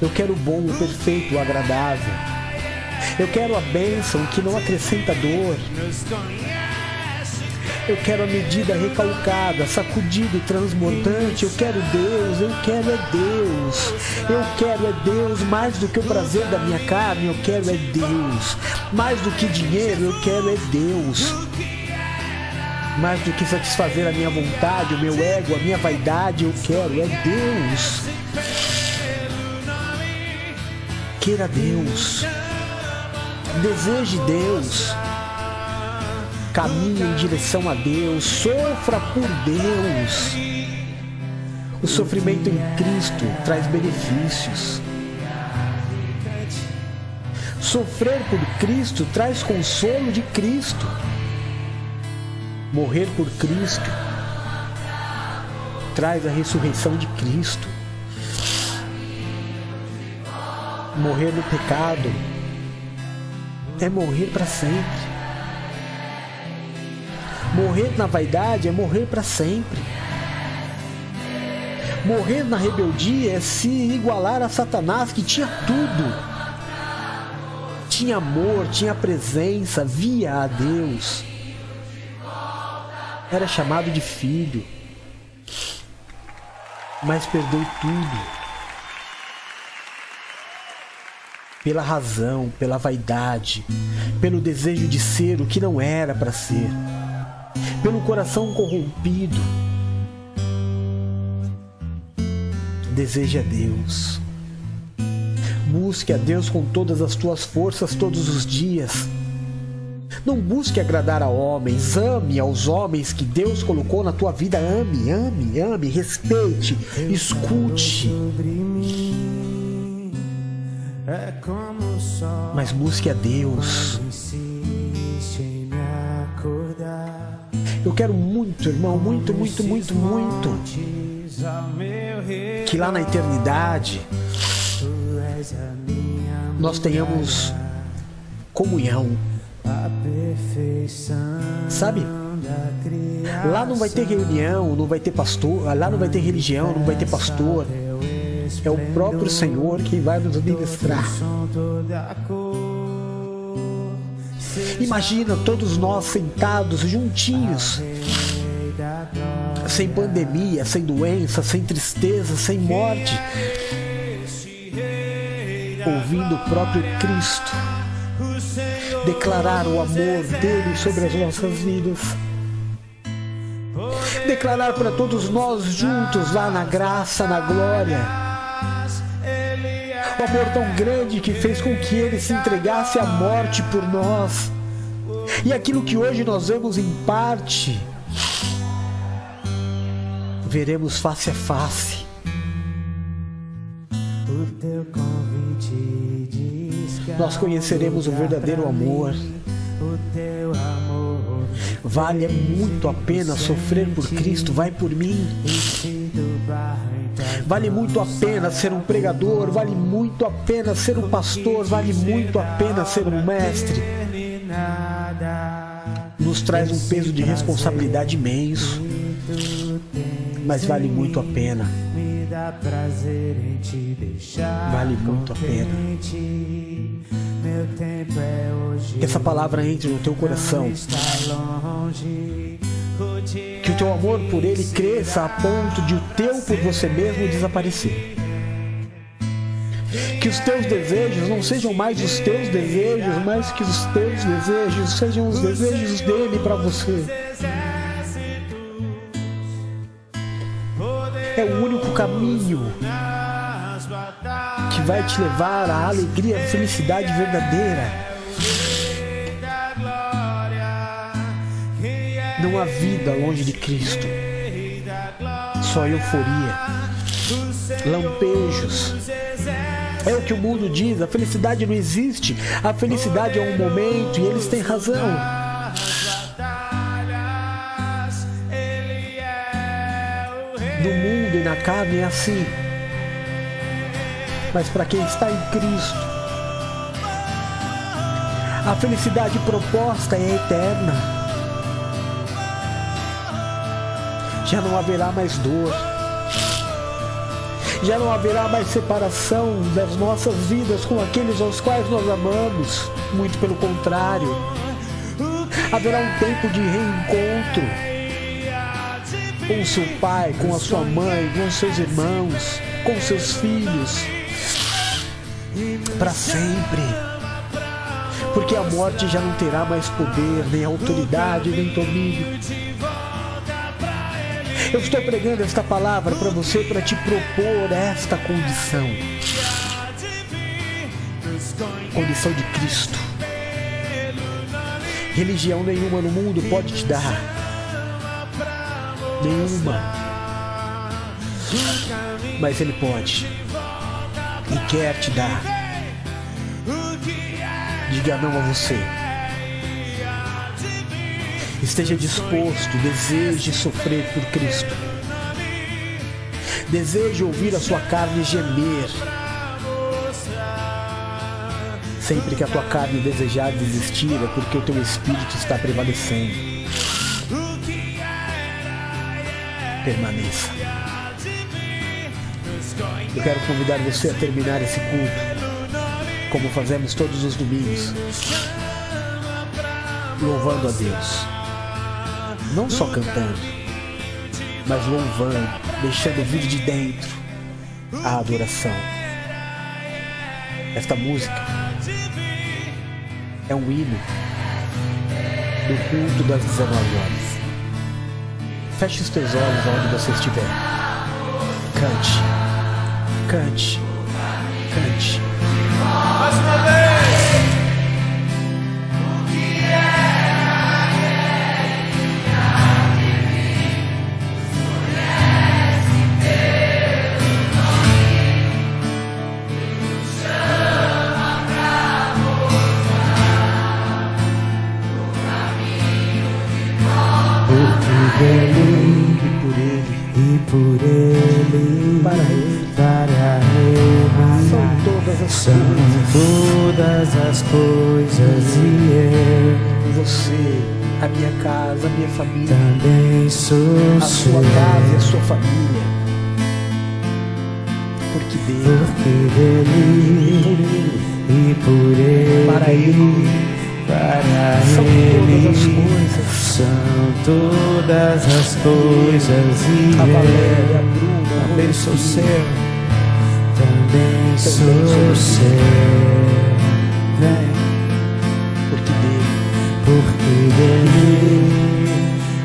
Eu quero o bom, o perfeito, o agradável. Eu quero a bênção que não acrescenta dor. Eu quero a medida recalcada, sacudida e transbordante. Eu quero Deus, eu quero é Deus. Eu quero é Deus mais do que o prazer da minha carne. Eu quero é Deus. Mais do que dinheiro, eu quero é Deus mais do que satisfazer a minha vontade, o meu ego, a minha vaidade, eu quero é Deus. Queira Deus. Deseje Deus. Caminhe em direção a Deus. Sofra por Deus. O sofrimento em Cristo traz benefícios. Sofrer por Cristo traz consolo de Cristo morrer por Cristo traz a ressurreição de Cristo. Morrer no pecado é morrer para sempre. Morrer na vaidade é morrer para sempre. Morrer na rebeldia é se igualar a Satanás que tinha tudo. Tinha amor, tinha presença, via a Deus era chamado de filho, mas perdeu tudo. Pela razão, pela vaidade, pelo desejo de ser o que não era para ser, pelo coração corrompido. Deseja Deus. Busque a Deus com todas as tuas forças todos os dias não busque agradar a homens, ame aos homens que Deus colocou na tua vida. Ame, ame, ame, respeite, escute. Mas busque a Deus. Eu quero muito, irmão, muito, muito, muito, muito. Que lá na eternidade nós tenhamos comunhão Sabe? Lá não vai ter reunião, não vai ter pastor, lá não vai ter religião, não vai ter pastor. É o próprio Senhor quem vai nos ministrar. Imagina todos nós sentados juntinhos, sem pandemia, sem doença, sem tristeza, sem morte, ouvindo o próprio Cristo declarar o amor dele sobre as nossas vidas. Declarar para todos nós juntos lá na graça, na glória. Amor tão grande que fez com que ele se entregasse à morte por nós. E aquilo que hoje nós vemos em parte, veremos face a face. Nós conheceremos o verdadeiro amor. Vale muito a pena sofrer por Cristo, vai por mim. Vale muito a pena ser um pregador, vale muito a pena ser um pastor, vale muito a pena ser um mestre. Nos traz um peso de responsabilidade imenso, mas vale muito a pena. Vale muito a pena. Que essa palavra entre no teu coração. Que o teu amor por Ele cresça a ponto de o teu por você mesmo desaparecer. Que os teus desejos não sejam mais os teus desejos, mas que os teus desejos sejam os desejos dele para você. É o único caminho que vai te levar à alegria, à felicidade verdadeira. Há vida longe de Cristo, só euforia, lampejos. É o que o mundo diz: a felicidade não existe, a felicidade é um momento e eles têm razão. No mundo e na carne é assim. Mas para quem está em Cristo, a felicidade proposta é eterna. Já não haverá mais dor. Já não haverá mais separação das nossas vidas com aqueles aos quais nós amamos. Muito pelo contrário. Haverá um tempo de reencontro com seu pai, com a sua mãe, com seus irmãos, com seus filhos, para sempre. Porque a morte já não terá mais poder, nem autoridade, nem domínio. Eu estou pregando esta palavra para você para te propor esta condição. Condição de Cristo. Religião nenhuma no mundo pode te dar. Nenhuma. Mas Ele pode. E quer te dar. Diga não a você. Esteja disposto, deseje sofrer por Cristo. Deseje ouvir a sua carne gemer. Sempre que a tua carne desejar desistir, é porque o teu espírito está prevalecendo. Permaneça. Eu quero convidar você a terminar esse culto, como fazemos todos os domingos, louvando a Deus não só cantando, mas louvando, deixando vir de dentro a adoração. Esta música é um hino do culto das 19 horas. Feche os teus olhos onde você estiver. Cante, cante, cante. Mais uma vez! Por ele. Para ele. Para ele. São todas as são coisas. todas as coisas e eu Você, a minha casa, a minha família, também sou a sua casa e a sua família. Porque Deus, porque dele e por ele para ele, para são todas as ele. coisas. São todas as coisas e A Valéria, Bruna, também sou seu. Também sou seu. vem. Porque porque dele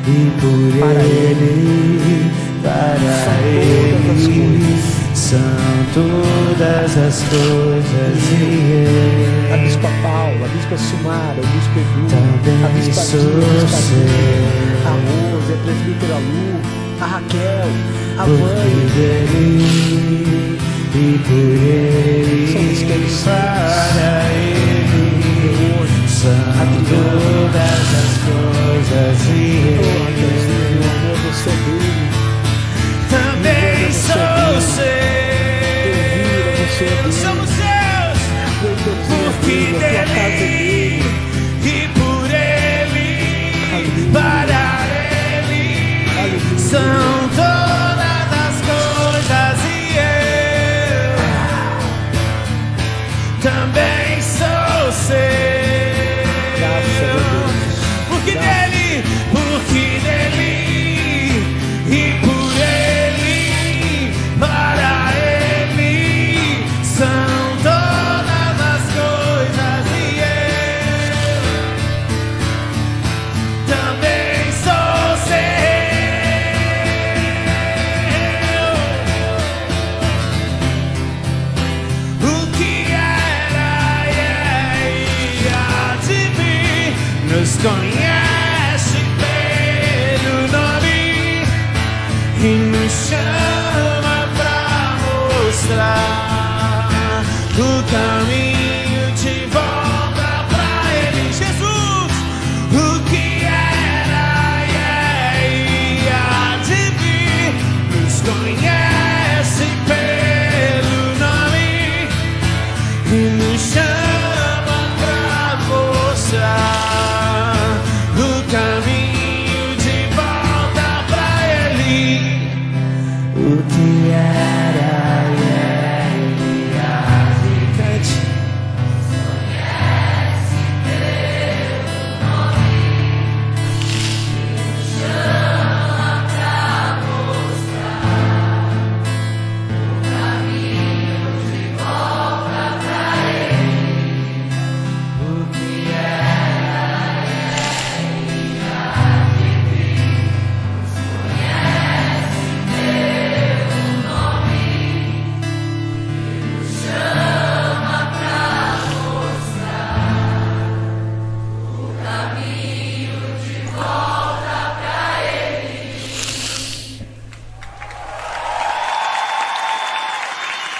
e por Para ele, para ele são todas as coisas e A eu Bispa Paula, a Bispa Sumara, o Bispo Edu, a também Bispa sou a Bispa seu. Dina, a Rose, a Presbítera Lu, a Raquel, a Vânia, dele e por ele Somos todos para ele são todas as coisas e Oh, eu Deus, meu amor, você é dele. É dele. Somos seus porque dele e por ele para ele são todas as coisas e eu também sou seu. O